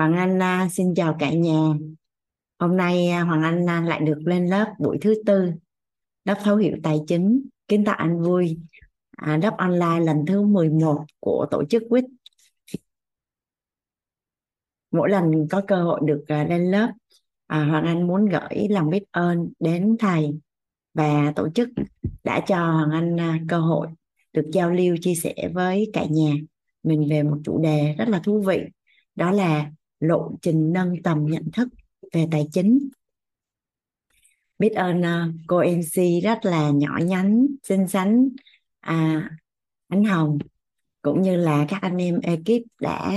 Hoàng Anh à, xin chào cả nhà. Hôm nay à, Hoàng Anh à, lại được lên lớp buổi thứ tư, lớp thấu hiểu tài chính, kiến tạo anh vui, à, lớp online lần thứ 11 của tổ chức quýt. Mỗi lần có cơ hội được lên lớp, à, Hoàng Anh muốn gửi lòng biết ơn đến thầy và tổ chức đã cho Hoàng Anh cơ hội được giao lưu chia sẻ với cả nhà mình về một chủ đề rất là thú vị đó là lộ trình nâng tầm nhận thức về tài chính. Biết ơn à, cô MC rất là nhỏ nhắn xinh xắn à, ánh hồng cũng như là các anh em ekip đã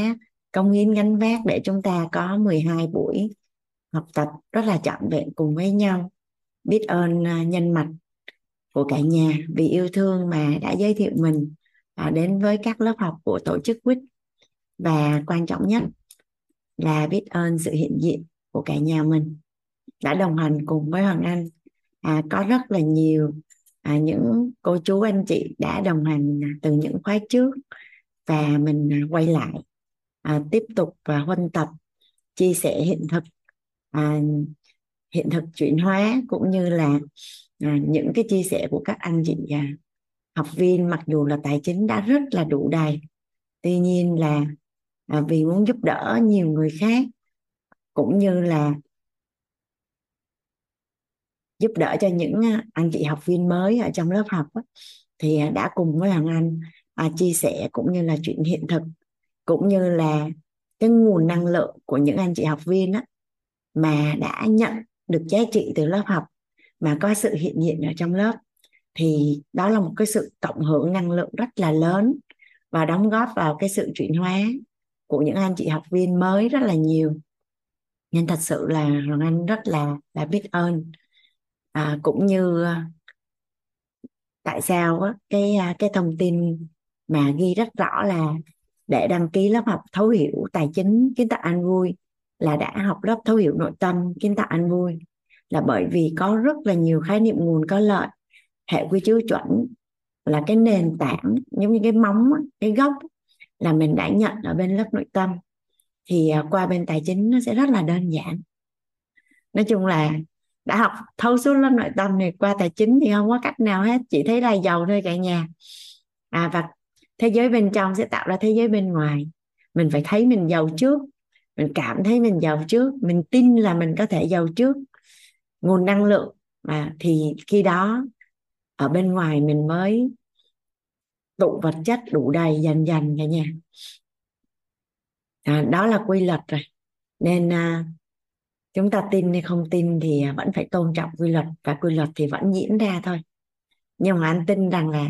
công hiến gánh vác để chúng ta có 12 buổi học tập rất là trọn vẹn cùng với nhau. Biết ơn à, nhân mặt của cả nhà vì yêu thương mà đã giới thiệu mình à, đến với các lớp học của tổ chức quýt. Và quan trọng nhất là biết ơn sự hiện diện của cả nhà mình đã đồng hành cùng với Hoàng Anh. À, có rất là nhiều à, những cô chú anh chị đã đồng hành à, từ những khóa trước và mình à, quay lại à, tiếp tục và huân tập chia sẻ hiện thực à, hiện thực chuyển hóa cũng như là à, những cái chia sẻ của các anh chị à, học viên. Mặc dù là tài chính đã rất là đủ đầy tuy nhiên là à, vì muốn giúp đỡ nhiều người khác cũng như là giúp đỡ cho những à, anh chị học viên mới ở trong lớp học thì à, đã cùng với Hoàng Anh à, chia sẻ cũng như là chuyện hiện thực cũng như là cái nguồn năng lượng của những anh chị học viên đó mà đã nhận được giá trị từ lớp học mà có sự hiện diện ở trong lớp. Thì đó là một cái sự cộng hưởng năng lượng rất là lớn và đóng góp vào cái sự chuyển hóa của những anh chị học viên mới rất là nhiều. Nên thật sự là Hoàng Anh rất là là biết ơn. À, cũng như à, tại sao á, cái à, cái thông tin mà ghi rất rõ là để đăng ký lớp học thấu hiểu tài chính kiến tạo anh vui là đã học lớp thấu hiểu nội tâm kiến tạo anh vui. Là bởi vì có rất là nhiều khái niệm nguồn có lợi hệ quy chiếu chuẩn là cái nền tảng giống như cái móng cái gốc là mình đã nhận ở bên lớp nội tâm. Thì à, qua bên tài chính nó sẽ rất là đơn giản. Nói chung là đã học thấu suốt lớp nội tâm này qua tài chính thì không có cách nào hết, chỉ thấy là giàu thôi cả nhà. À và thế giới bên trong sẽ tạo ra thế giới bên ngoài. Mình phải thấy mình giàu trước, mình cảm thấy mình giàu trước, mình tin là mình có thể giàu trước. Nguồn năng lượng mà thì khi đó ở bên ngoài mình mới tụ vật chất đủ đầy dần dần cả nhà. À, đó là quy luật rồi. Nên à, chúng ta tin hay không tin thì vẫn phải tôn trọng quy luật và quy luật thì vẫn diễn ra thôi. Nhưng mà anh tin rằng là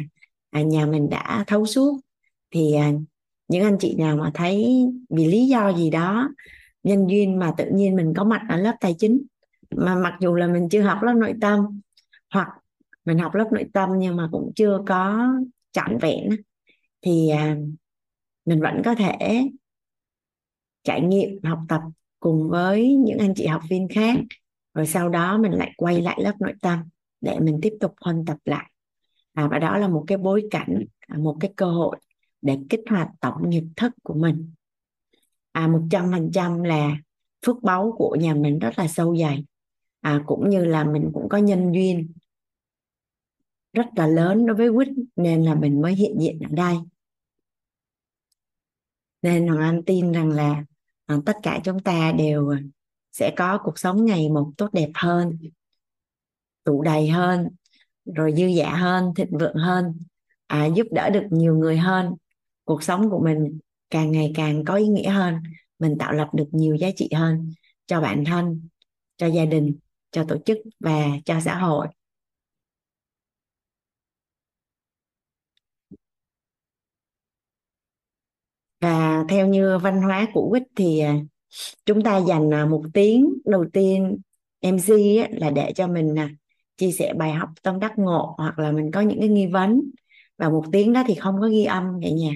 à, nhà mình đã thấu suốt thì à, những anh chị nào mà thấy vì lý do gì đó nhân duyên mà tự nhiên mình có mặt ở lớp tài chính mà mặc dù là mình chưa học lớp nội tâm hoặc mình học lớp nội tâm nhưng mà cũng chưa có trọn vẹn thì à, mình vẫn có thể trải nghiệm học tập cùng với những anh chị học viên khác rồi sau đó mình lại quay lại lớp nội tâm để mình tiếp tục huân tập lại. À, và đó là một cái bối cảnh à, một cái cơ hội để kích hoạt tổng nghiệp thức của mình. À một trăm phần trăm là phước báu của nhà mình rất là sâu dày. À, cũng như là mình cũng có nhân duyên rất là lớn đối với quýt nên là mình mới hiện diện ở đây. Nên hoàng anh tin rằng là à, tất cả chúng ta đều sẽ có cuộc sống ngày một tốt đẹp hơn tụ đầy hơn rồi dư dả hơn thịnh vượng hơn à, giúp đỡ được nhiều người hơn. Cuộc sống của mình càng ngày càng có ý nghĩa hơn mình tạo lập được nhiều giá trị hơn cho bản thân cho gia đình cho tổ chức và cho xã hội. Và theo như văn hóa của quýt thì à, chúng ta dành à, một tiếng đầu tiên MC là để cho mình à, chia sẻ bài học tâm đắc ngộ hoặc là mình có những cái nghi vấn. Và một tiếng đó thì không có ghi âm cả nhà.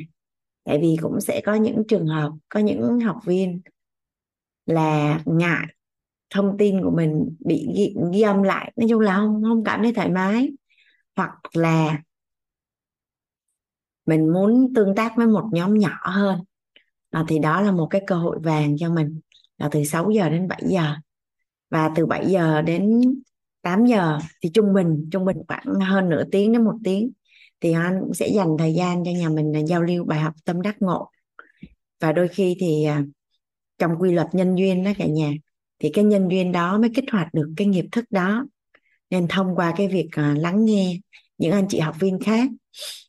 Tại vì cũng sẽ có những trường hợp có những học viên là ngại thông tin của mình bị ghi, ghi âm lại. Nói chung là không không cảm thấy thoải mái. Hoặc là mình muốn tương tác với một nhóm nhỏ hơn. À, thì đó là một cái cơ hội vàng cho mình là từ 6 giờ đến 7 giờ. Và từ 7 giờ đến 8 giờ thì trung bình trung bình khoảng hơn nửa tiếng đến một tiếng. Thì anh cũng sẽ dành thời gian cho nhà mình giao lưu bài học tâm đắc ngộ. Và đôi khi thì à, trong quy luật nhân duyên đó cả nhà thì cái nhân duyên đó mới kích hoạt được cái nghiệp thức đó. Nên thông qua cái việc à, lắng nghe những anh chị học viên khác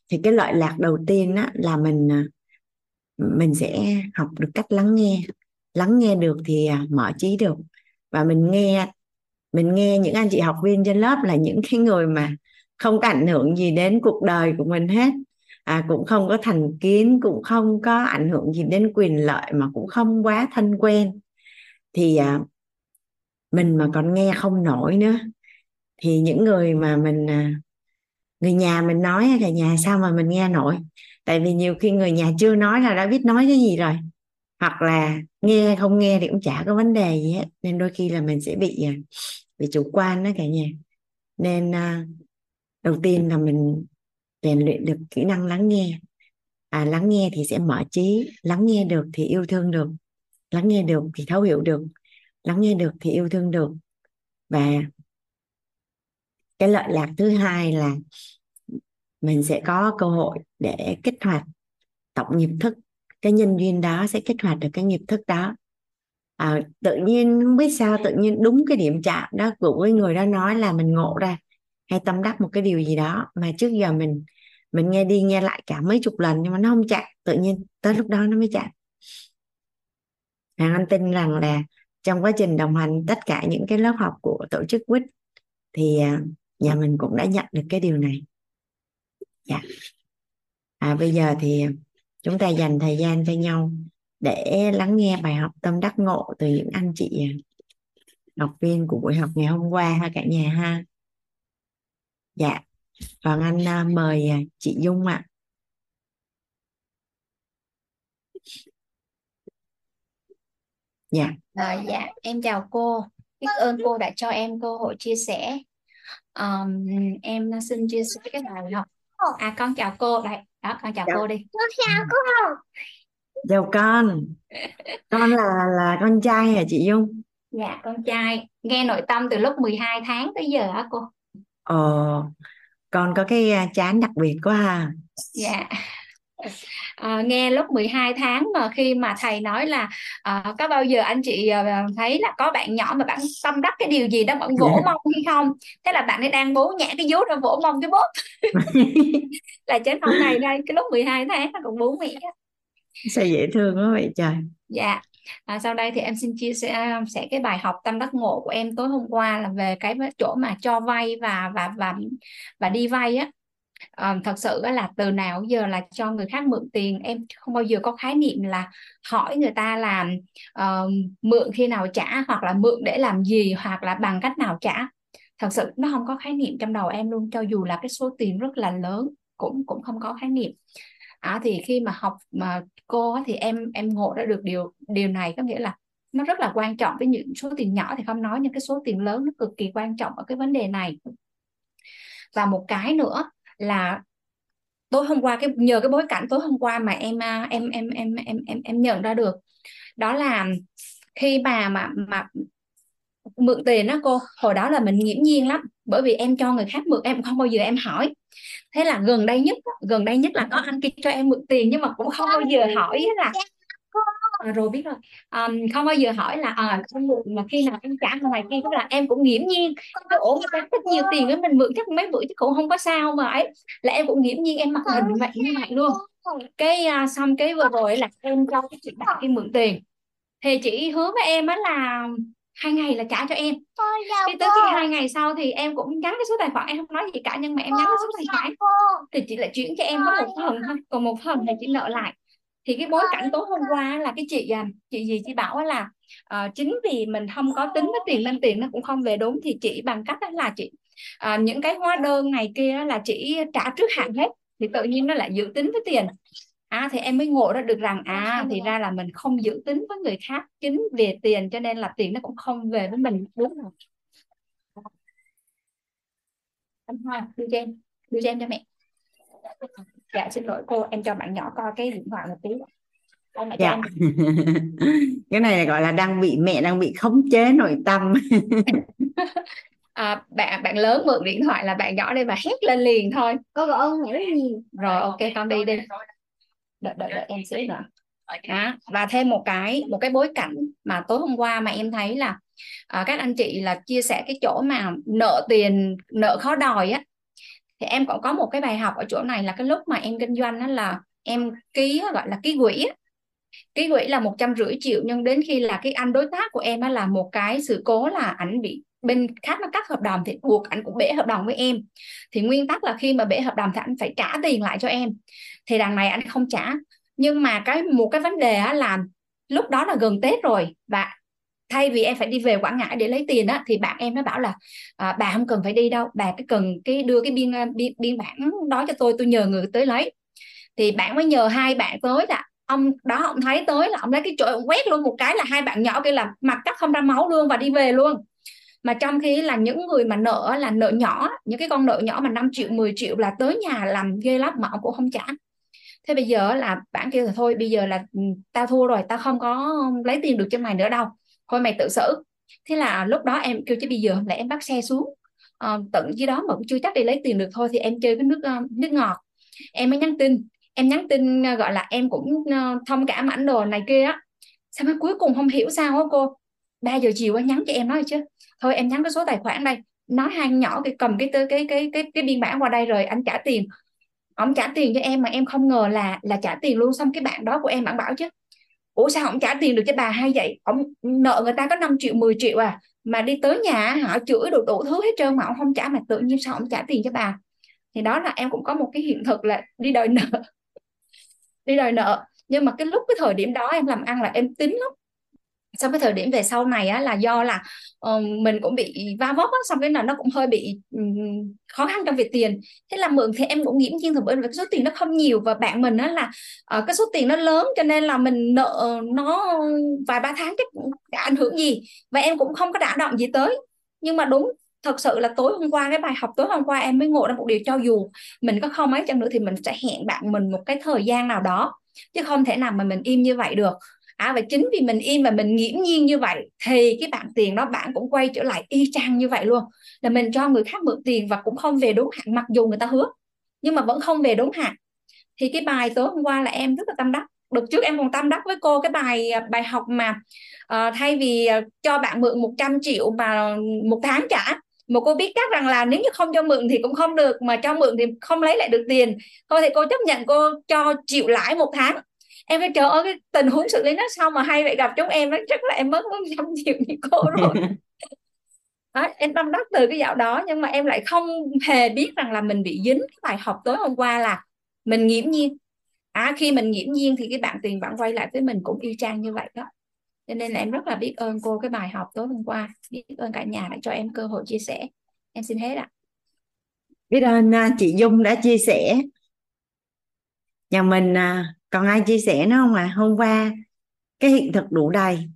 thì cái loại lạc đầu tiên đó là mình à, mình sẽ học được cách lắng nghe. Lắng nghe được thì à, mở trí được. Và mình nghe mình nghe những anh chị học viên trên lớp là những cái người mà không có ảnh hưởng gì đến cuộc đời của mình hết. À, cũng không có thành kiến cũng không có ảnh hưởng gì đến quyền lợi mà cũng không quá thân quen. Thì à, mình mà còn nghe không nổi nữa thì những người mà mình à, người nhà mình nói là nhà sao mà mình nghe nổi? Tại vì nhiều khi người nhà chưa nói là đã biết nói cái gì rồi, hoặc là nghe không nghe thì cũng chả có vấn đề gì hết, nên đôi khi là mình sẽ bị à, bị chủ quan đó cả nhà. Nên à, đầu tiên là mình rèn luyện được kỹ năng lắng nghe. À lắng nghe thì sẽ mở trí, lắng nghe được thì yêu thương được, lắng nghe được thì thấu hiểu được, lắng nghe được thì yêu thương được. Và cái lợi lạc thứ hai là mình sẽ có cơ hội để kích hoạt tổng nghiệp thức. Cái nhân duyên đó sẽ kích hoạt được cái nghiệp thức đó. À, tự nhiên không biết sao tự nhiên đúng cái điểm chạm đó của cái người đó nói là mình ngộ ra hay tâm đắc một cái điều gì đó mà trước giờ mình mình nghe đi nghe lại cả mấy chục lần nhưng mà nó không chạm tự nhiên tới lúc đó nó mới chạm. Hàng Anh tin rằng là trong quá trình đồng hành tất cả những cái lớp học của tổ chức quýt thì à, dạ mình cũng đã nhận được cái điều này. Dạ. À, bây giờ thì chúng ta dành thời gian cho nhau để lắng nghe bài học tâm đắc ngộ từ những anh chị à, học viên của buổi học ngày hôm qua ha cả nhà ha. Dạ. Còn Anh à, mời à, chị Dung ạ. Dạ. À, dạ. Em chào cô. Biết ơn cô đã cho em cơ hội chia sẻ um, em xin chia sẻ cái bài học à con chào cô. Đây đó con chào dạ. cô đi. Con chào cô. Chào con. Con là là con trai hả chị Dung? Dạ con trai. Nghe nội tâm từ lúc 12 tháng tới giờ hả cô. Ờ con có cái à, chán đặc biệt quá ha. Dạ à, nghe lúc 12 tháng mà khi mà thầy nói là à, có bao giờ anh chị à, thấy là có bạn nhỏ mà bạn tâm đắc cái điều gì đó bạn vỗ yeah. mông hay không? Thế là bạn ấy đang bố nhã cái vú ra vỗ mông cái bốt. Là trên hôm này đây cái lúc 12 tháng là còn bố mẹ sao dễ thương quá vậy trời. Dạ. À, sau đây thì em xin chia sẻ sẽ cái bài học tâm đắc ngộ của em tối hôm qua là về cái chỗ mà cho vay và và và và đi vay á à, thật sự là từ nào giờ là cho người khác mượn tiền. Em không bao giờ có khái niệm là hỏi người ta làm uh, ờ, mượn khi nào trả hoặc là mượn để làm gì hoặc là bằng cách nào trả. Thật sự nó không có khái niệm trong đầu em luôn cho dù là cái số tiền rất là lớn cũng cũng không có khái niệm. À, thì khi mà học mà cô thì em em ngộ ra được điều điều này có nghĩa là nó rất là quan trọng với những số tiền nhỏ thì không nói nhưng cái số tiền lớn nó cực kỳ quan trọng ở cái vấn đề này. Và một cái nữa là tối hôm qua, cái, nhờ cái bối cảnh tối hôm qua mà em à, em em em em em em nhận ra được. Đó là khi mà mà mà mượn tiền đó cô, hồi đó là mình nghiễm nhiên lắm, bởi vì em cho người khác mượn, em không bao giờ em hỏi. Thế là gần đây nhất gần đây nhất là có anh kia cho em mượn tiền nhưng mà cũng không bao giờ hỏi là à, rồi biết rồi. Um, không bao giờ hỏi là à, không mượn mà khi nào em trả ngoài kia tức là em cũng nghiễm nhiên. Cái ổ mà thích nhiều tiền với mình mượn chắc mấy bữa chứ cũng không có sao mà ấy. Là em cũng nghiễm nhiên em mặc hình vậy như vậy luôn. Cái uh, xong cái vừa rồi là em cho cái chị bạn kia mượn tiền. Thì chị hứa với em á là hai ngày là trả cho em. Khi tới khi hai ngày sau thì em cũng nhắn cái số tài khoản em không nói gì cả nhưng mà em nhắn cái số tài khoản. thì chị lại chuyển cho em có một phần thôi. Còn một phần thì chị nợ lại thì cái bối cảnh tối hôm qua là cái chị à, chị gì? Chị bảo là uh, chính vì mình không có tính cái tiền nên tiền nó cũng không về đúng. Thì chị bằng cách đó là chị uh, những cái hóa đơn này kia là chị trả trước hạn hết. Thì tự nhiên nó lại dự tính với tiền. À thì em mới ngộ ra được rằng à thì ra là mình không giữ tính với người khác chính về tiền cho nên là tiền nó cũng không về với mình. Đúng rồi anh hoa đưa cho em đưa cho em cho mẹ dạ xin lỗi cô em cho bạn nhỏ coi cái điện thoại một tí. Ông dạ. em... cái này là gọi là đang bị mẹ đang bị khống chế nội tâm. À, bạn bạn lớn mượn điện thoại là bạn nhỏ đây và hét lên liền thôi. Có gọi ông rất nhiều rồi ok con đi đi. Đợi đợi, đợi em xíu nữa. Đó. và thêm một cái một cái bối cảnh mà tối hôm qua mà em thấy là à, các anh chị là chia sẻ cái chỗ mà nợ tiền nợ khó đòi á thì em cũng có một cái bài học ở chỗ này là cái lúc mà em kinh doanh đó là em ký gọi là ký quỹ ký quỹ là một trăm rưỡi triệu, nhưng đến khi là cái anh đối tác của em là một cái sự cố là ảnh bị bên khác nó cắt hợp đồng, thì buộc anh cũng bể hợp đồng với em. Thì nguyên tắc là khi mà bể hợp đồng thì anh phải trả tiền lại cho em. Thì đằng này anh không trả. Nhưng mà cái, một cái vấn đề là lúc đó là gần tết rồi và thay vì em phải đi về Quảng Ngãi để lấy tiền á thì bạn em nó bảo là à, bà không cần phải đi đâu bà cái cần cái đưa cái biên biên, biên bản đó cho tôi tôi nhờ người tới lấy. Thì bạn mới nhờ hai bạn tới là ông đó ông thấy tới là ông lấy cái chổi ông quét luôn một cái là hai bạn nhỏ kia là mặt cắt không ra máu luôn và đi về luôn. Mà trong khi là những người mà nợ là nợ nhỏ những cái con nợ nhỏ mà 5 triệu 10 triệu là tới nhà làm ghê lắm mà ông cũng không trả. Thế bây giờ là bạn kêu là thôi bây giờ là ừ, tao thua rồi tao không có lấy tiền được cho mày nữa đâu thôi mày tự xử. Thế là lúc đó em kêu chứ bây giờ là em bắt xe xuống. À, tận dưới đó mà cũng chưa chắc đi lấy tiền được thôi thì em chơi cái nước uh, nước ngọt. Em mới nhắn tin. Em nhắn tin uh, gọi là em cũng uh, thông cảm ảnh đồ này kia á. Sao mới cuối cùng không hiểu sao á cô? 3 giờ chiều á nhắn cho em nói chứ. Thôi em nhắn cái số tài khoản đây. Nói hai nhỏ cái cầm cái cái cái cái cái, cái biên bản qua đây rồi anh trả tiền. Ông trả tiền cho em mà em không ngờ là là trả tiền luôn. Xong cái bạn đó của em bạn bảo chứ ủa sao không trả tiền được cho bà hay vậy? Ông nợ người ta có 5 triệu 10 triệu à. Mà đi tới nhà họ chửi đủ đủ thứ hết trơn mà ông không trả mà tự nhiên sao ông trả tiền cho bà? Thì đó là em cũng có một cái hiện thực là đi đòi nợ. Đi đòi nợ. Nhưng mà cái lúc, cái thời điểm đó em làm ăn là em tính lắm xong cái thời điểm về sau này á là do là uh, mình cũng bị va vấp á xong cái là nó cũng hơi bị um, khó khăn trong việc tiền. Thế là mượn thì em cũng nghiễm nhiên thực bởi vì cái số tiền nó không nhiều và bạn mình á là uh, cái số tiền nó lớn cho nên là mình nợ nó vài ba tháng chắc đã ảnh hưởng gì và em cũng không có đả động gì tới. Nhưng mà đúng thật sự là tối hôm qua cái bài học tối hôm qua em mới ngộ ra một điều cho dù mình có không ấy chăng nữa thì mình sẽ hẹn bạn mình một cái thời gian nào đó chứ không thể nào mà mình im như vậy được à, và chính vì mình im và mình nghiễm nhiên như vậy thì cái bạn tiền đó bạn cũng quay trở lại y chang như vậy luôn. Là mình cho người khác mượn tiền và cũng không về đúng hạn mặc dù người ta hứa nhưng mà vẫn không về đúng hạn. Thì cái bài tối hôm qua là em rất là tâm đắc. Được trước em còn tâm đắc với cô cái bài à, bài học mà uh, thay vì à, cho bạn mượn 100 triệu mà một tháng trả mà cô biết chắc rằng là nếu như không cho mượn thì cũng không được mà cho mượn thì không lấy lại được tiền. Thôi thì cô chấp nhận cô cho chịu lãi một tháng em phải chờ ơi cái tình huống xử lý nó sao mà hay vậy? Gặp chúng em nó chắc là em mất mất trăm triệu như cô rồi. Đó, em tâm đắc từ cái dạo đó nhưng mà em lại không hề biết rằng là mình bị dính cái bài học tối hôm qua là mình nghiễm nhiên. À khi mình nghiễm nhiên thì cái bạn tiền bạn quay lại với mình cũng y chang như vậy đó. Cho nên là em rất là biết ơn cô cái bài học tối hôm qua biết ơn cả nhà đã cho em cơ hội chia sẻ. Em xin hết ạ. Biết ơn à, chị Dung đã chia sẻ. Nhà mình à, còn ai chia sẻ nữa không à hôm qua cái hiện thực đủ đầy.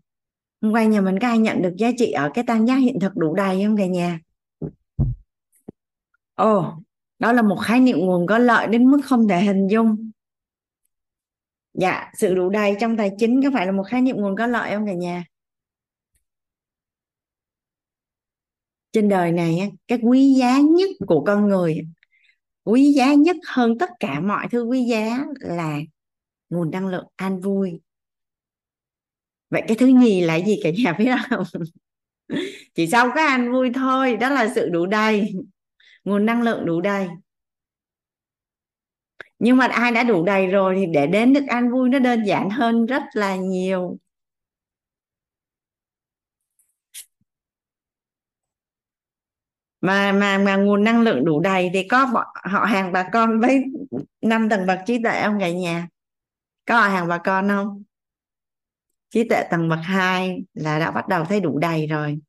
Hôm qua nhà mình có ai nhận được giá trị ở cái tam giác hiện thực đủ đầy không cả nhà? Ồ, đó là một khái niệm nguồn có lợi đến mức không thể hình dung. Dạ sự đủ đầy trong tài chính có phải là một khái niệm nguồn có lợi không cả nhà? Trên đời này cái quý giá nhất của con người, quý giá nhất hơn tất cả mọi thứ, quý giá là nguồn năng lượng an vui. Vậy cái thứ nhì là gì cả nhà biết không? Chỉ sau cái an vui thôi, đó là sự đủ đầy. Nguồn năng lượng đủ đầy. Nhưng mà ai đã đủ đầy rồi thì để đến được an vui nó đơn giản hơn rất là nhiều. Mà mà mà nguồn năng lượng đủ đầy thì có họ hàng bà con với năm tầng bậc trí tuệ ông cả nhà? Có ở hàng bà con không? Trí tuệ tầng bậc 2 là đã bắt đầu thấy đủ đầy rồi.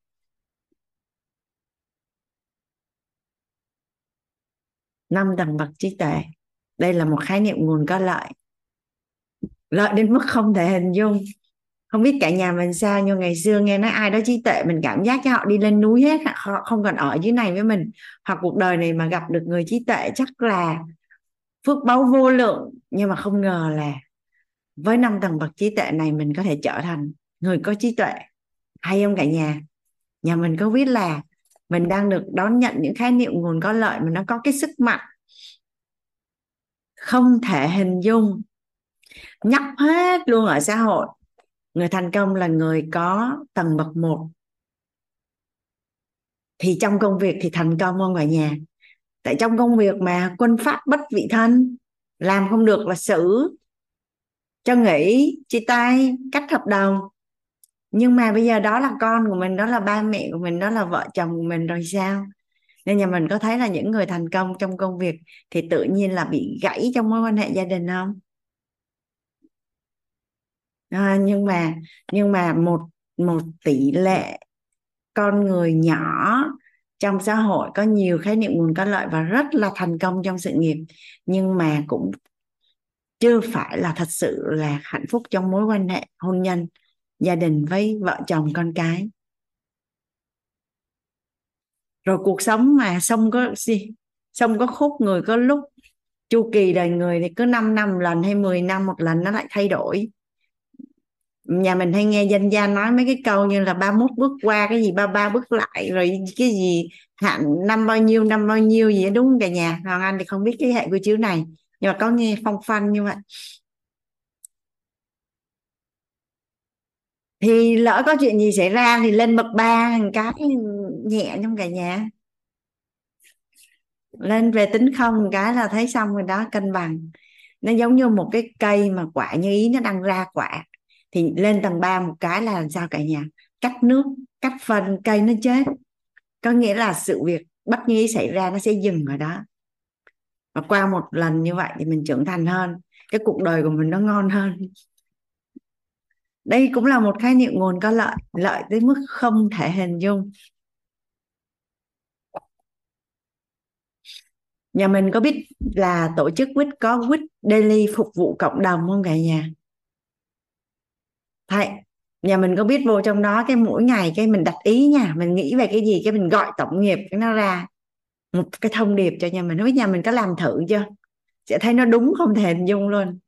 Năm tầng bậc trí tuệ. Đây là một khái niệm nguồn có lợi. Lợi đến mức không thể hình dung. Không biết cả nhà mình sao, nhưng ngày xưa nghe nói ai đó trí tuệ, mình cảm giác cho họ đi lên núi hết, họ không còn ở dưới này với mình. Hoặc cuộc đời này mà gặp được người trí tuệ chắc là phước báu vô lượng, nhưng mà không ngờ là với năm tầng bậc trí tuệ này mình có thể trở thành người có trí tuệ. Hay không cả nhà? Nhà mình có biết là mình đang được đón nhận những khái niệm nguồn có lợi mà nó có cái sức mạnh không thể hình dung nhắc hết luôn ở xã hội. Người thành công là người có tầng bậc một. Thì trong công việc thì thành công không cả nhà? Tại trong công việc mà quân pháp bất vị thân, làm không được là xử cho nghỉ chia tay cắt hợp đồng. Nhưng mà bây giờ đó là con của mình đó là ba mẹ của mình đó là vợ chồng của mình rồi sao? Nên nhà mình có thấy là những người thành công trong công việc thì tự nhiên là bị gãy trong mối quan hệ gia đình không? À, nhưng mà nhưng mà một một tỷ lệ con người nhỏ trong xã hội có nhiều khái niệm nguồn có lợi và rất là thành công trong sự nghiệp. Nhưng mà cũng chưa phải là thật sự là hạnh phúc trong mối quan hệ hôn nhân gia đình với vợ chồng con cái. Rồi cuộc sống mà xong có gì? Xong có khúc người có lúc. Chu kỳ đời người thì cứ 5 năm lần hay 10 năm một lần nó lại thay đổi. Nhà mình hay nghe danh gia nói mấy cái câu như là ba mốt bước qua cái gì ba ba bước lại rồi cái gì hạn năm bao nhiêu năm bao nhiêu gì đó, đúng không cả nhà? Hoàng anh thì không biết cái hệ quy chiếu này nhưng mà có nghe phong phanh như vậy thì lỡ có chuyện gì xảy ra thì lên bậc ba cái nhẹ trong cả nhà. Lên về tính không cái là thấy xong rồi đó, cân bằng. Nó giống như một cái cây mà quả như ý, nó đang ra quả. Thì lên tầng 3 một cái là làm sao cả nhà? Cắt nước, cắt phân, cây nó chết. Có nghĩa là sự việc bất như ý xảy ra nó sẽ dừng ở đó và qua một lần như vậy thì mình trưởng thành hơn, cái cuộc đời của mình nó ngon hơn. Đây cũng là một khái niệm nguồn có lợi lợi tới mức không thể hình dung. Nhà mình có biết là tổ chức quýt có quýt daily phục vụ cộng đồng không cả nhà? Thầy nhà mình có biết vô trong đó cái mỗi ngày cái mình đặt ý nha, mình nghĩ về cái gì cái mình gọi tổng nghiệp cái nó ra một cái thông điệp cho nhà mình nói nhà mình có làm thử chưa? Sẽ thấy nó đúng không? Thể hình dung luôn.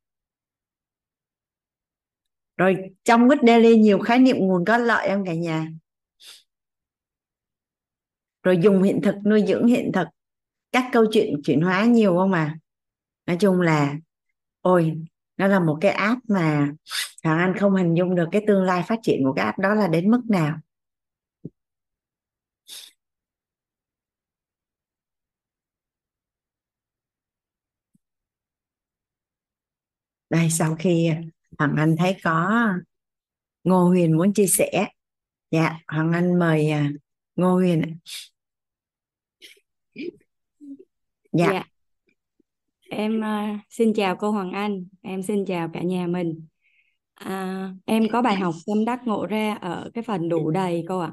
Rồi, trong quýt daily nhiều khái niệm nguồn có lợi em cả nhà? Rồi, dùng hiện thực, nuôi dưỡng hiện thực. Các câu chuyện chuyển hóa nhiều không mà nói chung là, ôi, nó là một cái app mà thằng Anh không hình dung được cái tương lai phát triển của cái app đó là đến mức nào. Đây sau khi Hoàng Anh thấy có Ngô Huyền muốn chia sẻ. Dạ Hoàng Anh mời à, Ngô Huyền dạ, dạ. em uh, xin chào cô Hoàng Anh. Em xin chào cả nhà mình. À, em có bài học tâm đắc ngộ ra ở cái phần đủ đầy cô ạ.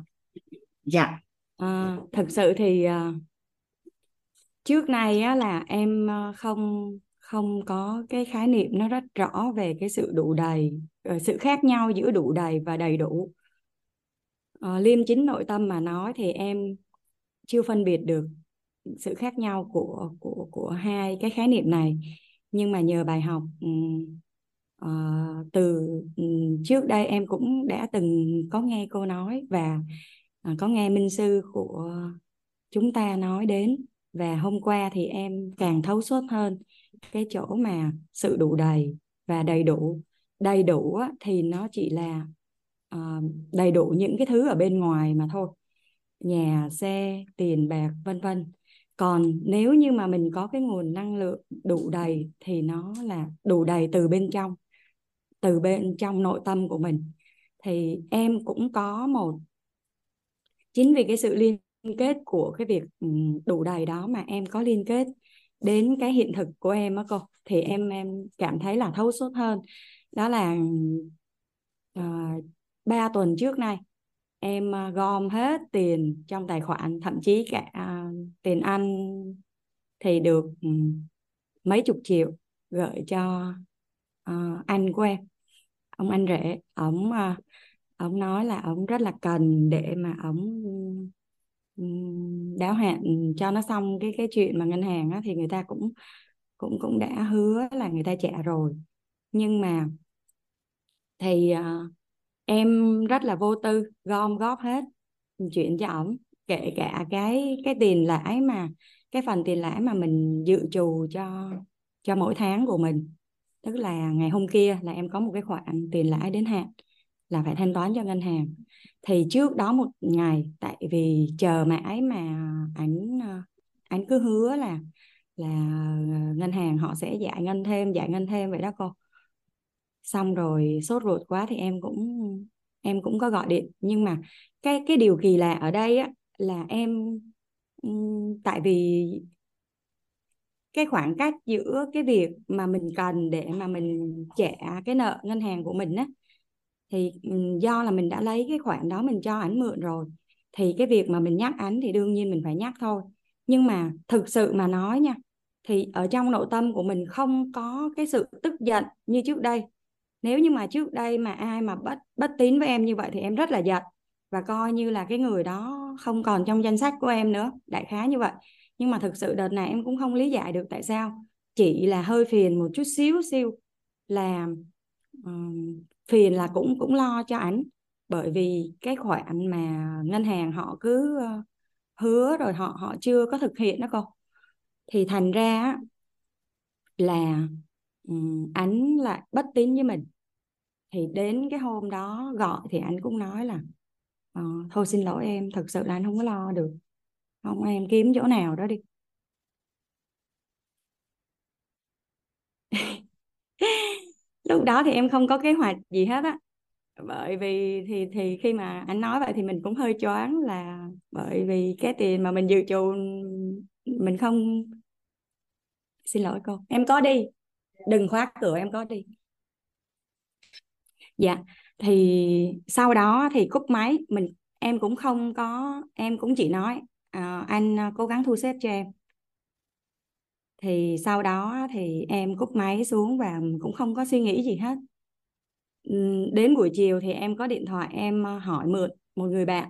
Dạ. À, thực sự thì uh, trước nay á, là em không không có cái khái niệm nó rất rõ về cái sự đủ đầy ờ, sự khác nhau giữa đủ đầy và đầy đủ. À, liêm chính nội tâm mà nói thì em chưa phân biệt được sự khác nhau của của của hai cái khái niệm này. Nhưng mà nhờ bài học uh, từ trước đây em cũng đã từng có nghe cô nói và uh, có nghe minh sư của chúng ta nói đến. Và hôm qua thì em càng thấu suốt hơn cái chỗ mà sự đủ đầy và đầy đủ. Đầy đủ thì nó chỉ là uh, đầy đủ những cái thứ ở bên ngoài mà thôi. Nhà xe tiền bạc vân vân. Còn nếu như mà mình có cái nguồn năng lượng đủ đầy thì nó là đủ đầy từ bên trong từ bên trong nội tâm của mình. Thì em cũng có một chính vì cái sự liên kết của cái việc đủ đầy đó mà em có liên kết đến cái hiện thực của em á cô thì em em cảm thấy là thấu suốt hơn. Đó là uh, ba tuần trước nay em uh, gom hết tiền trong tài khoản thậm chí cả uh, tiền ăn thì được um, mấy chục triệu gửi cho uh, anh của em. Ông anh rể ông uh, ông nói là ông rất là cần để mà ông đáo hạn cho nó xong cái cái chuyện mà ngân hàng á, thì người ta cũng cũng cũng đã hứa là người ta trả rồi. Nhưng mà thì uh, em rất là vô tư gom góp hết chuyện cho ổng kể cả cái cái tiền lãi mà cái phần tiền lãi mà mình dự trù cho cho mỗi tháng của mình. Tức là ngày hôm kia là em có một cái khoản tiền lãi đến hạn là phải thanh toán cho ngân hàng. Thì trước đó một ngày, tại vì chờ mãi mà ảnh ờ, ảnh cứ hứa là là ờ, ngân hàng họ sẽ giải ngân thêm, giải ngân thêm vậy đó cô. Xong rồi sốt ruột quá thì em cũng em cũng có gọi điện. Nhưng mà cái cái điều kỳ lạ ở đây á, là em tại vì cái khoảng cách giữa cái việc mà mình cần để mà mình trả cái nợ ngân hàng của mình á thì ừ, do là mình đã lấy cái khoản đó mình cho ảnh mượn rồi thì cái việc mà mình nhắc ảnh thì đương nhiên mình phải nhắc thôi. Nhưng mà thực sự mà nói nha thì ở trong nội tâm của mình không có cái sự tức giận như trước đây. Nếu như mà trước đây mà ai mà bất bất tín với em như vậy thì em rất là giận và coi như là cái người đó không còn trong danh sách của em nữa đại khái như vậy. Nhưng mà thực sự đợt này em cũng không lý giải được tại sao. Chỉ là hơi phiền một chút xíu siêu là um, phiền là cũng cũng lo cho ảnh. Bởi vì cái khoản mà ngân hàng họ cứ ờ, hứa rồi họ họ chưa có thực hiện đó cô. Thì thành ra là ừ, ảnh lại bất tín với mình. Thì đến cái hôm đó gọi thì anh cũng nói là ờ, thôi xin lỗi em thật sự là anh không có lo được. Không, em kiếm chỗ nào đó đi. lúc đó thì em không có kế hoạch gì hết á. Bởi vì thì thì khi mà anh nói vậy thì mình cũng hơi choáng là bởi vì cái tiền mà mình dự trù mình không xin lỗi cô em có đi. Đừng khóa cửa em có đi. Dạ thì sau đó thì cúp máy mình em cũng không có em cũng chỉ nói uh, anh ờ, cố gắng thu xếp cho em thì sau đó thì em cúp máy xuống và cũng không có suy nghĩ gì hết. Đến buổi chiều thì em có điện thoại em hỏi mượn một người bạn.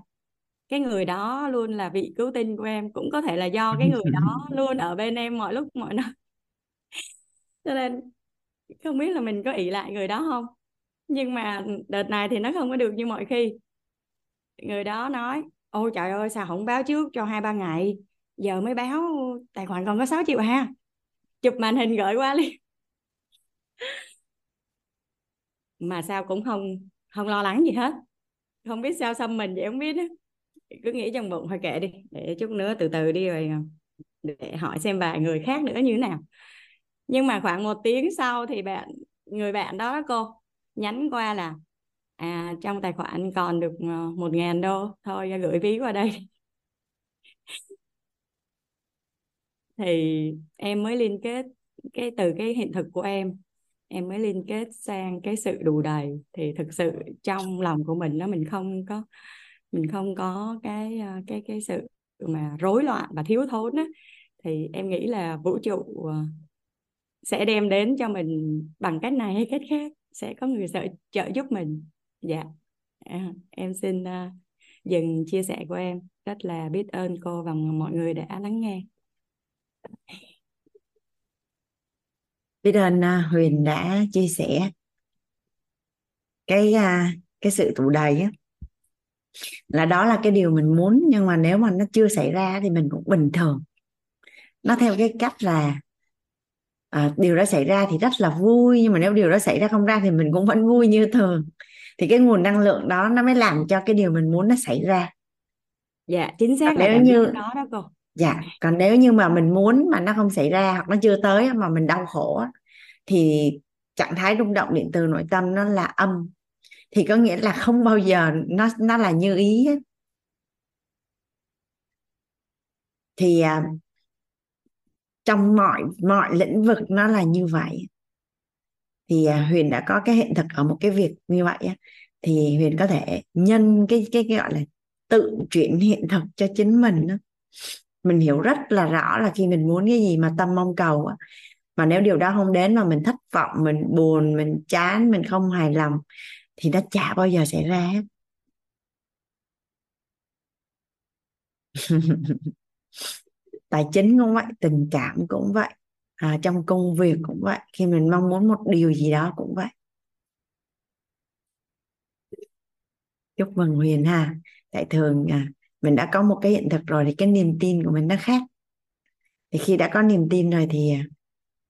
Cái người đó luôn là vị cứu tinh của em cũng có thể là do cái người đó luôn ở bên em mọi lúc mọi nơi. Cho nên không biết là mình có ỷ lại người đó không? Nhưng mà đợt này thì nó không có được như mọi khi. Người đó nói ôi trời ơi sao không báo trước cho hai ba ngày? Giờ mới báo tài khoản còn có 6 triệu ha chụp màn hình gửi qua liền. Mà sao cũng không không lo lắng gì hết. Không biết sao xăm mình vậy không biết đó. cứ nghĩ trong bụng thôi kệ đi, để chút nữa từ từ đi rồi ờ, để hỏi xem vài người khác nữa như thế nào. Nhưng mà khoảng một tiếng sau thì bạn, người bạn đó cô, nhắn qua là à trong tài khoản còn được ờ, một ngàn đô, thôi gửi ví qua đây thì em mới liên kết cái từ cái hiện thực của em em mới liên kết sang cái sự đủ đầy. Thì thực sự trong lòng của mình nó mình không có mình không có cái ờ, cái cái sự mà rối loạn và thiếu thốn á. Thì em nghĩ là vũ trụ ờ, sẽ đem đến cho mình bằng cách này hay cách khác sẽ có người trợ, trợ giúp mình. Dạ. À, em xin ờ, dừng chia sẻ của em. Rất là biết ơn cô và mọi người đã lắng nghe biết ơn uh, Huyền đã chia sẻ cái uh, cái sự tụ đầy á. Là đó là cái điều mình muốn nhưng mà nếu mà nó chưa xảy ra thì mình cũng bình thường. Nó theo cái cách là à, điều đó xảy ra thì rất là vui nhưng mà nếu điều đó xảy ra không ra thì mình cũng vẫn vui như thường. Thì cái nguồn năng lượng đó nó mới làm cho cái điều mình muốn nó xảy ra. Dạ chính xác là nếu như đó đó cô dạ còn nếu như mà mình muốn mà nó không xảy ra hoặc nó chưa tới mà mình đau khổ thì trạng thái rung động điện từ nội tâm nó là âm. Thì có nghĩa là không bao giờ nó nó là như ý hết. Thì à, trong mọi mọi lĩnh vực nó là như vậy. Thì à, Huyền đã có cái hiện thực ở một cái việc như vậy thì Huyền có thể nhân cái cái, cái gọi là tự chuyển hiện thực cho chính mình đó mình hiểu rất là rõ là khi mình muốn cái gì mà tâm mong cầu mà nếu điều đó không đến mà mình thất vọng mình buồn mình chán mình không hài lòng thì nó chả bao giờ xảy ra tài chính cũng vậy tình cảm cũng vậy à, trong công việc cũng vậy khi mình mong muốn một điều gì đó cũng vậy. Chúc mừng Huyền ha. Tại thường à, mình đã có một cái hiện thực rồi thì cái niềm tin của mình nó khác. Thì khi đã có niềm tin rồi thì à,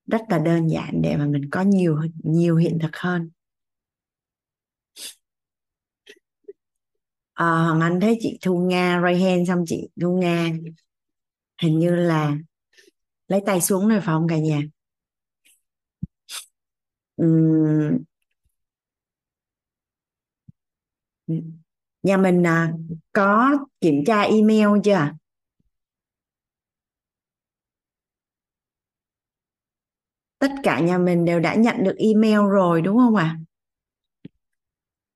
rất là đơn giản để mà mình có nhiều nhiều hiện thực hơn. À, Hoàng Anh thấy chị Thu Nga ray hand xong chị Thu Nga hình như là lấy tay xuống rồi phải không cả nhà? Uhm, nhà mình à, có kiểm tra email chưa tất cả nhà mình đều đã nhận được email rồi đúng không ạ? À?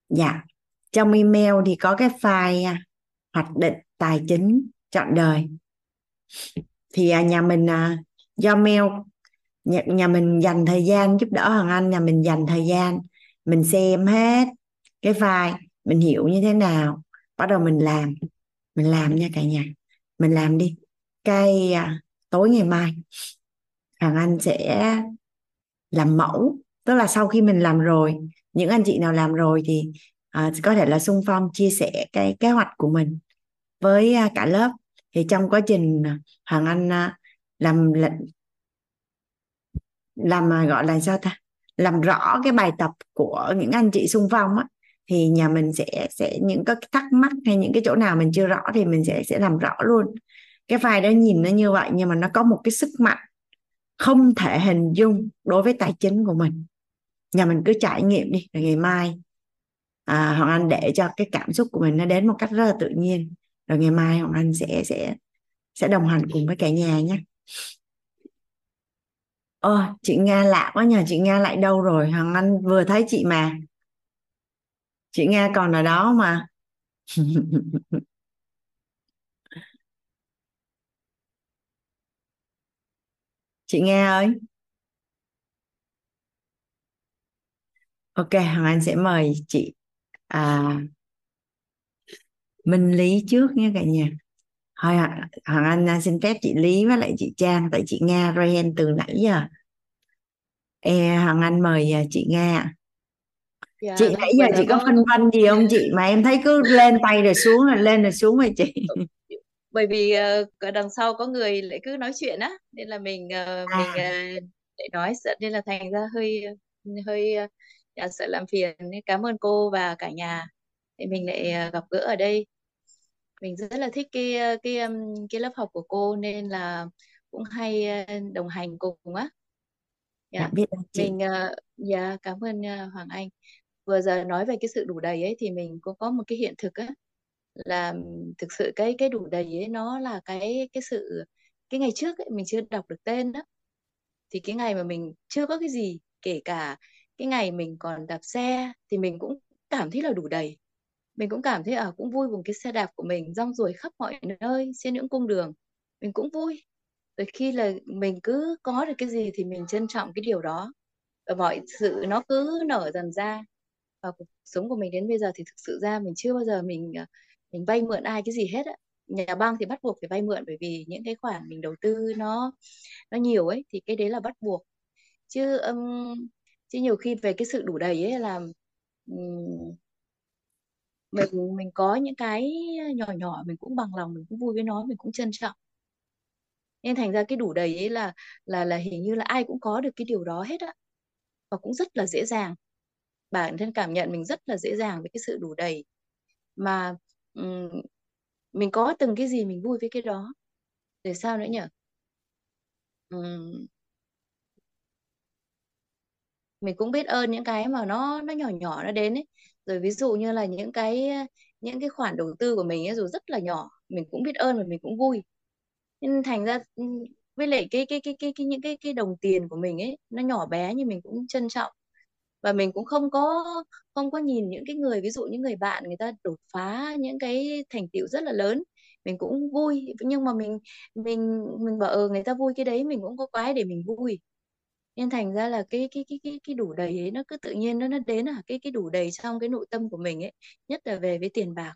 dạ. Trong email thì có cái file à, hoạch định tài chính chọn đời. Thì à, nhà mình à, do mail nhà, nhà mình dành thời gian giúp đỡ hoàng anh nhà mình dành thời gian mình xem hết cái file mình hiểu như thế nào? Bắt đầu mình làm. Mình làm nha cả nhà. Mình làm đi. Cái à, tối ngày mai hoàng anh sẽ làm mẫu. Tức là sau khi mình làm rồi những anh chị nào làm rồi thì à, có thể là xung phong chia sẻ cái kế hoạch của mình với à, cả lớp. Thì trong quá trình à, hoàng anh à, làm làm à, gọi là sao ta? Làm rõ cái bài tập của những anh chị xung phong á thì nhà mình sẽ sẽ những cái thắc mắc hay những cái chỗ nào mình chưa rõ thì mình sẽ sẽ làm rõ luôn. Cái file đó nhìn nó như vậy nhưng mà nó có một cái sức mạnh không thể hình dung đối với tài chính của mình. Nhà mình cứ trải nghiệm đi rồi ngày mai à, hoàng anh để cho cái cảm xúc của mình nó đến một cách rất là tự nhiên. Rồi ngày mai hoàng anh sẽ sẽ sẽ đồng hành cùng với cả nhà nhé ơ chị nga lạ quá nhờ chị nga lại đâu rồi? Hoàng anh vừa thấy chị mà chị nga còn ở đó mà chị nghe ơi. Ok hoàng anh sẽ mời chị à, minh lý trước nha cả nhà. Thôi hoàng anh à, xin phép chị lý với lại chị trang tại chị nga Ryan từ nãy giờ. E hoàng anh mời à, chị nga dạ, chị nãy giờ chị có phân vân gì không chị mà em thấy cứ lên tay rồi xuống rồi lên rồi xuống rồi chị bởi vì uh, đằng sau có người lại cứ nói chuyện á nên là mình uh, à. mình uh, để nói sợ nên là thành ra hơi hơi uh, sợ làm phiền cảm ơn cô và cả nhà thì mình lại uh, gặp gỡ ở đây mình rất là thích cái cái cái lớp học của cô nên là cũng hay đồng hành cùng á dạ yeah. biết chị. mình uh, dạ cảm ơn uh, Hoàng Anh vừa giờ nói về cái sự đủ đầy ấy thì mình cũng có một cái hiện thực á là thực sự cái cái đủ đầy ấy nó là cái cái sự cái ngày trước ấy, mình chưa đọc được tên đó thì cái ngày mà mình chưa có cái gì kể cả cái ngày mình còn đạp xe thì mình cũng cảm thấy là đủ đầy. Mình cũng cảm thấy ở à, cũng vui cùng cái xe đạp của mình rong ruổi khắp mọi nơi trên những cung đường. Mình cũng vui. Rồi khi là mình cứ có được cái gì thì mình trân trọng cái điều đó. Và mọi sự nó cứ nở dần ra và cuộc sống của mình đến bây giờ thì thực sự ra mình chưa bao giờ mình à, mình vay mượn ai cái gì hết á. Nhà băng thì bắt buộc phải vay mượn bởi vì những cái khoản mình đầu tư nó nó nhiều ấy thì cái đấy là bắt buộc. Chứ um, chứ nhiều khi về cái sự đủ đầy ấy là um, mình mình có những cái nhỏ nhỏ mình cũng bằng lòng mình cũng vui với nó mình cũng trân trọng. Nên thành ra cái đủ đầy ấy là là là hình như là ai cũng có được cái điều đó hết á. Và cũng rất là dễ dàng bản thân cảm nhận mình rất là dễ dàng với cái sự đủ đầy. Mà mình có từng cái gì mình vui với cái đó? Để sao nữa nhỉ? Mình cũng biết ơn những cái mà nó nó nhỏ nhỏ nó đến ấy. Rồi ví dụ như là những cái những cái khoản đầu tư của mình ấy dù rất là nhỏ mình cũng biết ơn và mình cũng vui. Nên thành ra với lại cái cái cái cái, cái những cái cái đồng tiền của mình ấy nó nhỏ bé nhưng mình cũng trân trọng và mình cũng không có không có nhìn những cái người ví dụ những người bạn người ta đột phá những cái thành tựu rất là lớn. Mình cũng vui nhưng mà mình mình mình bảo ờ người ta vui cái đấy mình cũng có cái để mình vui. Nên thành ra là cái cái cái cái cái đủ đầy ấy nó cứ tự nhiên nó nó đến à cái cái đủ đầy trong cái nội tâm của mình ấy nhất là về với tiền bạc.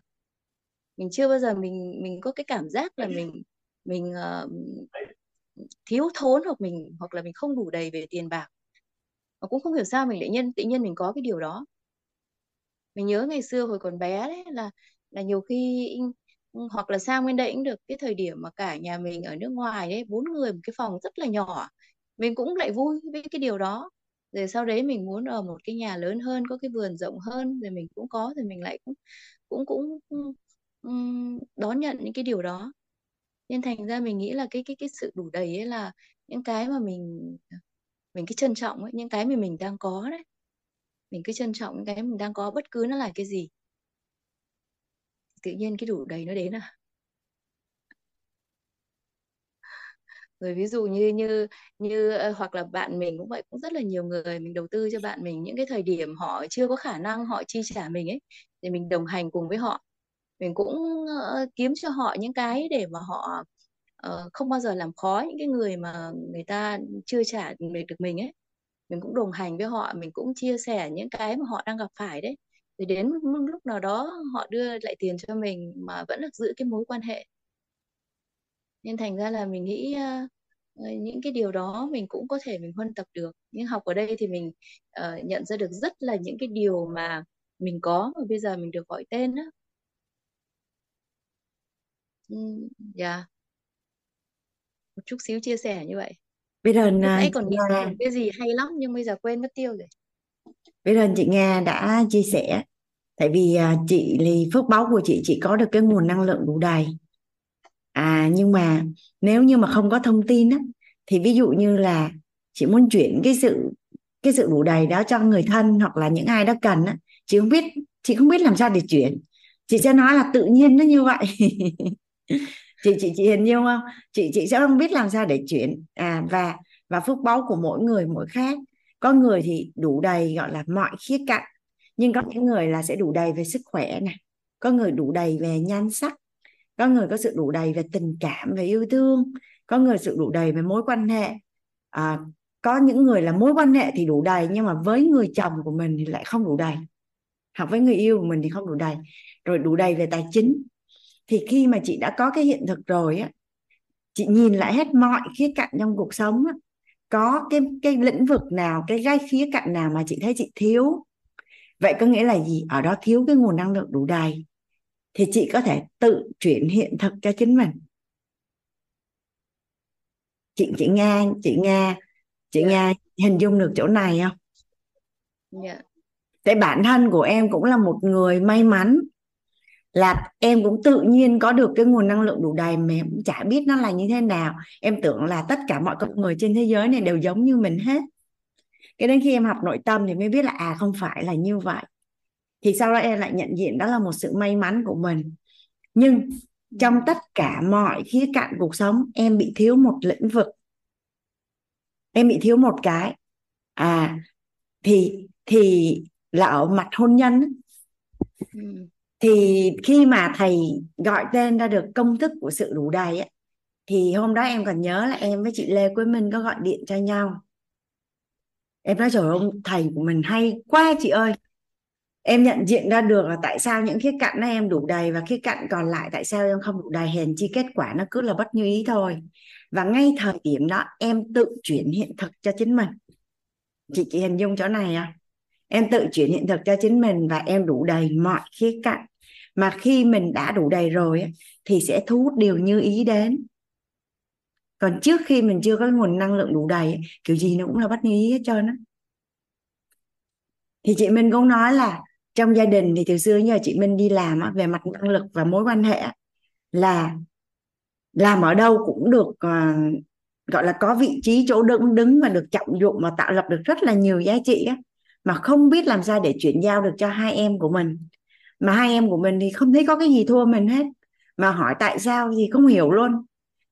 Mình chưa bao giờ mình mình có cái cảm giác là mình mình uh, thiếu thốn hoặc mình hoặc là mình không đủ đầy về tiền bạc mà cũng không hiểu sao mình lại nhân tự nhiên mình có cái điều đó. Mình nhớ ngày xưa hồi còn bé đấy là là nhiều khi ừ, hoặc là sang bên đây cũng được cái thời điểm mà cả nhà mình ở nước ngoài đấy bốn người một cái phòng rất là nhỏ mình cũng lại vui với cái điều đó. Rồi sau đấy mình muốn ở một cái nhà lớn hơn có cái vườn rộng hơn rồi mình cũng có rồi mình lại cũng cũng cũng um, đón nhận những cái điều đó. Nên thành ra mình nghĩ là cái cái cái sự đủ đầy ấy là những cái mà mình mình cứ trân trọng ấy, những cái mà mình đang có đấy. Mình cứ trân trọng những cái mình đang có bất cứ nó là cái gì. Tự nhiên cái đủ đầy nó đến à? Rồi ví dụ như như như hoặc là bạn mình cũng vậy cũng rất là nhiều người mình đầu tư cho bạn mình những cái thời điểm họ chưa có khả năng họ chi trả mình ấy thì mình đồng hành cùng với họ. Mình cũng uh, kiếm cho họ những cái để mà họ uh, không bao giờ làm khó những cái người mà người ta chưa trả được mình ấy. Mình cũng đồng hành với họ mình cũng chia sẻ những cái mà họ đang gặp phải đấy. Thì đến lúc nào đó họ đưa lại tiền cho mình mà vẫn được giữ cái mối quan hệ. Nên thành ra là mình nghĩ uh, những cái điều đó mình cũng có thể mình huân tập được. Nhưng học ở đây thì mình uh, nhận ra được rất là những cái điều mà mình có mà bây giờ mình được gọi tên đó dạ. yeah một chút xíu chia sẻ như vậy. Bây giờ lúc nãy còn nghĩ Nga, cái gì hay lắm nhưng bây giờ quên mất tiêu rồi. Bây giờ chị Nga đã chia sẻ tại vì uh, chị thì phước báu của chị chị có được cái nguồn năng lượng đủ đầy. À nhưng mà nếu như mà không có thông tin á thì ví dụ như là chị muốn chuyển cái sự cái sự đủ đầy đó cho người thân hoặc là những ai đó cần á chị không biết chị không biết làm sao để chuyển. Chị sẽ nói là tự nhiên nó như vậy chị chị chị hình dung không? Chị chị sẽ không biết làm sao để chuyển. À và và phước báu của mỗi người mỗi khác. Có người thì đủ đầy gọi là mọi khía cạnh. Nhưng có những người là sẽ đủ đầy về sức khỏe này có người đủ đầy về nhan sắc. Có người có sự đủ đầy về tình cảm về yêu thương. Có người sự đủ đầy về mối quan hệ. À, có những người là mối quan hệ thì đủ đầy nhưng mà với người chồng của mình thì lại không đủ đầy. Hoặc với người yêu của mình thì không đủ đầy. Rồi đủ đầy về tài chính thì khi mà chị đã có cái hiện thực rồi á chị nhìn lại hết mọi khía cạnh trong cuộc sống á, có cái cái lĩnh vực nào cái gai khía cạnh nào mà chị thấy chị thiếu? Vậy có nghĩa là gì? Ở đó thiếu cái nguồn năng lượng đủ đầy. Thì chị có thể tự chuyển hiện thực cho chính mình. Chị chị nghe chị nghe chị yeah. nghe hình dung được chỗ này không? Yeah. tại bản thân của em cũng là một người may mắn là em cũng tự nhiên có được cái nguồn năng lượng đủ đầy mà em cũng chả biết nó là như thế nào. Em tưởng là tất cả mọi con người trên thế giới này đều giống như mình hết. Cái đến khi em học nội tâm thì mới biết là à không phải là như vậy. Thì sau đó em lại nhận diện đó là một sự may mắn của mình. Nhưng trong tất cả mọi khía cạnh cuộc sống, em bị thiếu một lĩnh vực. Em bị thiếu một cái. À thì thì là ở mặt hôn nhân thì khi mà thầy gọi tên ra được công thức của sự đủ đầy ấy, thì hôm đó em còn nhớ là em với chị Lê Quế Minh có gọi điện cho nhau. Em nói trời ơi thầy của mình hay quá chị ơi. Em nhận diện ra được là tại sao những khía cạnh đó em đủ đầy và khía cạnh còn lại tại sao em không đủ đầy hèn chi kết quả nó cứ là bất như ý thôi. Và ngay thời điểm đó em tự chuyển hiện thực cho chính mình. Chị chị hình dung chỗ này à em tự chuyển hiện thực cho chính mình và em đủ đầy mọi khía cạnh mà khi mình đã đủ đầy rồi thì sẽ thu hút điều như ý đến. Còn trước khi mình chưa có nguồn năng lượng đủ đầy kiểu gì nó cũng là bất như ý hết trơn á. Thì chị Minh cũng nói là trong gia đình thì từ xưa giờ chị Minh đi làm về mặt năng lực và mối quan hệ là làm ở đâu cũng được ờ, gọi là có vị trí chỗ đứng đứng và được trọng dụng và tạo lập được rất là nhiều giá trị á, mà không biết làm sao để chuyển giao được cho hai em của mình mà hai em của mình thì không thấy có cái gì thua mình hết. Mà hỏi tại sao thì không hiểu luôn.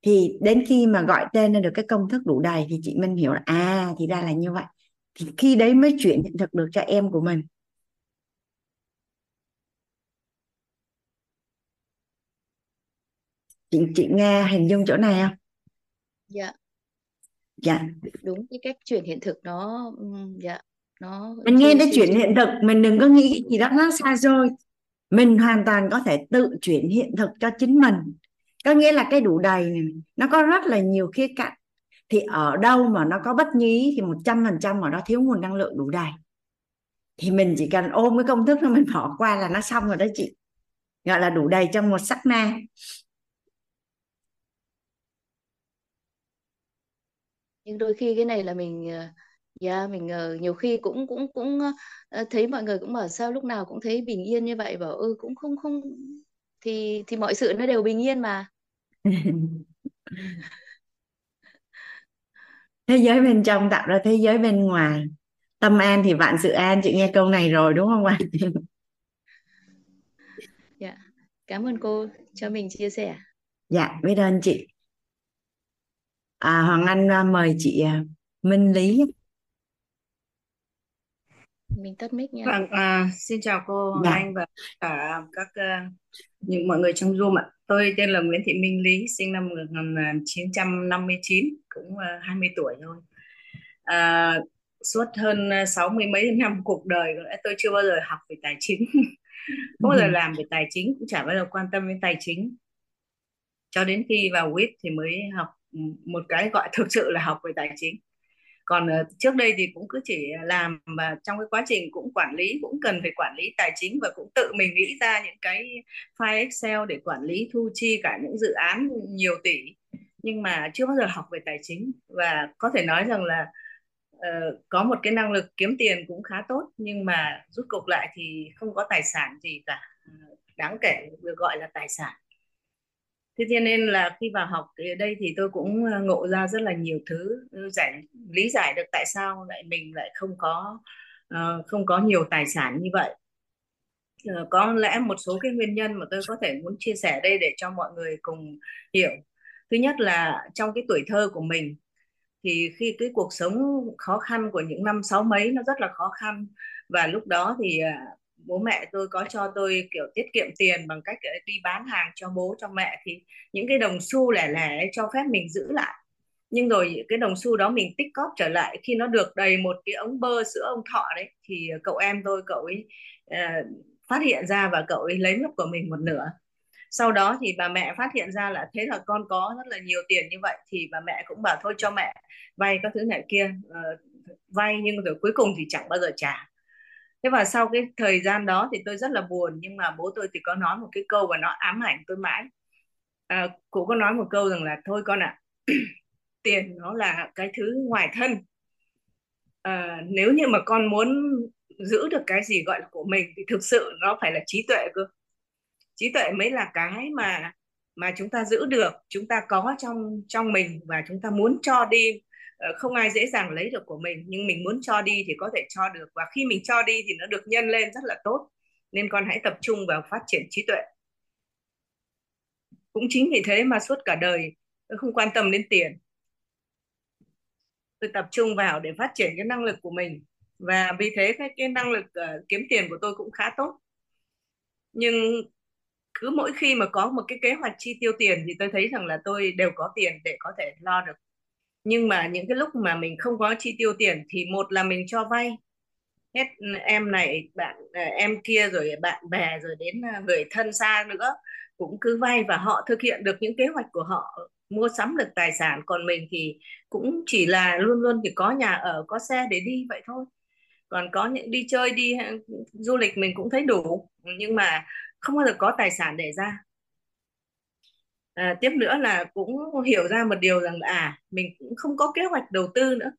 Thì đến khi mà gọi tên ra được cái công thức đủ đầy thì chị Minh hiểu là à thì ra là như vậy. Thì khi đấy mới chuyển hiện thực được cho em của mình. Chị chị nghe hình dung chỗ này không? Dạ. Dạ. Đúng cái cách chuyển hiện thực nó dạ nó mình nghe đến chuyển hiện thực mình đừng có nghĩ cái gì đó nó xa xôi mình hoàn toàn có thể tự chuyển hiện thực cho chính mình. Có nghĩa là cái đủ đầy này, nó có rất là nhiều khía cạnh. Thì ở đâu mà nó có bất nhí thì một trăm phần trăm ở đó thiếu nguồn năng lượng đủ đầy. Thì mình chỉ cần ôm cái công thức nó mình bỏ qua là nó xong rồi đó chị. Gọi là đủ đầy trong một sắc na nhưng đôi khi cái này là mình ờ, yeah, dạ, mình uh, nhiều khi cũng cũng cũng uh, thấy mọi người cũng bảo sao lúc nào cũng thấy bình yên như vậy bảo ừ cũng không không thì thì mọi sự nó đều bình yên mà. Thế giới bên trong tạo ra thế giới bên ngoài tâm an thì vạn sự an chị nghe câu này rồi đúng không ạ? Dạ cảm ơn cô cho mình chia sẻ. Dạ biết ơn chị. À, Hoàng Anh à, mời chị à, Minh Lý mình tắt mic nha Vâng, à, xin chào cô Hoàng dạ Anh và cả các uh, những mọi người trong Zoom ạ. Tôi tên là Nguyễn Thị Minh Lý, sinh năm 1959, cũng uh, 20 tuổi thôi. À, suốt hơn sáu mươi mấy năm cuộc đời tôi chưa bao giờ học về tài chính, không bao giờ làm về tài chính, cũng chả bao giờ quan tâm đến tài chính. Cho đến khi vào WIT thì mới học một cái gọi thực sự là học về tài chính còn uh, trước đây thì cũng cứ chỉ làm và trong cái quá trình cũng quản lý cũng cần phải quản lý tài chính và cũng tự mình nghĩ ra những cái file Excel để quản lý thu chi cả những dự án nhiều tỷ. Nhưng mà chưa bao giờ học về tài chính và có thể nói rằng là uh, có một cái năng lực kiếm tiền cũng khá tốt nhưng mà rút cục lại thì không có tài sản gì cả. Ờ, đáng kể được gọi là tài sản thế cho nên là khi vào học ở đây thì tôi cũng ờ, ngộ ra rất là nhiều thứ ừ, giải lý giải được tại sao lại mình lại không có uh, không có nhiều tài sản như vậy. Uh, có lẽ một số cái nguyên nhân mà tôi có thể muốn chia sẻ đây để cho mọi người cùng hiểu. Thứ nhất là trong cái tuổi thơ của mình thì khi cái cuộc sống khó khăn của những năm sáu mấy nó rất là khó khăn và lúc đó thì à, bố mẹ tôi có cho tôi kiểu tiết kiệm tiền bằng cách đi bán hàng cho bố cho mẹ thì những cái đồng xu lẻ lẻ cho phép mình giữ lại. Nhưng rồi cái đồng xu đó mình tích cóp trở lại khi nó được đầy một cái ống bơ sữa ông thọ đấy thì cậu em tôi cậu ấy uh, phát hiện ra và cậu ấy lấy mất của mình một nửa. Sau đó thì bà mẹ phát hiện ra là thế là con có rất là nhiều tiền như vậy thì bà mẹ cũng bảo thôi cho mẹ vay các thứ này kia uh, vay nhưng rồi cuối cùng thì chẳng bao giờ trả thế và sau cái thời gian đó thì tôi rất là buồn nhưng mà bố tôi thì có nói một cái câu và nó ám ảnh tôi mãi. À, cụ có nói một câu rằng là thôi con ạ à, tiền nó là cái thứ ngoài thân. À, nếu như mà con muốn giữ được cái gì gọi là của mình thì thực sự nó phải là trí tuệ cơ. Trí tuệ mới là cái mà mà chúng ta giữ được chúng ta có trong trong mình và chúng ta muốn cho đi Ờ, không ai dễ dàng lấy được của mình nhưng mình muốn cho đi thì có thể cho được và khi mình cho đi thì nó được nhân lên rất là tốt. Nên con hãy tập trung vào phát triển trí tuệ. Cũng chính vì thế mà suốt cả đời tôi không quan tâm đến tiền. Tôi tập trung vào để phát triển cái năng lực của mình và vì thế cái, cái năng lực uh, kiếm tiền của tôi cũng khá tốt. Nhưng cứ mỗi khi mà có một cái kế hoạch chi tiêu tiền thì tôi thấy rằng là tôi đều có tiền để có thể lo được nhưng mà những cái lúc mà mình không có chi tiêu tiền thì một là mình cho vay. Hết em này, bạn à, em kia rồi bạn bè rồi đến à, người thân xa nữa cũng cứ vay và họ thực hiện được những kế hoạch của họ, mua sắm được tài sản. Còn mình thì cũng chỉ là luôn luôn thì có nhà ở, có xe để đi vậy thôi. Còn có những đi chơi, đi à, du lịch mình cũng thấy đủ. Nhưng mà không bao giờ có tài sản để ra à, tiếp nữa là cũng hiểu ra một điều rằng là à mình cũng không có kế hoạch đầu tư nữa.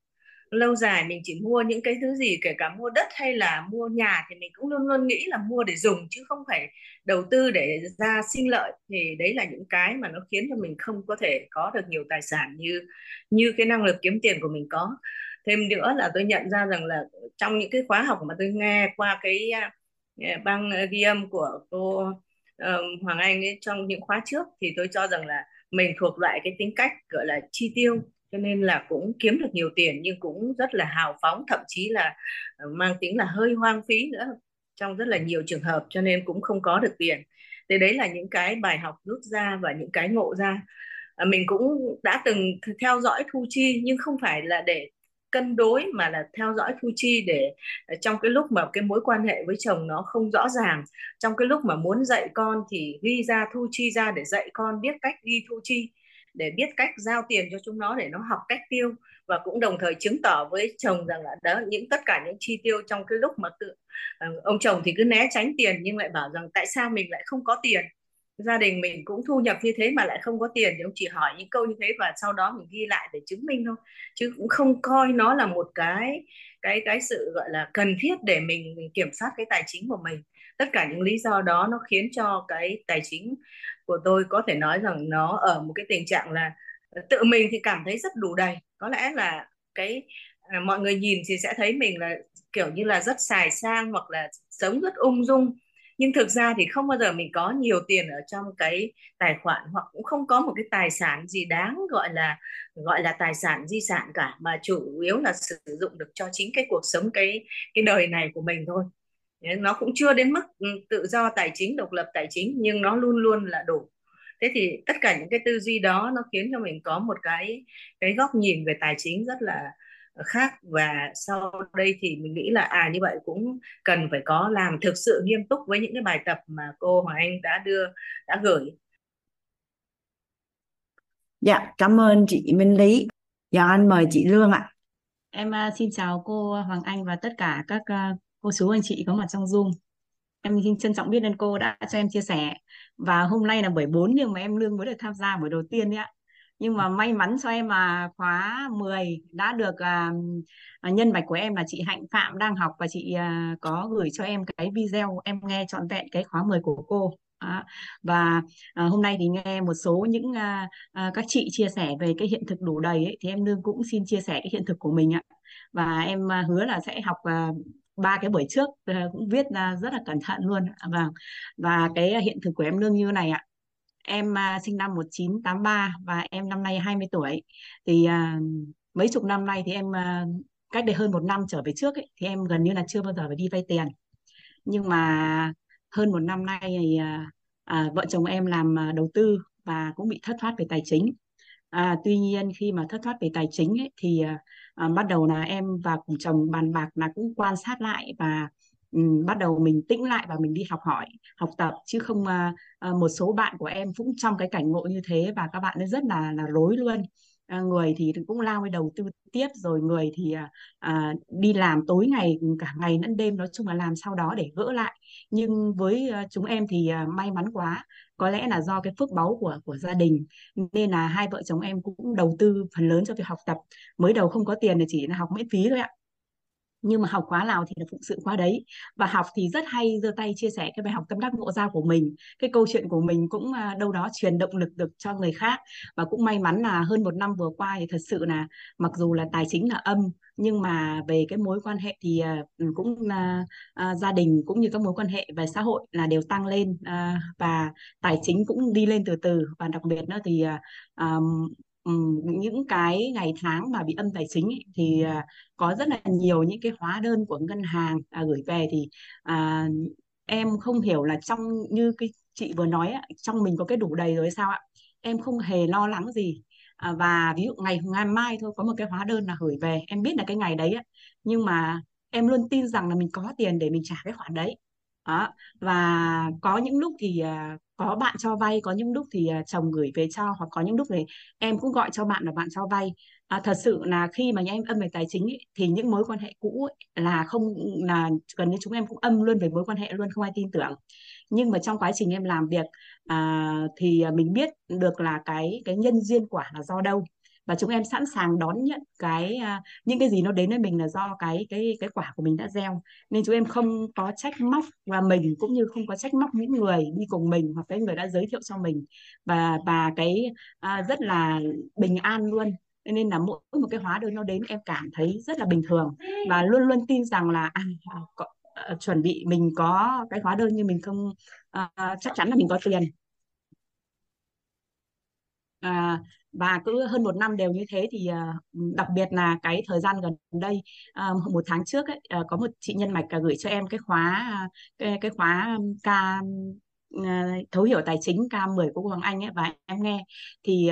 Lâu dài mình chỉ mua những cái thứ gì kể cả mua đất hay là mua nhà thì mình cũng luôn luôn nghĩ là mua để dùng chứ không phải đầu tư để ra sinh lợi. Thì đấy là những cái mà nó khiến cho mình không có thể có được nhiều tài sản như như cái năng lực kiếm tiền của mình có. Thêm nữa là tôi nhận ra rằng là trong những cái khóa học mà tôi nghe qua cái à, băng à, ghi âm của cô uh, Hoàng Anh ấy trong những khóa trước thì tôi cho rằng là mình thuộc loại cái tính cách gọi là chi tiêu cho nên là cũng kiếm được nhiều tiền nhưng cũng rất là hào phóng thậm chí là ờ, mang tính là hơi hoang phí nữa trong rất là nhiều trường hợp cho nên cũng không có được tiền. Thế đấy là những cái bài học rút ra và những cái ngộ ra. Ờ, mình cũng đã từng theo dõi thu chi nhưng không phải là để cân đối mà là theo dõi thu chi để ờ, trong cái lúc mà cái mối quan hệ với chồng nó không rõ ràng, trong cái lúc mà muốn dạy con thì ghi ra thu chi ra để dạy con biết cách ghi thu chi, để biết cách giao tiền cho chúng nó để nó học cách tiêu và cũng đồng thời chứng tỏ với chồng rằng là đó, những tất cả những chi tiêu trong cái lúc mà tự ờ, ông chồng thì cứ né tránh tiền nhưng lại bảo rằng tại sao mình lại không có tiền? Gia đình mình cũng thu nhập như thế mà lại không có tiền thì ông chỉ hỏi những câu như thế và sau đó mình ghi lại để chứng minh thôi. Chứ cũng không coi nó là một cái cái cái sự gọi là cần thiết để mình, mình kiểm soát cái tài chính của mình. Tất cả những lý do đó nó khiến cho cái tài chính của tôi có thể nói rằng nó ở một cái tình trạng là ờ, tự mình thì cảm thấy rất đủ đầy. Có lẽ là cái à, mọi người nhìn thì sẽ thấy mình là kiểu như là rất xài sang hoặc là sống rất ung dung nhưng thực ra thì không bao giờ mình có nhiều tiền ở trong cái tài khoản hoặc cũng không có một cái tài sản gì đáng gọi là gọi là tài sản di sản cả, mà chủ yếu là sử dụng được cho chính cái cuộc sống cái cái đời này của mình thôi. Nó cũng chưa đến mức ừ, tự do tài chính, độc lập tài chính, nhưng nó luôn luôn là đủ. Thế thì tất cả những cái tư duy đó nó khiến cho mình có một cái cái góc nhìn về tài chính rất là khác và sau đây thì mình nghĩ là à như vậy cũng cần phải có làm thực sự nghiêm túc với những cái bài tập mà cô Hoàng Anh đã đưa đã gửi. Dạ, cảm ơn chị Minh Lý. Giờ anh mời chị Lương ạ. Em uh, xin chào cô Hoàng Anh và tất cả các uh, cô chú anh chị có mặt trong Zoom. Em xin trân trọng biết ơn cô đã cho em chia sẻ. Và hôm nay là buổi 4 nhưng mà em Lương mới được tham gia buổi đầu tiên đấy ạ nhưng mà may mắn cho em mà khóa 10 đã được uh, nhân mạch của em là chị Hạnh Phạm đang học và chị uh, có gửi cho em cái video em nghe trọn vẹn cái khóa 10 của cô. À, và à, hôm nay thì nghe một số những à, à, các chị chia sẻ về cái hiện thực đủ đầy ấy, thì em nương cũng xin chia sẻ cái hiện thực của mình ạ. Và em à, hứa là sẽ học à, ba cái buổi trước cũng viết à, rất là cẩn thận luôn và vâng. và cái hiện thực của em nương như này ạ em à, sinh năm 1983 và em năm nay 20 tuổi. Thì uh, mấy chục năm nay thì em uh, cách đây hơn một năm trở về trước ấy, thì em gần như là chưa bao giờ phải đi vay tiền. Nhưng mà hơn một năm nay thì à, vợ chồng em làm đầu tư và cũng bị thất thoát về tài chính. À, tuy nhiên khi mà thất thoát về tài chính ấy, thì à, bắt đầu là em và cùng chồng bàn bạc là cũng quan sát lại và um, bắt đầu mình tĩnh lại và mình đi học hỏi học tập chứ không uh, một số bạn của em cũng trong cái cảnh ngộ như thế và các bạn ấy rất là là rối luôn. Ờ, người thì cũng lao đi đầu tư tiếp rồi người thì uh, đi làm tối ngày cả ngày lẫn đêm nói chung là làm sau đó để gỡ lại. Nhưng với uh, chúng em thì uh, may mắn quá có lẽ là do cái phước báu của của gia đình nên là hai vợ chồng em cũng đầu tư phần lớn cho việc học tập. Mới đầu không có tiền thì chỉ là học miễn phí thôi ạ nhưng mà học khóa nào thì là phụng sự khóa đấy. Và học thì rất hay giơ tay chia sẻ cái bài học tâm đắc ngộ ra của mình. Cái câu chuyện của mình cũng à, đâu đó truyền động lực được cho người khác. Và cũng may mắn là hơn một năm vừa qua thì thật sự là mặc dù là tài chính là âm nhưng mà về cái mối quan hệ thì à, cũng uh, uh, gia đình cũng như các mối quan hệ về xã hội là đều tăng lên uh, và tài chính cũng đi lên từ từ. Và đặc biệt nữa thì uh, những cái ngày tháng mà bị âm tài chính ấy, thì à, có rất là nhiều những cái hóa đơn của ngân hàng à, gửi về thì à, em không hiểu là trong như cái chị vừa nói á, trong mình có cái đủ đầy rồi sao ạ em không hề lo lắng gì. À, và ví dụ ngày ngày mai thôi có một cái hóa đơn là gửi về em biết là cái ngày đấy á, nhưng mà em luôn tin rằng là mình có tiền để mình trả cái khoản đấy đó. và có những lúc thì à, có bạn cho vay có những lúc thì à, chồng gửi về cho hoặc có những lúc thì em cũng gọi cho bạn là bạn cho vay à, thật sự là khi mà nhà em âm về tài chính ấy, thì những mối quan hệ cũ ấy, là không là gần như chúng em cũng âm luôn về mối quan hệ luôn không ai tin tưởng nhưng mà trong quá trình em làm việc à, thì à, mình biết được là cái cái nhân duyên quả là do đâu và chúng em sẵn sàng đón nhận cái uh, những cái gì nó đến với mình là do cái cái cái quả của mình đã gieo. Nên chúng em không có trách móc và mình cũng như không có trách móc những người đi cùng mình hoặc cái người đã giới thiệu cho mình. Và và cái uh, rất là bình an luôn. Nên là mỗi một cái hóa đơn nó đến em cảm thấy rất là bình thường. Và luôn luôn tin rằng là à, có, uh, chuẩn bị mình có cái hóa đơn nhưng mình không uh, chắc chắn là mình có tiền à, và cứ hơn một năm đều như thế thì uh, đặc biệt là cái thời gian gần đây uh, một tháng trước ấy, uh, có một chị nhân mạch gửi cho em cái khóa cái, cái khóa K uh, thấu hiểu tài chính K10 của Hoàng Anh ấy và em nghe thì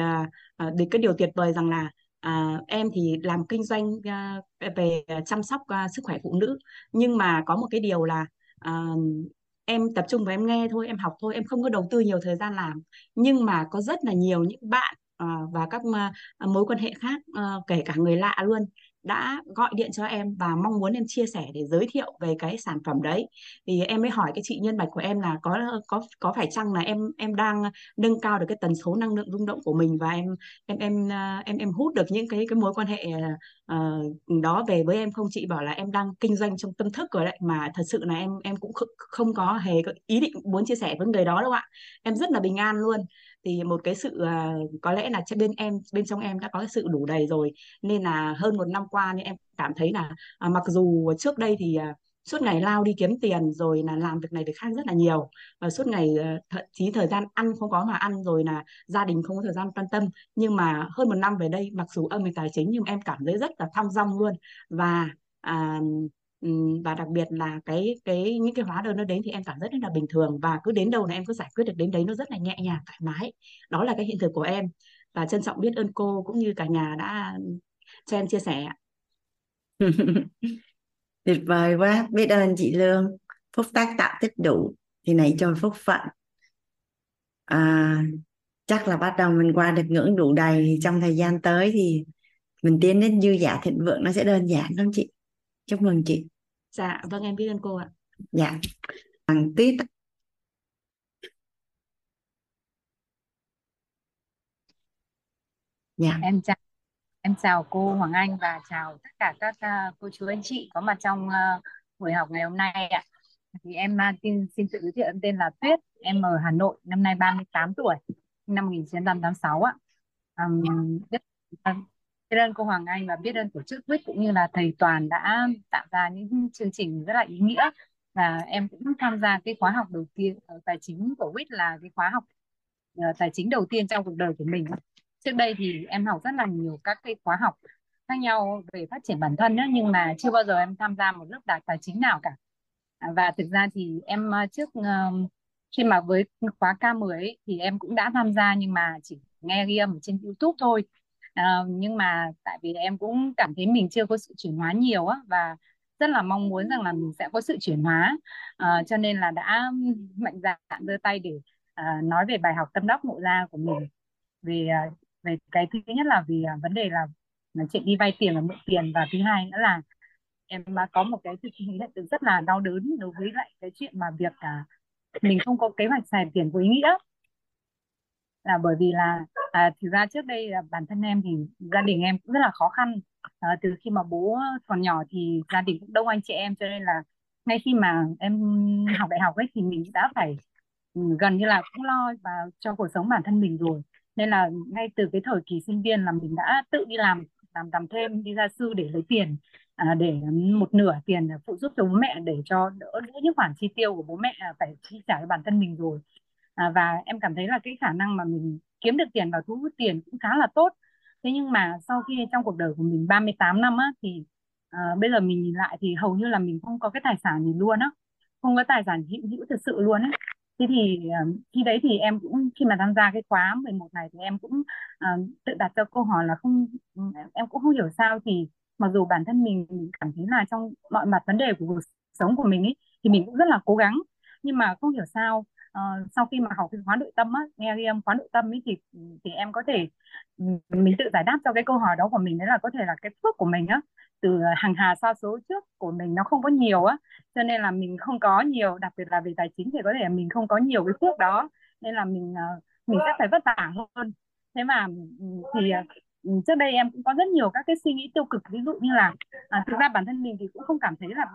uh, được cái điều tuyệt vời rằng là À, em thì làm kinh doanh uh, về chăm sóc uh, sức khỏe phụ nữ. Nhưng mà có một cái điều là uh, em tập trung và em nghe thôi, em học thôi, em không có đầu tư nhiều thời gian làm. Nhưng mà có rất là nhiều những bạn ờ, và các ờ, mối quan hệ khác ờ, kể cả người lạ luôn đã gọi điện cho em và mong muốn em chia sẻ để giới thiệu về cái sản phẩm đấy. Thì em mới hỏi cái chị nhân mạch của em là có có có phải chăng là em em đang nâng cao được cái tần số năng lượng rung động của mình và em em em à, em em hút được những cái cái mối quan hệ uh, đó về với em không? Chị bảo là em đang kinh doanh trong tâm thức rồi đấy mà thật sự là em em cũng không có hề có ý định muốn chia sẻ với người đó đâu ạ. Em rất là bình an luôn thì một cái sự uh, có lẽ là bên em bên trong em đã có cái sự đủ đầy rồi nên là hơn một năm qua nên em cảm thấy là uh, mặc dù trước đây thì uh, suốt ngày lao đi kiếm tiền rồi là làm việc này việc khác rất là nhiều và suốt ngày ờ, thậm chí thời gian ăn không có mà ăn rồi là gia đình không có thời gian quan tâm nhưng mà hơn một năm về đây mặc dù âm về tài chính nhưng em cảm thấy rất là thong dong luôn. Và à, và đặc biệt là cái cái những cái hóa đơn nó đến thì em cảm rất là bình thường và cứ đến đâu là em cứ giải quyết được đến đấy nó rất là nhẹ nhàng thoải mái. Đó là cái hiện thực của em và trân trọng biết ơn cô cũng như cả nhà đã cho em chia sẻ tuyệt vời quá biết ơn chị Lương. Phúc tác tạo tích đủ thì này cho phúc phận. À, chắc là bắt đầu mình qua được ngưỡng đủ đầy thì trong thời gian tới thì mình tiến đến dư giả thịnh vượng nó sẽ đơn giản lắm chị chúc mừng chị. Dạ vâng em biết ơn cô ạ. Dạ. Bằng tít dạ. Em chào em chào cô Hoàng Anh và chào tất cả các uh, cô chú anh chị có mặt trong uh, buổi học ngày hôm nay ạ. Thì em uh, xin, xin tự giới thiệu em tên là Tuyết em ở Hà Nội năm nay 38 tuổi năm 1986 ạ. Um, biết, ơn cô Hoàng Anh và biết ơn tổ chức Quýt cũng như là thầy Toàn đã tạo ra những chương trình rất là ý nghĩa. Và em cũng tham gia cái khóa học đầu tiên ở tài chính của Quýt là cái khóa học ờ, tài chính đầu tiên trong cuộc đời của mình. Trước đây thì em học rất là nhiều các cái khóa học khác nhau về phát triển bản thân đó, nhưng mà chưa bao giờ em tham gia một lớp đào tài chính nào cả. À, và thực ra thì em ờ, trước khi mà với khóa K10 ấy, thì em cũng đã tham gia nhưng mà chỉ nghe ghi âm trên YouTube thôi à, nhưng mà tại vì em cũng cảm thấy mình chưa có sự chuyển hóa nhiều á và rất là mong muốn rằng là mình sẽ có sự chuyển hóa. À, cho nên là đã mạnh dạn đưa tay để à, nói về bài học tâm đắc nội ra của mình. Về về cái thứ nhất là vì vấn đề là, là chuyện đi vay tiền và mượn tiền và thứ hai nữa là em có một cái suy nghĩ hiện rất là đau đớn đối với lại cái chuyện mà việc à, mình không có kế hoạch xài tiền có ý nghĩa là bởi vì là à, thực ra trước đây là bản thân em thì gia đình em cũng rất là khó khăn. À, từ khi mà bố còn nhỏ thì gia đình cũng đông anh chị em cho nên là ngay khi mà em học đại học ấy thì mình đã phải ừ, gần như là cũng lo và cho cuộc sống bản thân mình rồi. Nên là ngay từ cái thời kỳ sinh viên là mình đã tự đi làm làm làm thêm đi gia sư để lấy tiền à, để một nửa tiền phụ giúp cho bố mẹ để cho đỡ những khoản chi tiêu của bố mẹ à, phải chi trả cho bản thân mình rồi à, và em cảm thấy là cái khả năng mà mình kiếm được tiền và thu hút tiền cũng khá là tốt. Thế nhưng mà sau khi trong cuộc đời của mình 38 năm á thì à, bây giờ mình nhìn lại thì hầu như là mình không có cái tài sản gì luôn á. Không có tài sản hữu hữu thực sự luôn á. Thế thì ờ, khi đấy thì em cũng khi mà tham gia cái khóa 11 này thì em cũng uh, tự đặt cho câu hỏi là không ừ, em cũng không hiểu sao thì mặc dù bản thân mình, mình cảm thấy là trong mọi mặt vấn đề của cuộc sống của mình ấy thì mình cũng rất là cố gắng. Nhưng mà không hiểu sao uh, sau khi mà học khóa nội tâm á nghe em um, khóa nội tâm ấy thì thì em có thể mình tự giải đáp cho cái câu hỏi đó của mình đấy là có thể là cái phước của mình á từ ờ, hàng hà sa số trước của mình nó không có nhiều á cho nên là mình không có nhiều đặc biệt là về tài chính thì có thể là mình không có nhiều cái phước đó nên là mình ờ, mình sẽ phải vất vả hơn. Thế mà thì trước đây em cũng có rất nhiều các cái suy nghĩ tiêu cực ví dụ như là à, thực ra bản thân mình thì cũng không cảm thấy là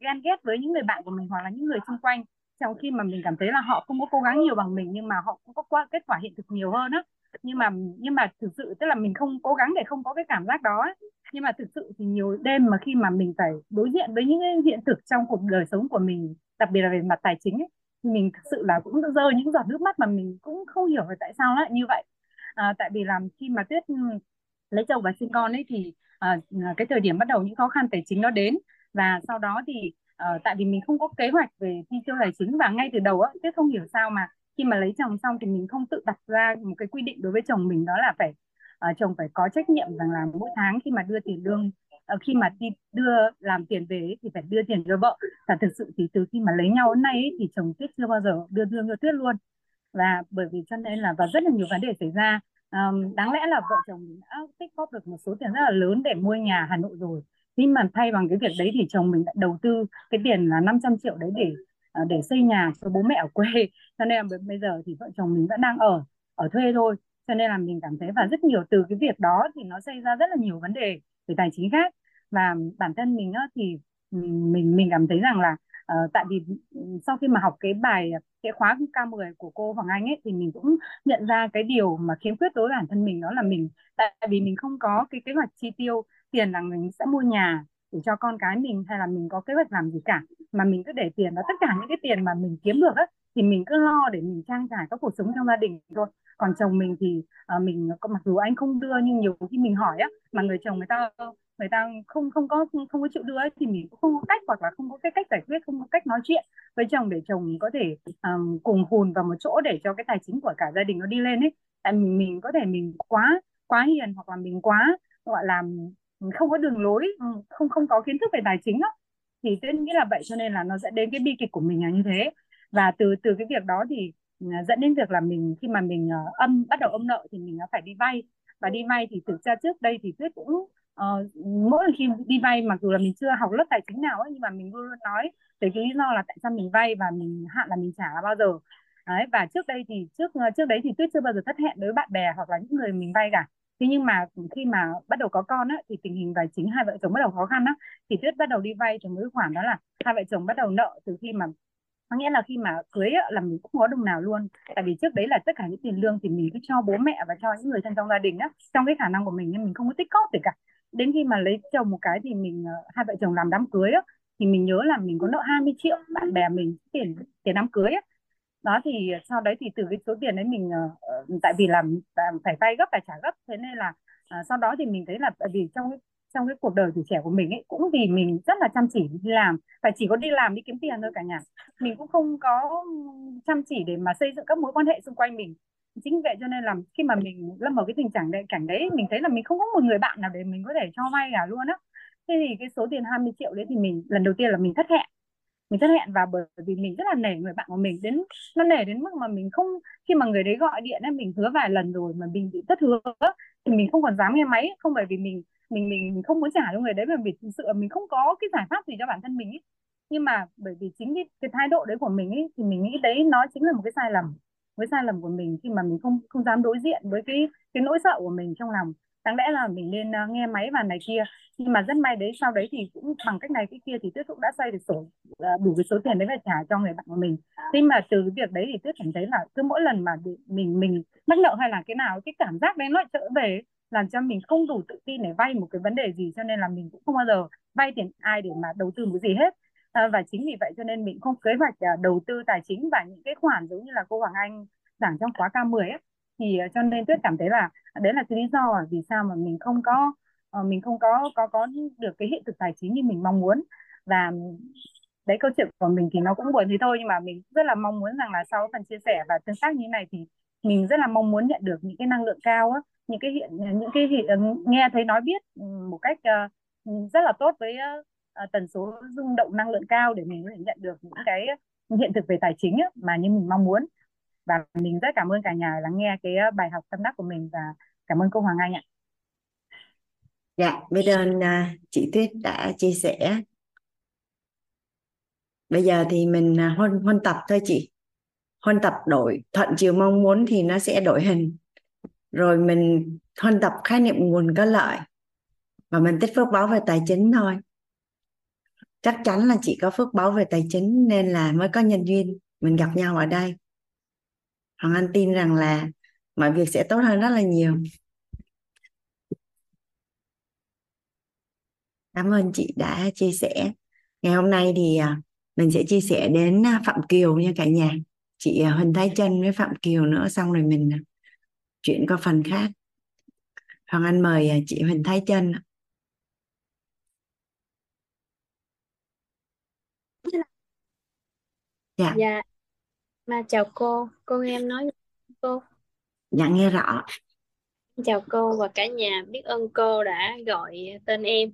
ghen ghét với những người bạn của mình hoặc là những người xung quanh trong khi mà mình cảm thấy là họ không có cố gắng nhiều bằng mình nhưng mà họ cũng có qua kết quả hiện thực nhiều hơn á. Nhưng mà nhưng mà thực sự tức là mình không cố gắng để không có cái cảm giác đó ấy. nhưng mà thực sự thì nhiều đêm mà khi mà mình phải đối diện với những cái hiện thực trong cuộc đời sống của mình đặc biệt là về mặt tài chính ấy, thì mình thực sự là cũng rơi những giọt nước mắt mà mình cũng không hiểu là tại sao lại như vậy. À, tại vì làm khi mà tuyết lấy chồng và sinh con ấy thì à, à, cái thời điểm bắt đầu những khó khăn tài chính nó đến. Và sau đó thì uh, tại vì mình không có kế hoạch về chi tiêu tài chính và ngay từ đầu á tuyết không hiểu sao mà khi mà lấy chồng xong thì mình không tự đặt ra một cái quy định đối với chồng mình đó là phải uh, chồng phải có trách nhiệm rằng là mỗi tháng khi mà đưa tiền lương uh, khi mà đi đưa làm tiền về thì phải đưa tiền cho vợ. Và thực sự thì từ khi mà lấy nhau đến nay ấy, thì chồng tuyết chưa bao giờ đưa lương cho tuyết luôn. Và bởi vì cho nên là và rất là nhiều vấn đề xảy ra. Um, đáng lẽ là vợ chồng mình đã tích góp được một số tiền rất là lớn để mua nhà Hà Nội rồi nhưng mà thay bằng cái việc đấy thì chồng mình đã đầu tư cái tiền là 500 triệu đấy để ờ, để xây nhà cho bố mẹ ở quê. Cho nên là bây giờ thì vợ chồng mình vẫn đang ở ở thuê thôi. Cho nên là mình cảm thấy và rất nhiều từ cái việc đó thì nó xây ra rất là nhiều vấn đề về tài chính khác. Và bản thân mình á, thì mình mình cảm thấy rằng là Ờ, tại vì sau khi mà học cái bài à, cái khóa K10 của cô Hoàng Anh ấy thì mình cũng nhận ra cái điều mà khiếm khuyết đối với bản thân mình đó là mình tại vì mình không có cái kế hoạch chi tiêu tiền là mình sẽ mua nhà để cho con cái mình hay là mình có kế hoạch làm gì cả mà mình cứ để tiền và tất cả những cái tiền mà mình kiếm được ấy thì mình cứ lo để mình trang trải các cuộc sống trong gia đình thôi. Còn chồng mình thì uh, mình ờ, mặc dù anh không đưa nhưng nhiều khi mình hỏi á mà người chồng người ta người ta không không có không có chịu đưa ấy, thì mình cũng không có cách hoặc là không có cái cách giải quyết không có cách nói chuyện với chồng để chồng có thể à, um, cùng hùn vào một chỗ để cho cái tài chính của cả gia đình nó đi lên ấy. Tại mình mình có thể mình quá quá hiền hoặc là mình quá gọi là không có đường lối ừ, không không có kiến thức về tài chính đó thì tôi nghĩ là vậy cho nên là nó sẽ đến cái bi kịch của mình là như thế. Và từ từ cái việc đó thì à, dẫn đến việc là mình khi mà mình uh, âm bắt đầu âm nợ thì mình phải đi vay. Và đi vay thì thực ra trước đây thì tuyết cũng uh, mỗi lần khi đi vay mặc dù là mình chưa học lớp tài chính nào ấy, nhưng mà mình luôn luôn nói về cái lý do là tại sao mình vay và mình hạn là mình trả là bao giờ. Đấy và trước đây thì trước ờ, trước đấy thì tuyết chưa bao giờ thất hẹn với bạn bè hoặc là những người mình vay cả. Thế nhưng mà khi mà bắt đầu có con á thì tình hình tài chính hai vợ chồng bắt đầu khó khăn á thì tuyết bắt đầu đi vay từ mấy khoản đó là hai vợ chồng bắt đầu nợ từ khi mà có nghĩa là khi mà cưới là mình cũng có đồng nào luôn. Tại vì trước đấy là tất cả những tiền lương thì mình cứ cho bố mẹ và cho những người thân trong gia đình á trong cái khả năng của mình nhưng mình không có tích cóp gì cả đến khi mà lấy chồng một cái thì mình ờ, hai vợ chồng làm đám cưới á, thì mình nhớ là mình có nợ 20 triệu, bạn bè mình tiền tiền đám cưới á. Đó thì sau đấy thì từ cái số tiền đấy mình ờ, ờ, tại vì làm phải vay gấp, phải trả gấp, thế nên là sau đó thì mình thấy là tại vì trong cái trong cái cuộc đời tuổi trẻ của mình ấy, cũng vì mình rất là chăm chỉ đi làm, phải chỉ có đi làm đi kiếm tiền thôi cả nhà. Mình cũng không có chăm chỉ để mà xây dựng các mối quan hệ xung quanh mình chính vậy cho nên là khi mà mình lâm vào cái tình trạng đấy cảnh đấy mình thấy là mình không có một người bạn nào để mình có thể cho vay cả luôn á. Thế thì cái số tiền 20 triệu đấy thì mình lần đầu tiên là mình thất hẹn. Mình thất hẹn và bởi vì mình rất là nể người bạn của mình đến nó nể đến mức mà mình không khi mà người đấy gọi điện ấy mình hứa vài lần rồi mà mình bị thất hứa thì mình không còn dám nghe máy. Không bởi vì mình mình mình không muốn trả cho người đấy mà vì thực sự mình không có cái giải pháp gì cho bản thân mình ấy. nhưng mà bởi vì chính cái, cái thái độ đấy của mình ấy, thì mình nghĩ đấy nó chính là một cái sai lầm với sai lầm của mình khi mà mình không không dám đối diện với cái cái nỗi sợ của mình trong lòng. Đáng lẽ là mình nên uh, nghe máy và này kia. Nhưng mà rất may đấy sau đấy thì cũng bằng cách này cái kia thì tuyết cũng đã xoay được sổ uh, đủ cái số tiền đấy phải trả cho người bạn của mình. Thế mà từ cái việc đấy thì tuyết cảm thấy là cứ mỗi lần mà mình mình mắc nợ hay là cái nào cái cảm giác đấy nó trở về làm cho mình không đủ tự tin để vay một cái vấn đề gì. Cho nên là mình cũng không bao giờ vay tiền ai để mà đầu tư một gì hết à, và chính vì vậy cho nên mình không kế hoạch à, đầu tư tài chính và những cái khoản giống như là cô Hoàng Anh giảng trong khóa K10 ấy. Thì à, cho nên tuyết cảm thấy là đấy là cái lý do à, vì sao mà mình không có ờ, mình không có có có được cái hiện thực tài chính như mình mong muốn. Và đấy câu chuyện của mình thì nó cũng buồn thế thôi nhưng mà mình rất là mong muốn rằng là sau phần chia sẻ và tương tác như này thì mình rất là mong muốn nhận được những cái năng lượng cao á những cái hiện những cái hiện, nghe thấy nói biết ừ, một cách uh, rất là tốt với uh, À, tần số rung động năng lượng cao để mình có thể nhận được những cái hiện thực về tài chính ấy, mà như mình mong muốn và mình rất cảm ơn cả nhà lắng nghe cái à, bài học tâm đắc của mình và cảm ơn cô Hoàng Anh ạ. Dạ, biết ơn à, chị Tuyết đã chia sẻ. Bây giờ thì mình huân huân tập thôi chị. Huân tập đổi thuận chiều mong muốn thì nó sẽ đổi hình rồi mình huân tập khái niệm nguồn có lợi và mình tích phước báo về tài chính thôi chắc chắn là chị có phước báo về tài chính nên là mới có nhân duyên. Mình gặp nhau ở đây. Hoàng anh tin rằng là mọi việc sẽ tốt hơn rất là nhiều. Cảm ơn chị đã chia sẻ. Ngày hôm nay thì à, mình sẽ chia sẻ đến à, phạm kiều nha cả nhà. Chị à, huỳnh thái chân với phạm kiều nữa, xong rồi mình chuyển qua phần khác. Hoàng Anh mời chị Huỳnh Thái Chân dạ. Dạ. Mà chào cô. Cô nghe em nói cô. Dạ nghe rõ. Chào cô và cả nhà. Biết ơn cô đã gọi tên em.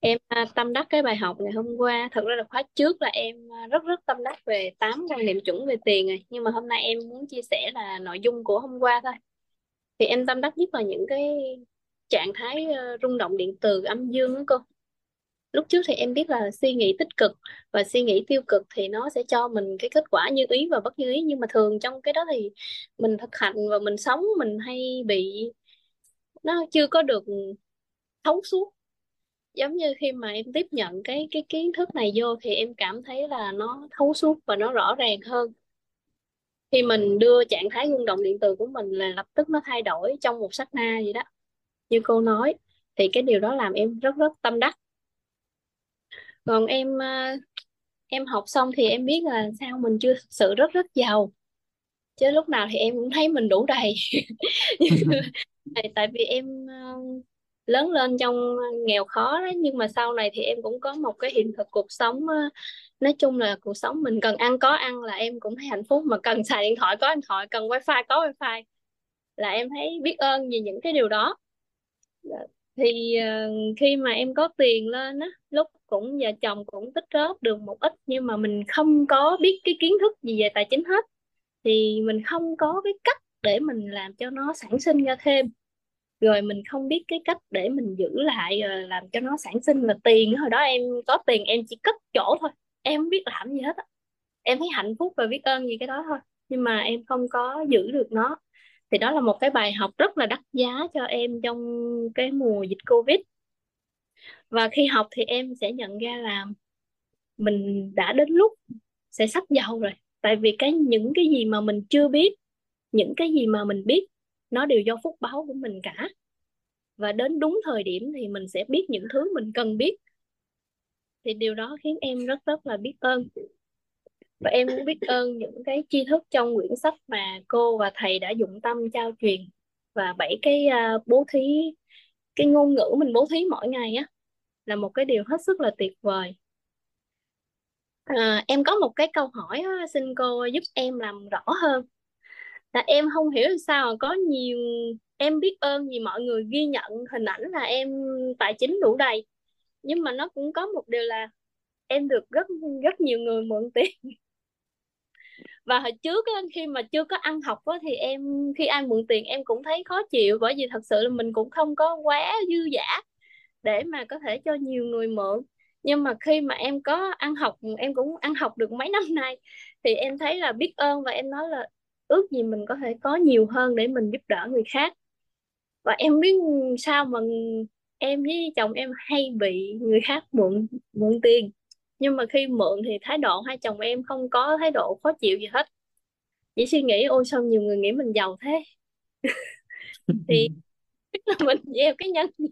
Em à, tâm đắc cái bài học ngày hôm qua. Thật ra là khóa trước là em à, rất rất tâm đắc về 8 quan niệm chuẩn về tiền rồi. Nhưng mà hôm nay em muốn chia sẻ là nội dung của hôm qua thôi. Thì em tâm đắc nhất là những cái trạng thái uh, rung động điện từ âm dương đó cô lúc trước thì em biết là suy nghĩ tích cực và suy nghĩ tiêu cực thì nó sẽ cho mình cái kết quả như ý và bất như ý. Nhưng mà thường trong cái đó thì mình thực hành và mình sống, mình hay bị nó chưa có được thấu suốt. Giống như khi mà em tiếp nhận cái cái kiến thức này vô thì em cảm thấy là nó thấu suốt và nó rõ ràng hơn. Khi mình đưa trạng thái rung động điện từ của mình là lập tức nó thay đổi trong một sát na vậy đó, như cô nói. Thì cái điều đó làm em rất rất tâm đắc còn em ờ, em học xong thì em biết là sao mình chưa thực sự rất rất giàu. Chứ lúc nào thì em cũng thấy mình đủ đầy. Tại vì em ờ, lớn lên trong nghèo khó đó nhưng mà sau này thì em cũng có một cái hiện thực cuộc sống ờ, nói chung là cuộc sống mình cần ăn có ăn là em cũng thấy hạnh phúc. Mà cần xài điện thoại có điện thoại cần wifi có wifi là em thấy biết ơn vì những cái điều đó. Thì uh, khi mà em có tiền lên á lúc cũng vợ chồng cũng tích góp được một ít, nhưng mà mình không có biết cái kiến thức gì về tài chính hết. Thì mình không có cái cách để mình làm cho nó sản sinh ra thêm. Rồi mình không biết cái cách để mình giữ lại rồi làm cho nó sản sinh là tiền. Hồi đó em có tiền, em chỉ cất chỗ thôi. Em không biết làm gì hết á. Em thấy hạnh phúc và biết ơn gì cái đó thôi. Nhưng mà em không có giữ được nó. Thì đó là một cái bài học rất là đắt giá cho em trong cái mùa dịch Covid và khi học thì em sẽ nhận ra là mình đã đến lúc sẽ sắp giàu rồi. Tại vì cái những cái gì mà mình chưa biết những cái gì mà mình biết nó đều do phúc báo của mình cả. Và đến đúng thời điểm thì mình sẽ biết những thứ mình cần biết. Thì điều đó khiến em rất rất là biết ơn. Và em cũng biết ơn những cái tri thức trong quyển sách mà cô và thầy đã dụng tâm trao truyền và bảy cái uh, bố thí cái ngôn ngữ mình bố thí mỗi ngày á là một cái điều hết sức là tuyệt vời. À, em có một cái câu hỏi đó, xin cô giúp em làm rõ hơn. Là em không hiểu sao mà có nhiều em biết ơn vì mọi người ghi nhận hình ảnh là em tài chính đủ đầy. Nhưng mà nó cũng có một điều là em được rất rất nhiều người mượn tiền. Và hồi trước á, khi mà chưa có ăn học á, thì em khi ai mượn tiền em cũng thấy khó chịu bởi vì thật sự là mình cũng không có quá dư giả để mà có thể cho nhiều người mượn. Nhưng mà khi mà em có ăn học em cũng ăn học được mấy năm nay thì em thấy là biết ơn và em nói là ước gì mình có thể có nhiều hơn để mình giúp đỡ người khác. Và em biết sao mà em với chồng em hay bị người khác mượn mượn tiền. Nhưng mà khi mượn thì thái độ hai chồng em không có thái độ khó chịu gì hết. Chỉ suy nghĩ ôi sao nhiều người nghĩ mình giàu thế? Thì là mình gieo cái nhân gì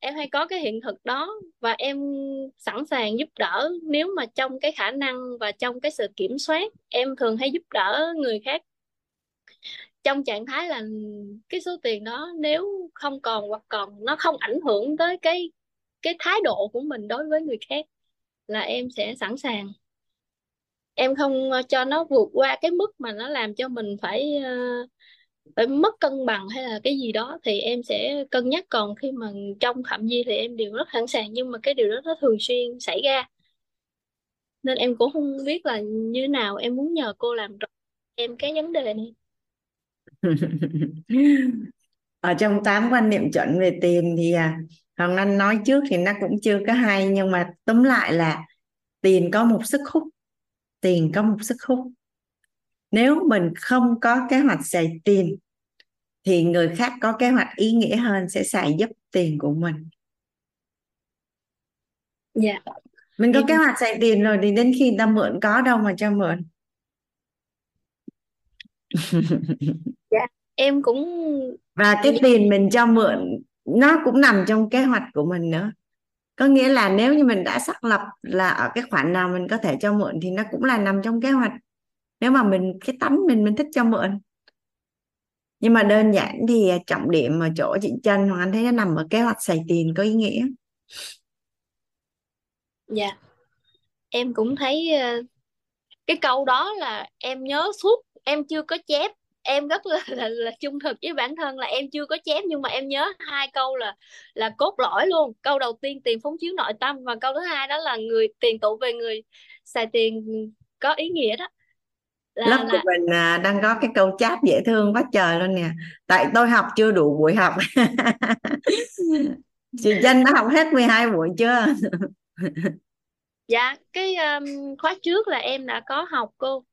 em hay có cái hiện thực đó và em sẵn sàng giúp đỡ nếu mà trong cái khả năng và trong cái sự kiểm soát em thường hay giúp đỡ người khác. Trong trạng thái là cái số tiền đó nếu không còn hoặc còn nó không ảnh hưởng tới cái cái thái độ của mình đối với người khác là em sẽ sẵn sàng. Em không cho nó vượt qua cái mức mà nó làm cho mình phải uh, phải mất cân bằng hay là cái gì đó thì em sẽ cân nhắc. Còn khi mà trong phạm vi thì em đều rất sẵn sàng nhưng mà cái điều đó nó thường xuyên xảy ra. Nên em cũng không biết là như nào. Em muốn nhờ cô làm rõ em cái vấn đề này. Ở trong tám quan niệm chuẩn về tiền thì à, Hoàng Anh nói trước thì nó cũng chưa có hay nhưng mà tóm lại là tiền có một sức hút. Tiền có một sức hút nếu mình không có kế hoạch xài tiền thì người khác có kế hoạch ý nghĩa hơn sẽ xài giúp tiền của mình. Dạ. Mình có kế hoạch xài tiền rồi thì đến khi ta mượn có đâu mà cho mượn. Dạ em cũng và cái tiền mình cho mượn nó cũng nằm trong kế hoạch của mình nữa. Có nghĩa là nếu như mình đã xác lập là ở cái khoản nào mình có thể cho mượn thì nó cũng là nằm trong kế hoạch nếu mà mình cái tánh mình mình thích cho mượn. Nhưng mà đơn giản thì à, trọng điểm ở chỗ chị Trân Hoàng Anh thấy nó nằm ở kế hoạch xài tiền có ý nghĩa. Dạ. Em cũng thấy ờ, cái câu đó là em nhớ suốt em chưa có chép. Em rất là, là là trung thực với bản thân là em chưa có chép nhưng mà em nhớ hai câu là là cốt lõi luôn. Câu đầu tiên tiền phóng chiếu nội tâm và câu thứ hai đó là người tiền tụ về người xài tiền có ý nghĩa đó lớp là của là mình à, đang có cái câu chat dễ thương quá trời luôn nè. Tại tôi học chưa đủ buổi học. Chị Trinh đã học hết 12 buổi chưa? Dạ cái um, khóa trước là em đã có học cô.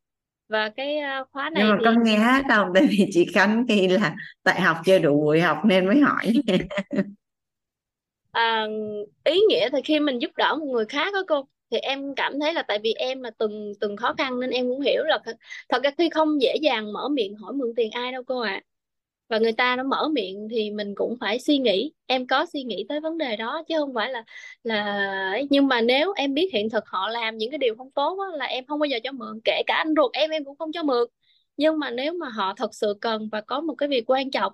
Và cái uh, khóa nhưng này mà thì con nghe hát không? Tại vì chị Khánh khi là tại học chưa đủ buổi học nên mới hỏi. À, ý nghĩa thì khi mình giúp đỡ một người khác đó cô thì em cảm thấy là tại vì em là từng từng khó khăn nên em cũng hiểu là thật ra khi không dễ dàng mở miệng hỏi mượn tiền ai đâu cô ạ. Và người ta nó mở miệng thì mình cũng phải suy nghĩ em có suy nghĩ tới vấn đề đó chứ không phải là là nhưng mà nếu em biết hiện thực họ làm những cái điều không tốt đó, là em không bao giờ cho mượn kể cả anh ruột em em cũng không cho mượn. Nhưng mà nếu mà họ thật sự cần và có một cái việc quan trọng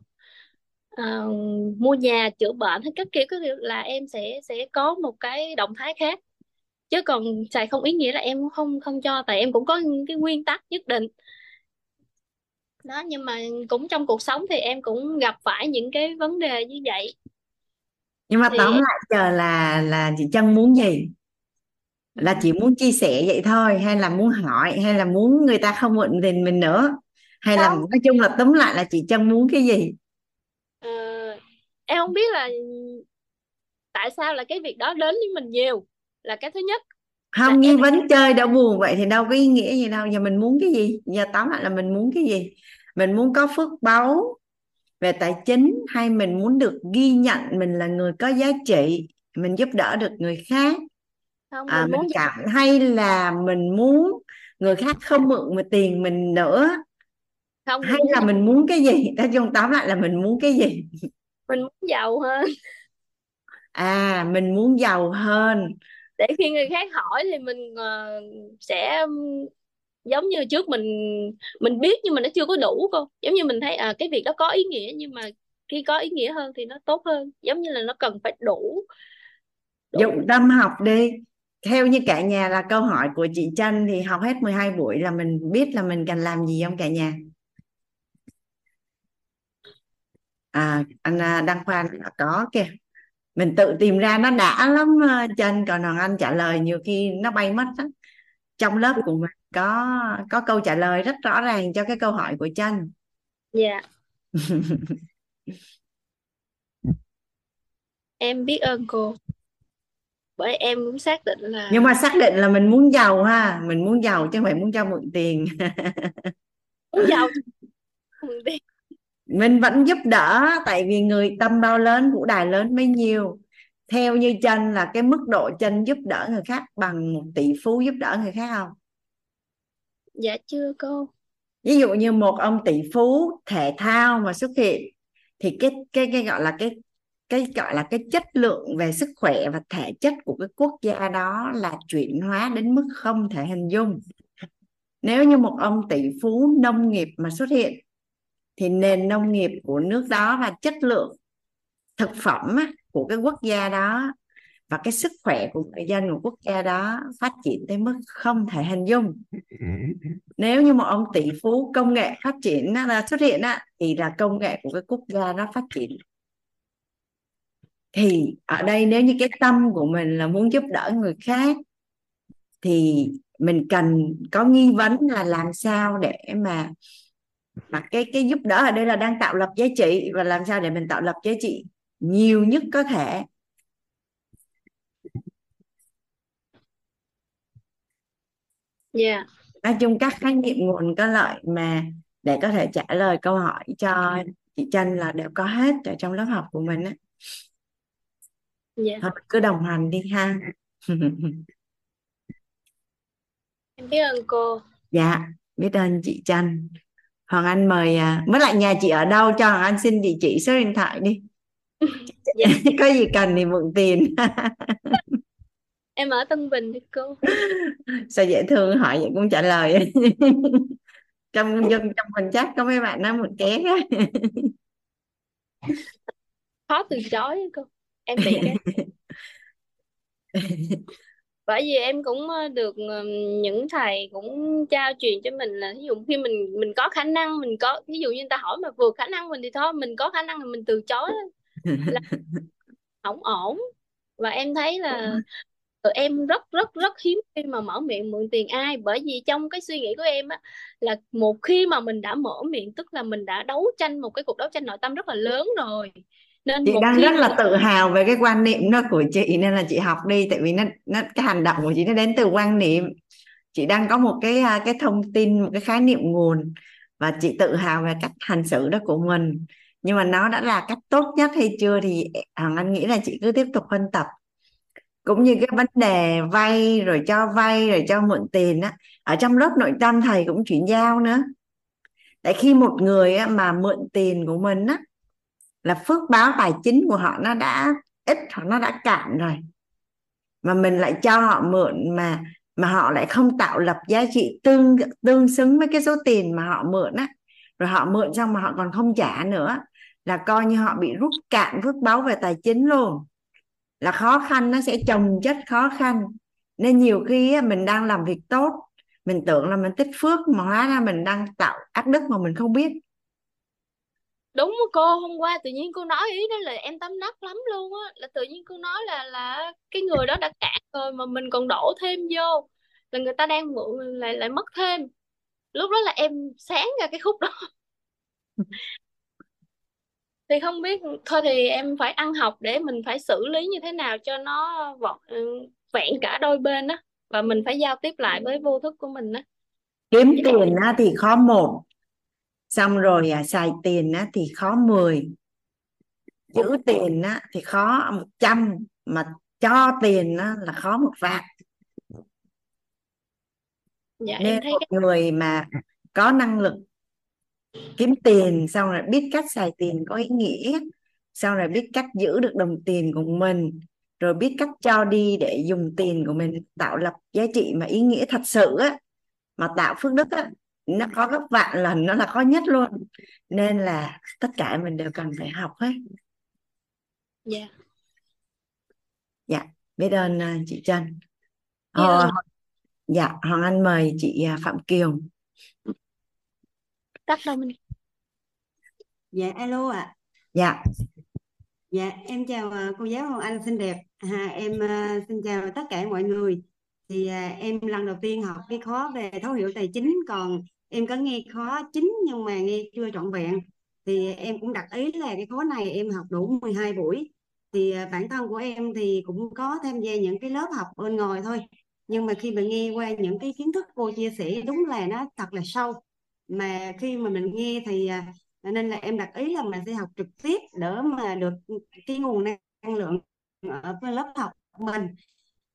uh, mua nhà chữa bệnh hay các kiểu các kiểu là em sẽ sẽ có một cái động thái khác chứ còn xài không ý nghĩa là em không không cho tại em cũng có những cái nguyên tắc nhất định. Đó nhưng mà cũng trong cuộc sống thì em cũng gặp phải những cái vấn đề như vậy. Nhưng mà thì tóm lại giờ là là chị Trân muốn gì? Là chỉ muốn chia sẻ vậy thôi hay là muốn hỏi hay là muốn người ta không mượn tiền mình nữa? Hay là không. nói chung là tóm lại là chị Trân muốn cái gì? Ờ, em không biết là tại sao là cái việc đó đến với mình nhiều là cái thứ nhất. Không nghi em vấn chơi đã buồn vậy thì đâu có ý nghĩa gì đâu. Giờ mình muốn cái gì? Giờ tóm lại là mình muốn cái gì? Mình muốn có phước báu về tài chính hay mình muốn được ghi nhận mình là người có giá trị mình giúp đỡ được người khác? Không à, mình mình muốn cảm hay là mình muốn người khác không mượn mà tiền mình nữa. Không mình hay là mình muốn cái gì? Nói chung tóm lại là mình muốn cái gì? Mình muốn giàu hơn. À mình muốn giàu hơn để khi người khác hỏi thì mình uh, sẽ giống như trước mình mình biết nhưng mà nó chưa có đủ cô. Giống như mình thấy à, cái việc đó có ý nghĩa nhưng mà khi có ý nghĩa hơn thì nó tốt hơn. Giống như là nó cần phải đủ đủ. Dụng tâm học đi. Theo như cả nhà là câu hỏi của chị Trân thì học hết 12 buổi là mình biết là mình cần làm gì không cả nhà? À anh à, Đăng Khoa có kìa mình tự tìm ra nó đã lắm à, Trân còn Hoàng Anh trả lời nhiều khi nó bay mất đó. trong lớp của mình có có câu trả lời rất rõ ràng cho cái câu hỏi của Trân. Dạ. Em biết ơn cô. Bởi em cũng xác định là nhưng mà xác định là mình muốn giàu ha. Mình muốn giàu chứ không phải muốn cho mượn tiền. Muốn giàu mượn tiền mình vẫn giúp đỡ tại vì người tâm bao lớn vũ đài lớn bấy nhiêu theo như chân là cái mức độ chân giúp đỡ người khác bằng một tỷ phú giúp đỡ người khác không? Dạ chưa cô. Ví dụ như một ông tỷ phú thể thao mà xuất hiện thì cái cái cái gọi là cái cái gọi là cái chất lượng về sức khỏe và thể chất của cái quốc gia đó là chuyển hóa đến mức không thể hình dung. Nếu như một ông tỷ phú nông nghiệp mà xuất hiện thì nền nông nghiệp của nước đó và chất lượng thực phẩm á, của cái quốc gia đó và cái sức khỏe của người dân của quốc gia đó phát triển tới mức không thể hình dung. Nếu như một ông tỷ phú công nghệ phát triển là xuất hiện á, thì là công nghệ của cái quốc gia đó phát triển. Thì ở đây nếu như cái tâm của mình là muốn giúp đỡ người khác thì mình cần có nghi vấn là làm sao để mà mà cái cái giúp đỡ ở đây là đang tạo lập giá trị. Và làm sao để mình tạo lập giá trị nhiều nhất có thể? Dạ nói chung các khái niệm nguồn có lợi mà để có thể trả lời câu hỏi cho chị Trân là đều có hết ở trong lớp học của mình á. Dạ thôi cứ đồng hành đi ha. Em biết ơn cô. Dạ biết ơn chị Trân Hoàng Anh mời à, mới lại nhà chị ở đâu? Cho Hoàng Anh xin địa chỉ số điện thoại đi. Dạ. Có gì cần thì mượn tiền. Em ở Tân Bình thưa cô. Sao dễ thương hỏi vậy cũng trả lời. Trong trong trong phần chat có mấy bạn nói một ké khó từ chối cô. Em bị cái bởi vì em cũng ờ, được ừm, những thầy cũng trao truyền cho mình là ví dụ khi mình mình có khả năng mình có ví dụ như người ta hỏi mà vượt khả năng mình thì thôi mình có khả năng thì mình từ chối là không ổn. Và em thấy là em rất rất rất hiếm khi mà mở miệng mượn tiền ai. Bởi vì trong cái suy nghĩ của em á là một khi mà mình đã mở miệng tức là mình đã đấu tranh một cái cuộc đấu tranh nội tâm rất là lớn rồi nên chị đang khi rất là tự hào về cái quan niệm đó của chị nên là chị học đi tại vì nó nó cái hành động của chị nó đến từ quan niệm. Chị đang có một cái à, cái thông tin một cái khái niệm nguồn và chị tự hào về cách hành xử đó của mình. Nhưng mà nó đã là cách tốt nhất hay chưa thì Hoàng Anh nghĩ là chị cứ tiếp tục phân tập. Cũng như cái vấn đề vay rồi cho vay rồi cho mượn tiền á ở trong lớp nội tâm thầy cũng chuyển giao nữa. Tại khi một người á, mà mượn tiền của mình á là phước báo tài chính của họ nó đã ít hoặc nó đã cạn rồi. Mà mình lại cho họ mượn mà mà họ lại không tạo lập giá trị tương tương xứng với cái số tiền mà họ mượn á. Rồi họ mượn xong mà họ còn không trả nữa là coi như họ bị rút cạn phước báo về tài chính luôn. Là khó khăn nó sẽ chồng chất khó khăn. Nên nhiều khi á, mình đang làm việc tốt mình tưởng là mình tích phước mà hóa ra mình đang tạo ác đức mà mình không biết đúng cô hôm qua tự nhiên cô nói ý đó là em tâm đắc lắm luôn á là tự nhiên cô nói là là cái người đó đã cạn rồi mà mình còn đổ thêm vô là người ta đang mượn lại lại mất thêm. Lúc đó là em sáng ra cái khúc đó. Thì không biết thôi thì em phải ăn học để mình phải xử lý như thế nào cho nó vọn ừ, vẹn cả đôi bên á và mình phải giao tiếp lại với vô thức của mình á. Kiếm tiền á, thì khó một xong rồi à, xài tiền á, thì khó 10 giữ tiền á, thì khó 100 mà cho tiền á, là khó một vạn. Dạ em nên thấy một cái người mà có năng lực kiếm tiền xong rồi biết cách xài tiền có ý nghĩa xong rồi biết cách giữ được đồng tiền của mình rồi biết cách cho đi để dùng tiền của mình tạo lập giá trị mà ý nghĩa thật sự á mà tạo phước đức á nó có gấp vạn lần nó là khó nhất luôn. Nên là tất cả mình đều cần phải học hết. Dạ. Dạ biết ơn à, chị Trân. Biết Ờ, dạ Hoàng Anh mời chị à, Phạm Kiều. Tắt đâu mình. Dạ alo ạ. dạ. Dạ em chào à, cô giáo Hoàng Anh xinh đẹp. À, em xin chào tất cả mọi người. Thì à, em lần đầu tiên học cái khóa về thấu hiểu tài chính còn em có nghe khó chính nhưng mà nghe chưa trọn vẹn. Thì em cũng đặt ý là cái khóa này em học đủ 12 buổi. Thì à, bản thân của em thì cũng có tham gia những cái lớp học bên ngoài thôi. Nhưng mà khi mà nghe qua những cái kiến thức cô chia sẻ, đúng là nó thật là sâu. Mà khi mà mình nghe thì à, nên là em đặt ý là mình sẽ học trực tiếp để mà được cái nguồn năng lượng ở lớp học mình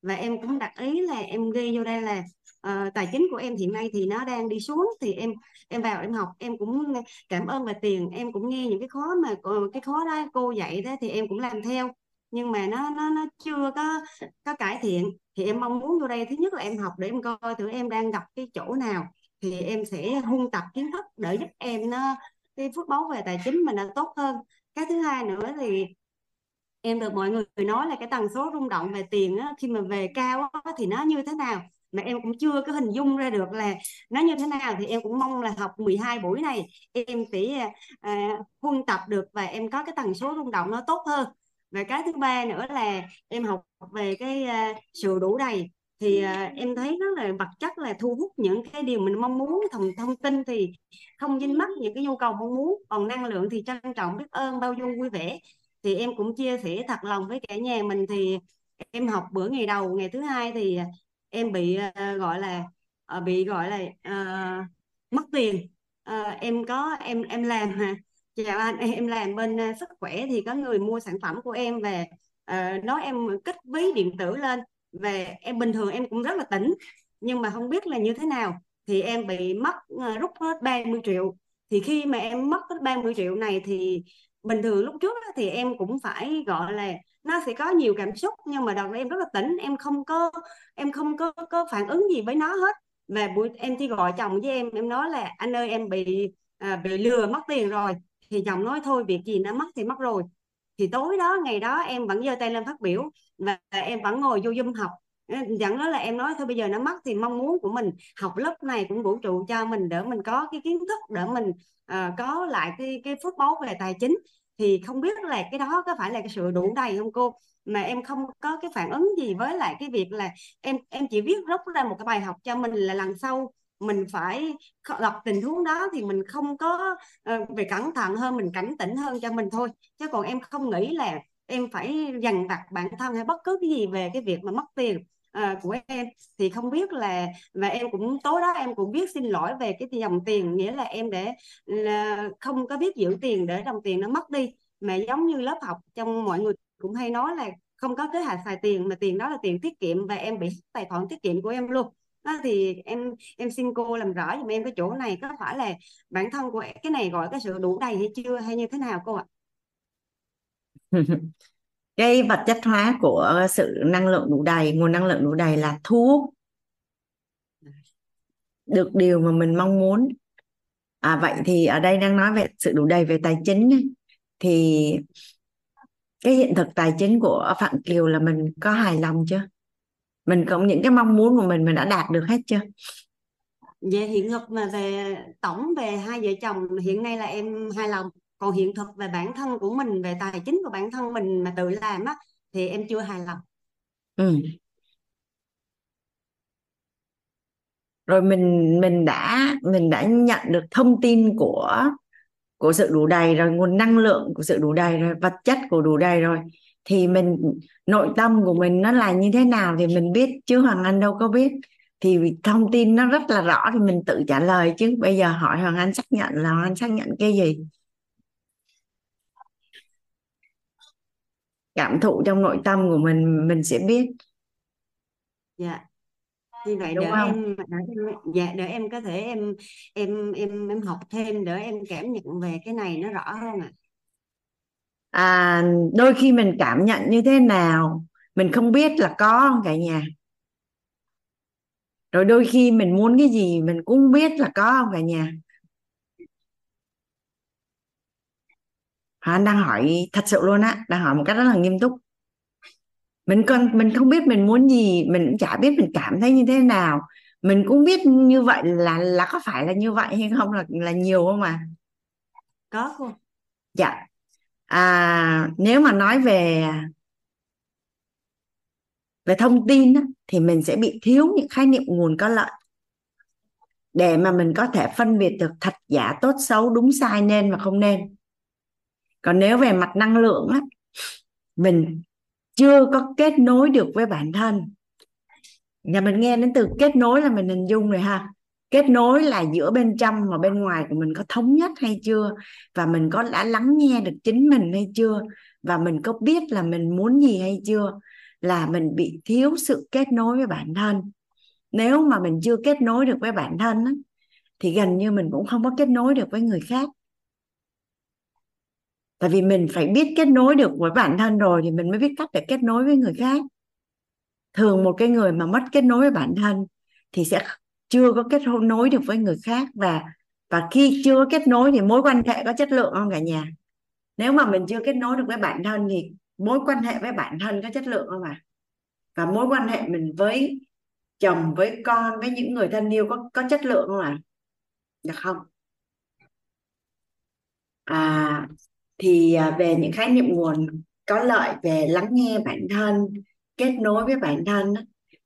và em cũng đặt ý là em ghi vô đây là Ờ, tài chính của em hiện nay thì nó đang đi xuống thì em em vào em học em cũng cảm ơn về tiền em cũng nghe những cái khó mà cái khó đó cô dạy đó thì em cũng làm theo. Nhưng mà nó nó nó chưa có có cải thiện. Thì em mong muốn vô đây thứ nhất là em học để em coi thử em đang gặp cái chỗ nào. Thì em sẽ huân tập kiến thức để giúp em nó cái phước báu về tài chính mình nó tốt hơn. Cái thứ hai nữa thì em được mọi người nói là cái tần số rung động về tiền á, khi mà về cao á, thì nó như thế nào? Mà em cũng chưa có hình dung ra được là nó như thế nào. Thì em cũng mong là học 12 buổi này em sẽ à, huân tập được và em có cái tần số rung động nó tốt hơn. Và cái thứ ba nữa là em học về cái à, sự đủ đầy. Thì à, em thấy rất là vật chất là thu hút những cái điều mình mong muốn thông thông tin thì không dính mắc những cái nhu cầu mong muốn còn năng lượng thì trân trọng biết ơn bao dung vui vẻ. Thì em cũng chia sẻ thật lòng với cả nhà mình thì em học bữa ngày đầu ngày thứ hai thì em bị uh, gọi là uh, bị gọi là uh, mất tiền. Uh, em có em em làm hả? Dạ, Chào anh em làm bên uh, sức khỏe thì có người mua sản phẩm của em về uh, nói em kích ví điện tử lên. Về em bình thường em cũng rất là tỉnh nhưng mà không biết là như thế nào. Thì em bị mất uh, rút hết 30 triệu. Thì khi mà em mất hết 30 triệu này thì bình thường lúc trước thì em cũng phải gọi là nó sẽ có nhiều cảm xúc nhưng mà đợt đó em rất là tỉnh em không có em không có có phản ứng gì với nó hết. Và buổi em chỉ gọi chồng với em em nói là anh ơi em bị à, bị lừa mất tiền rồi. Thì chồng nói thôi việc gì nó mất thì mất rồi. Thì tối đó ngày đó em vẫn giơ tay lên phát biểu và em vẫn ngồi vô Zoom học. Ờ, dẫn đó là em nói thôi bây giờ nó mất thì mong muốn của mình học lớp này cũng vũ trụ cho mình để mình có cái kiến thức để mình uh, có lại cái cái phước báu về tài chính thì không biết là cái đó có phải là cái sự đủ đầy không cô? Mà em không có cái phản ứng gì với lại cái việc là em em chỉ viết rút ra một cái bài học cho mình là lần sau mình phải gặp tình huống đó thì mình không có uh, về cẩn thận hơn mình cảnh tỉnh hơn cho mình thôi. Chứ còn em không nghĩ là em phải dằn vặt bản thân hay bất cứ cái gì về cái việc mà mất tiền uh, của em. Thì không biết là và em cũng tối đó em cũng biết xin lỗi về cái dòng tiền nghĩa là em để là ờ, không có biết giữ tiền để đồng tiền nó mất đi. Mà giống như lớp học trong mọi người cũng hay nói là không có kế hoạch xài tiền mà tiền đó là tiền tiết kiệm và em bị tài khoản tiết kiệm của em luôn. Đó thì em em xin cô làm rõ giùm em cái chỗ này có phải là bản thân của cái này gọi cái sự đủ đầy hay chưa hay như thế nào cô ạ? cái vật chất hóa của sự năng lượng đủ đầy, nguồn năng lượng đủ đầy là thu hút. Được điều mà mình mong muốn. À vậy thì ở đây đang nói về sự đủ đầy về tài chính thì cái hiện thực tài chính của Phạm Kiều là mình có hài lòng chưa? Mình có những cái mong muốn của mình mình đã đạt được hết chưa? Về hiện thực mà về tổng về hai vợ chồng, hiện nay là em hài lòng còn hiện thực về bản thân của mình, về tài chính của bản thân mình mà tự làm á, thì em chưa hài lòng. Ừ. rồi mình mình đã mình đã nhận được thông tin của của sự đủ đầy rồi, nguồn năng lượng của sự đủ đầy rồi, vật chất của đủ đầy rồi. Thì mình, nội tâm của mình nó là như thế nào thì mình biết, chứ Hoàng Anh đâu có biết. Thì thông tin nó rất là rõ thì mình tự trả lời chứ. Bây giờ hỏi Hoàng Anh xác nhận là Hoàng Anh xác nhận cái gì? Cảm thụ trong nội tâm của mình mình sẽ biết. Dạ. Như vậy đúng không? em để em dạ để em có thể em em em em học thêm để em cảm nhận về cái này nó rõ hơn ạ. À, đôi khi mình cảm nhận như thế nào mình không biết là có không cả nhà. Rồi đôi khi mình muốn cái gì mình cũng biết là có không cả nhà anh đang hỏi thật sự luôn á đang hỏi một cách rất là nghiêm túc. Mình còn mình không biết mình muốn gì mình cũng chả biết mình cảm thấy như thế nào. Mình cũng biết như vậy là là có phải là như vậy hay không là là nhiều không mà có không dạ. À, nếu mà nói về về thông tin á, thì mình sẽ bị thiếu những khái niệm nguồn có lợi. Để mà mình có thể phân biệt được thật giả tốt xấu đúng sai nên và không nên còn nếu về mặt năng lượng á mình chưa có kết nối được với bản thân. Nhà mình nghe đến từ kết nối là mình hình dung rồi ha. Kết nối là giữa bên trong và bên ngoài của mình có thống nhất hay chưa? Và mình có đã lắng nghe được chính mình hay chưa? Và mình có biết là mình muốn gì hay chưa? Là mình bị thiếu sự kết nối với bản thân. Nếu mà mình chưa kết nối được với bản thân á, thì gần như mình cũng không có kết nối được với người khác tại vì mình phải biết kết nối được với bản thân rồi thì mình mới biết cách để kết nối với người khác thường một cái người mà mất kết nối với bản thân thì sẽ chưa có kết nối được với người khác và và khi chưa kết nối thì mối quan hệ có chất lượng không cả nhà nếu mà mình chưa kết nối được với bản thân thì mối quan hệ với bản thân có chất lượng không ạ à? và mối quan hệ mình với chồng, với con, với những người thân yêu có có chất lượng không ạ à? được không à thì à, về những khái niệm nguồn có lợi về lắng nghe bản thân kết nối với bản thân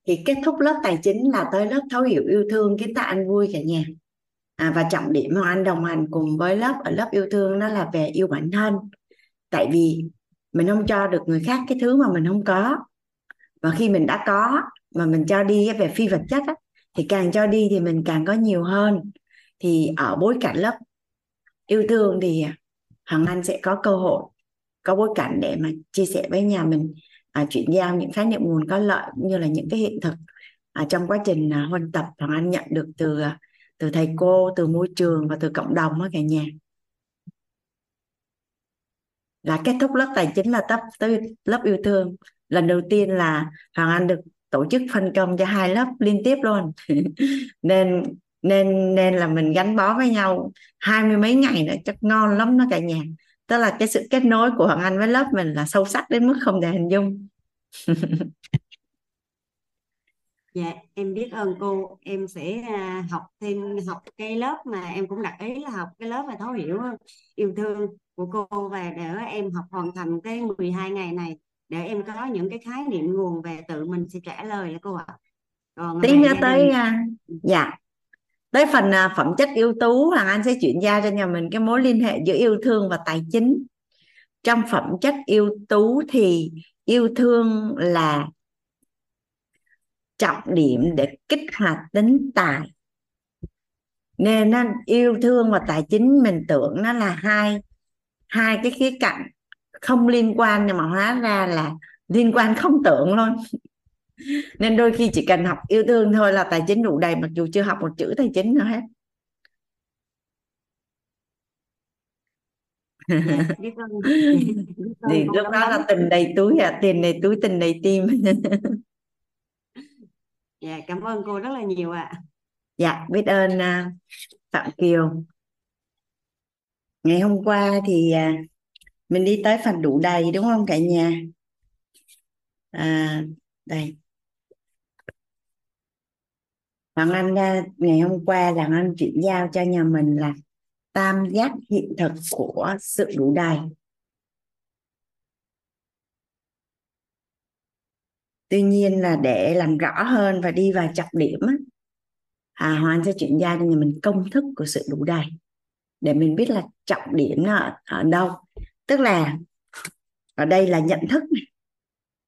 thì kết thúc lớp tài chính là tới lớp thấu hiểu yêu thương kiến tạo ăn vui cả nhà. À, và trọng điểm mà anh đồng hành cùng với lớp ở lớp yêu thương đó là về yêu bản thân. Tại vì mình không cho được người khác cái thứ mà mình không có. Và khi mình đã có mà mình cho đi về phi vật chất á, thì càng cho đi thì mình càng có nhiều hơn. Thì ở bối cảnh lớp yêu thương thì Hằng Anh sẽ có cơ hội có bối cảnh để mà chia sẻ với nhà mình à, chuyển giao những khái niệm nguồn có lợi cũng như là những cái hiện thực à, trong quá trình à, huân tập. Hằng Anh nhận được từ à, từ thầy cô từ môi trường và từ cộng đồng ở cả nhà. Là kết thúc lớp tài chính là tấp tới lớp yêu thương. Lần đầu tiên là Hoàng Anh được tổ chức phân công cho hai lớp liên tiếp luôn. Nên nên nên là mình gắn bó với nhau hai mươi mấy ngày nữa chắc ngon lắm đó cả nhà. Tức là cái sự kết nối của Hoàng Anh với lớp mình là sâu sắc đến mức không thể hình dung. Dạ, em biết ơn cô. Em sẽ à, học thêm học cái lớp mà em cũng đặt ý là học cái lớp mà thấu hiểu yêu thương của cô. Và để em học hoàn thành cái 12 ngày này để em có những cái khái niệm nguồn về tự mình sẽ trả lời đó cô ạ. Còn tí về nữa tới đình. à, dạ tới phần à, phẩm chất yếu tố Hoàng Anh sẽ chuyển giao cho nhà mình cái mối liên hệ giữa yêu thương và tài chính. Trong phẩm chất yếu tố thì yêu thương là trọng điểm để kích hoạt tính tài. Nên nó yêu thương và tài chính mình tưởng nó là hai hai cái khía cạnh không liên quan nhưng mà hóa ra là liên quan không tưởng luôn nên đôi khi chỉ cần học yêu thương thôi là tài chính đủ đầy mặc dù chưa học một chữ tài chính nào hết. Dạ, thì lúc đó là tình đầy túi à tiền đầy túi tình đầy tim. Dạ, cảm ơn cô rất là nhiều ạ. dạ biết ơn à, Phạm Kiều. Ngày hôm qua thì à, mình đi tới phần đủ đầy đúng không cả nhà? À, đây Hoàng Anh ngày hôm qua là Hoàng Anh chuyển giao cho nhà mình là tam giác hiện thực của sự đủ đầy. Tuy nhiên là để làm rõ hơn và đi vào trọng điểm à, Hoàng Anh sẽ chuyển giao cho nhà mình công thức của sự đủ đầy. Để mình biết là trọng điểm nó ở, ở đâu. Tức là ở đây là nhận thức này.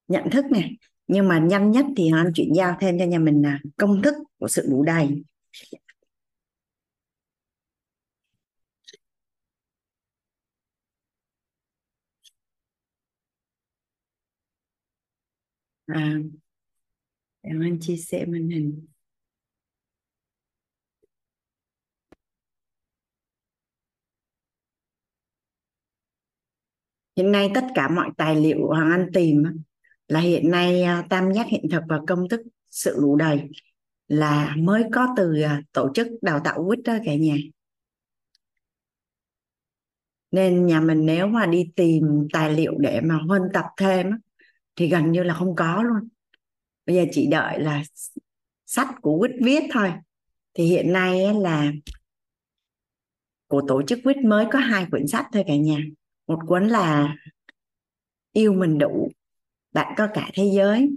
Nhận thức này nhưng mà nhanh nhất thì Anh chuyển giao thêm cho nhà mình là công thức của sự đủ đầy. À, để Anh chia sẻ màn hình. Hiện nay tất cả mọi tài liệu Hoàng Anh tìm là hiện nay à, tam giác hiện thực và công thức sự đủ đầy là mới có từ à, tổ chức đào tạo quýt đó cả nhà. Nên nhà mình nếu mà đi tìm tài liệu để mà huân tập thêm thì gần như là không có luôn. Bây giờ chỉ đợi là sách của quýt viết thôi. Thì hiện nay là của tổ chức quýt mới có hai quyển sách thôi cả nhà. Một cuốn là yêu mình đủ bạn có cả thế giới.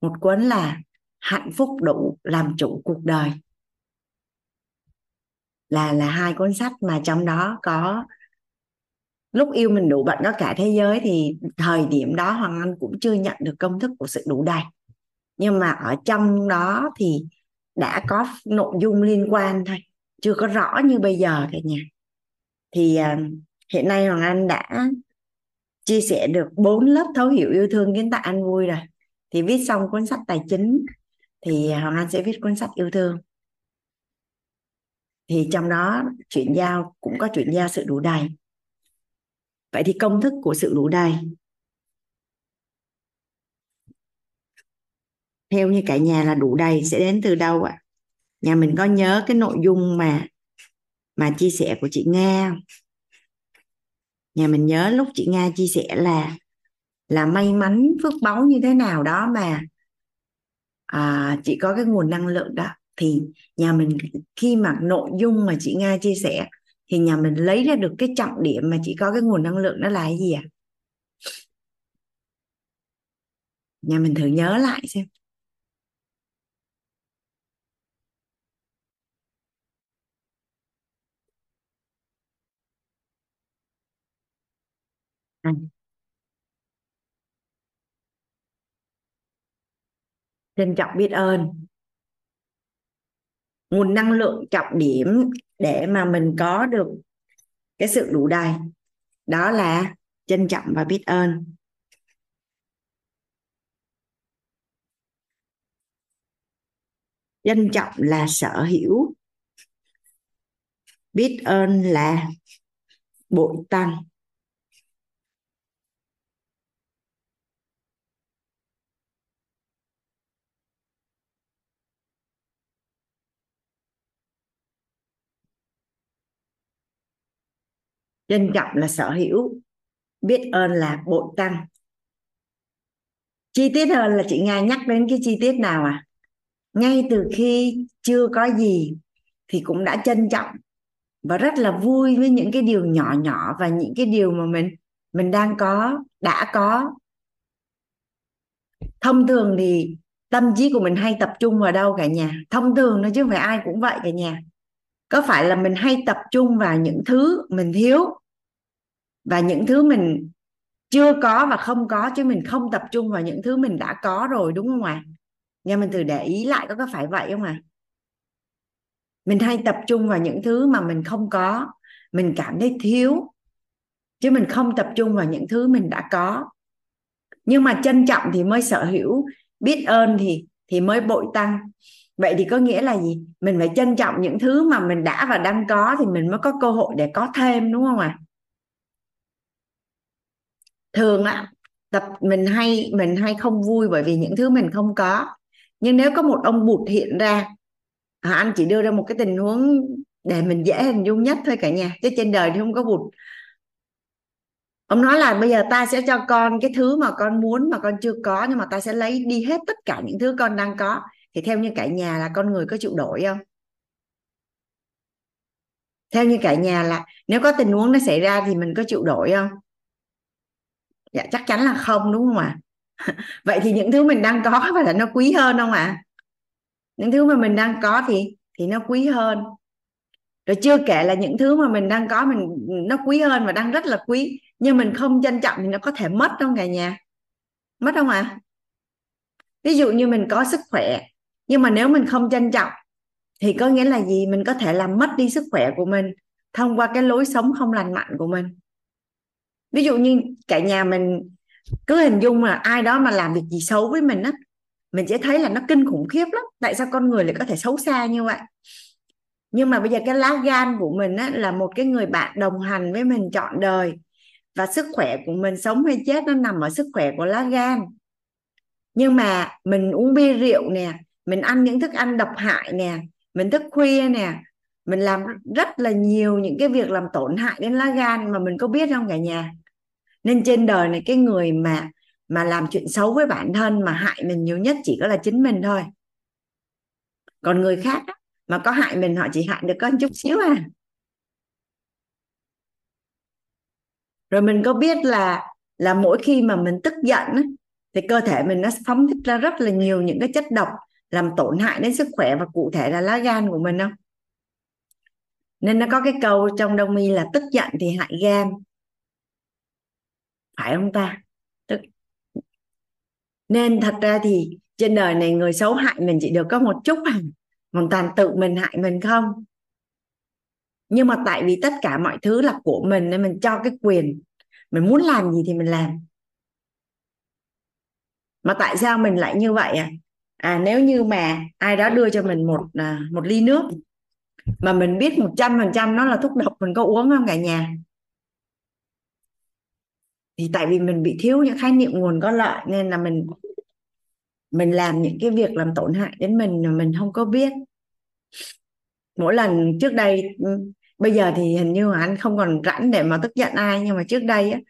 Một cuốn là hạnh phúc đủ làm chủ cuộc đời. Là là hai cuốn sách mà trong đó có lúc yêu mình đủ bạn có cả thế giới thì thời điểm đó hoàng anh cũng chưa nhận được công thức của sự đủ đầy. Nhưng mà ở trong đó thì đã có nội dung liên quan thôi, chưa có rõ như bây giờ cả nhà. Thì à, hiện nay hoàng anh đã chia sẻ được bốn lớp thấu hiểu yêu thương kiến tạo an vui rồi. Thì viết xong cuốn sách tài chính, thì hoàng anh sẽ viết cuốn sách yêu thương. Thì trong đó chuyển giao, cũng có chuyển giao sự đủ đầy. Vậy thì công thức của sự đủ đầy. Theo như cả nhà là đủ đầy sẽ đến từ đâu ạ? Nhà mình có nhớ cái nội dung mà mà chia sẻ của chị Nga không? Nhà mình nhớ lúc chị Nga chia sẻ là là may mắn phước báu như thế nào đó mà à, chị có cái nguồn năng lượng đó thì nhà mình khi mà nội dung mà chị Nga chia sẻ thì nhà mình lấy ra được cái trọng điểm mà chị có cái nguồn năng lượng đó là cái gì ạ? À? Nhà mình thử nhớ lại xem. À. Trân trọng biết ơn. Nguồn năng lượng trọng điểm để mà mình có được cái sự đủ đầy, đó là trân trọng và biết ơn trân trọng là sở hữu biết ơn là bội tăng trân trọng là sở hữu. Biết ơn là bội tăng. Chi tiết hơn là chị nga nhắc đến cái chi tiết nào à? Ngay từ khi chưa có gì thì cũng đã trân trọng và rất là vui với những cái điều nhỏ nhỏ và những cái điều mà mình mình đang có, đã có. Thông thường thì tâm trí của mình hay tập trung vào đâu cả nhà? Thông thường nó chứ không phải ai cũng vậy cả nhà. Có phải là mình hay tập trung vào những thứ mình thiếu? Và những thứ mình chưa có và không có, chứ mình không tập trung vào những thứ mình đã có rồi, đúng không ạ? Nha mình thử để ý lại có có phải vậy không ạ? Mình hay tập trung vào những thứ mà mình không có, mình cảm thấy thiếu, chứ mình không tập trung vào những thứ mình đã có. Nhưng mà trân trọng thì mới sở hữu, biết ơn thì thì mới bội tăng. Vậy thì có nghĩa là gì? Mình phải trân trọng những thứ mà mình đã và đang có thì mình mới có cơ hội để có thêm, đúng không ạ? à? Thường á tập mình hay mình hay không vui bởi vì những thứ mình không có. Nhưng nếu có một ông bụt hiện ra à, anh chỉ đưa ra một cái tình huống để mình dễ hình dung nhất thôi cả nhà chứ trên đời thì không có bụt. Ông nói là bây giờ ta sẽ cho con cái thứ mà con muốn mà con chưa có nhưng mà ta sẽ lấy đi hết tất cả những thứ con đang có. Thì theo như cả nhà là con người có chịu đổi không? Theo như cả nhà là nếu có tình huống nó xảy ra thì mình có chịu đổi không? Dạ chắc chắn là không, đúng không ạ à? vậy thì những thứ mình đang có phải là nó quý hơn không ạ à? những thứ mà mình đang có thì thì nó quý hơn rồi chưa kể là những thứ mà mình đang có mình, nó quý hơn và đang rất là quý, nhưng mình không trân trọng thì nó có thể mất không cả nhà mất không ạ à? ví dụ như mình có sức khỏe, nhưng mà nếu mình không trân trọng, thì có nghĩa là gì mình có thể làm mất đi sức khỏe của mình thông qua cái lối sống không lành mạnh của mình ví dụ như cả nhà mình cứ hình dung là ai đó mà làm việc gì xấu với mình á mình sẽ thấy là nó kinh khủng khiếp lắm. Tại sao con người lại có thể xấu xa như vậy? Nhưng mà bây giờ cái lá gan của mình á, là một cái người bạn đồng hành với mình trọn đời và sức khỏe của mình sống hay chết nó nằm ở sức khỏe của lá gan. Nhưng mà mình uống bia rượu nè mình ăn những thức ăn độc hại nè mình thức khuya nè mình làm rất là nhiều những cái việc làm tổn hại đến lá gan mà mình có biết không cả nhà? Nên trên đời này cái người mà mà làm chuyện xấu với bản thân mà hại mình nhiều nhất chỉ có là chính mình thôi. Còn người khác á, mà có hại mình họ chỉ hại được có chút xíu à. Rồi mình có biết là là mỗi khi mà mình tức giận á, thì cơ thể mình nó phóng thích ra rất là nhiều những cái chất độc làm tổn hại đến sức khỏe và cụ thể là lá gan của mình không nên nó có cái câu trong đông y là tức giận thì hại gan. Phải không ta? Tức nên thật ra thì trên đời này người xấu hại mình chỉ được có một chút à. Hoàn toàn tự mình hại mình không? Nhưng mà tại vì tất cả mọi thứ là của mình nên mình cho cái quyền. Mình muốn làm gì thì mình làm. Mà tại sao mình lại như vậy à? À nếu như mà ai đó đưa cho mình một à, một ly nước mà mình biết một trăm phần trăm nó là thuốc độc, mình có uống không cả nhà? Thì tại vì mình bị thiếu những khái niệm nguồn có lợi, nên là mình mình làm những cái việc làm tổn hại đến mình mà mình không có biết. Mỗi lần trước đây, bây giờ thì hình như anh không còn rảnh để mà tức giận ai, nhưng mà trước đây á,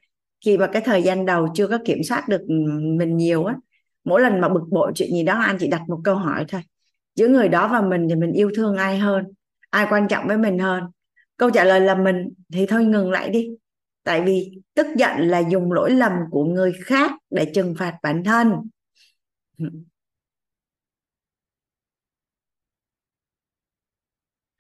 khi mà cái thời gian đầu chưa có kiểm soát được mình nhiều á, mỗi lần mà bực bội chuyện gì đó, anh chỉ đặt một câu hỏi thôi. Giữa người đó và mình thì mình yêu thương ai hơn? Ai quan trọng với mình hơn? Câu trả lời là mình, thì thôi ngừng lại đi. Tại vì tức giận là dùng lỗi lầm của người khác để trừng phạt bản thân.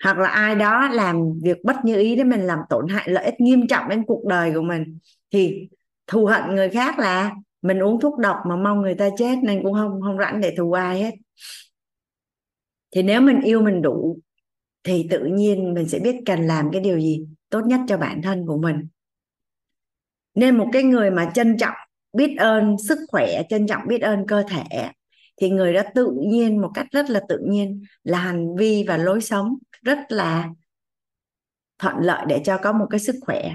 Hoặc là ai đó làm việc bất như ý để mình, làm tổn hại lợi ích nghiêm trọng đến cuộc đời của mình, thì thù hận người khác là mình uống thuốc độc mà mong người ta chết, nên cũng không không rảnh để thù ai hết. Thì nếu mình yêu mình đủ thì tự nhiên mình sẽ biết cần làm cái điều gì tốt nhất cho bản thân của mình. Nên một cái người mà trân trọng, biết ơn sức khỏe, trân trọng biết ơn cơ thể thì người đó tự nhiên, một cách rất là tự nhiên, là hành vi và lối sống rất là thuận lợi để cho có một cái sức khỏe.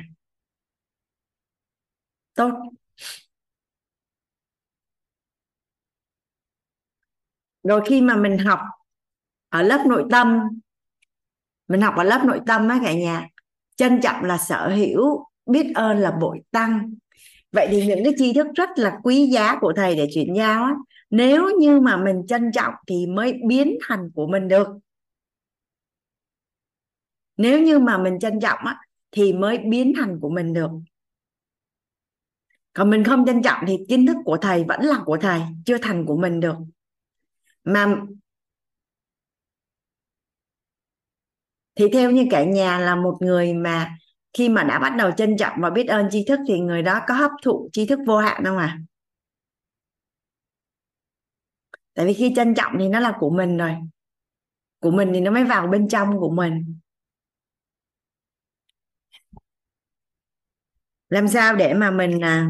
Tốt. Rồi khi mà mình học ở lớp nội tâm mình học ở lớp nội tâm á cả nhà. Trân trọng là sở hữu, biết ơn là bội tăng. Vậy thì những cái tri thức rất là quý giá của thầy để chuyển giao á, nếu như mà mình trân trọng thì mới biến thành của mình được. Nếu như mà mình trân trọng á, thì mới biến thành của mình được. Còn mình không trân trọng thì kiến thức của thầy vẫn là của thầy, chưa thành của mình được. Mà thì theo như cả nhà là một người mà khi mà đã bắt đầu trân trọng và biết ơn tri thức thì người đó có hấp thụ tri thức vô hạn không à tại vì khi trân trọng thì nó là của mình rồi. Của mình thì nó mới vào bên trong của mình. Làm sao để mà mình à,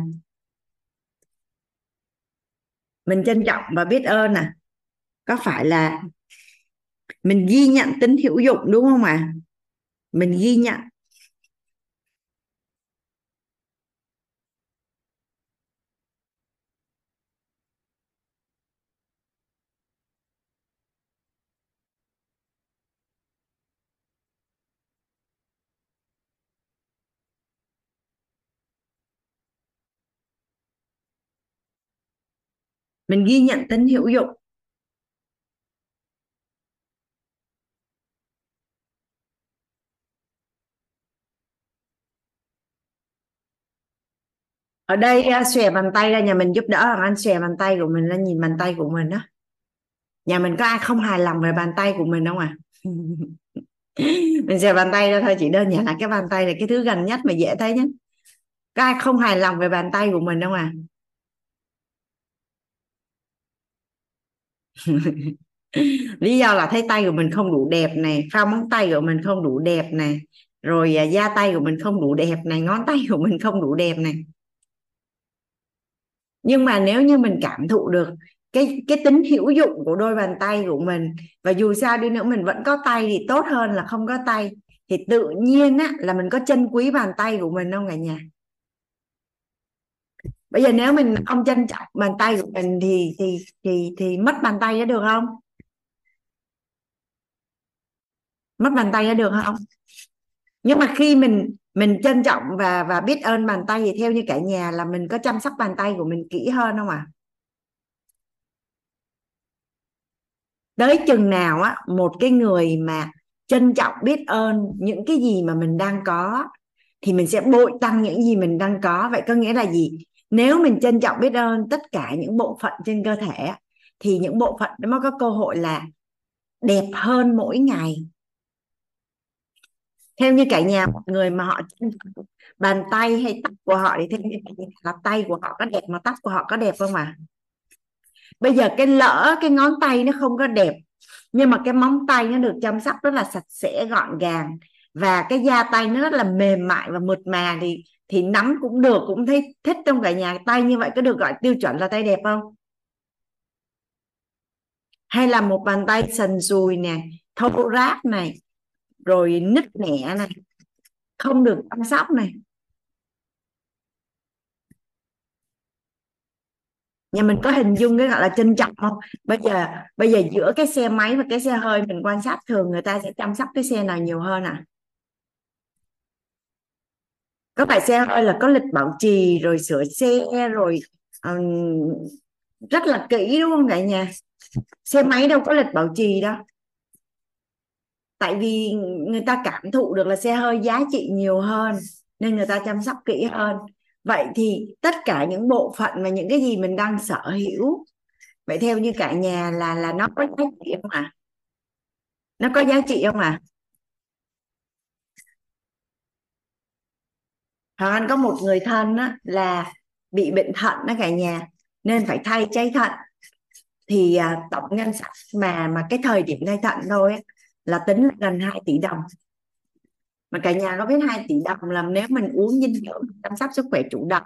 mình trân trọng và biết ơn à có phải là mình ghi nhận tính hữu dụng, đúng không ạ à? mình ghi nhận mình ghi nhận tính hữu dụng ở đây xòe bàn tay ra, nhà mình giúp đỡ thằng anh xòe bàn tay của mình lên, nhìn bàn tay của mình đó nhà mình có ai không hài lòng về bàn tay của mình không à mình xòe bàn tay ra thôi, chỉ đơn giản là cái bàn tay là cái thứ gần nhất mà dễ thấy nhất. Có ai không hài lòng về bàn tay của mình không à lý do là thấy tay của mình không đủ đẹp này, phao móng tay của mình không đủ đẹp này, rồi à, da tay của mình không đủ đẹp này, ngón tay của mình không đủ đẹp này nhưng mà nếu như mình cảm thụ được cái cái tính hữu dụng của đôi bàn tay của mình, và dù sao đi nữa mình vẫn có tay thì tốt hơn là không có tay, thì tự nhiên á là mình có trân quý bàn tay của mình không cả nhà? Bây giờ nếu mình không trân trọng bàn tay của mình thì thì thì thì mất bàn tay đó được không? Mất bàn tay đó được không? Nhưng mà khi mình mình trân trọng và và biết ơn bàn tay thì theo như cả nhà là mình có chăm sóc bàn tay của mình kỹ hơn không ạ? À? tới chừng nào á, một cái người mà trân trọng, biết ơn những cái gì mà mình đang có thì mình sẽ bội tăng những gì mình đang có. Vậy có nghĩa là gì? Nếu mình trân trọng, biết ơn tất cả những bộ phận trên cơ thể thì những bộ phận nó có cơ hội là đẹp hơn mỗi ngày theo như cả nhà một người mà họ bàn tay hay tóc của họ thì theo như là tay của họ có đẹp mà tóc của họ có đẹp không à bây giờ cái lỡ, cái ngón tay nó không có đẹp, nhưng mà cái móng tay nó được chăm sóc rất là sạch sẽ, gọn gàng, và cái da tay nó rất là mềm mại và mượt mà thì thì nắm cũng được, cũng thấy thích trong cả nhà. Tay như vậy có được gọi tiêu chuẩn là tay đẹp không? Hay là một bàn tay sần sùi nè, thô ráp này rồi nứt nẻ này không được chăm sóc này. Nhà mình có hình dung cái gọi là trân trọng không? Bây giờ bây giờ giữa cái xe máy và cái xe hơi mình quan sát thường người ta sẽ chăm sóc cái xe nào nhiều hơn à có phải xe hơi là có lịch bảo trì rồi sửa xe rồi um, rất là kỹ đúng không cả nhà? Xe máy đâu có lịch bảo trì đâu tại vì người ta cảm thụ được là xe hơi giá trị nhiều hơn nên người ta chăm sóc kỹ hơn vậy thì tất cả những bộ phận và những cái gì mình đang sở hữu vậy theo như cả nhà là là nó có giá trị không ạ à? nó có giá trị không ạ à? Hoàng Anh có một người thân á, là bị bệnh thận đó cả nhà nên phải thay trái thận thì à, tổng ngân sách mà mà cái thời điểm thay thận thôi á, là tính là gần 2 tỷ đồng. Mà cả nhà có biết 2 tỷ đồng là nếu mình uống dinh dưỡng chăm sóc sức khỏe chủ động,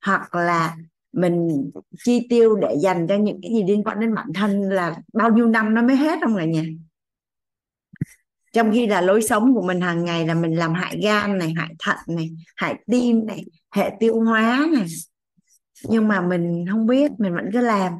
hoặc là mình chi tiêu để dành cho những cái gì liên quan đến bản thân là bao nhiêu năm nó mới hết không cả nhà? Trong khi là lối sống của mình hàng ngày là mình làm hại gan này, hại thận này, hại tim này, hệ tiêu hóa này. Nhưng mà mình không biết, mình vẫn cứ làm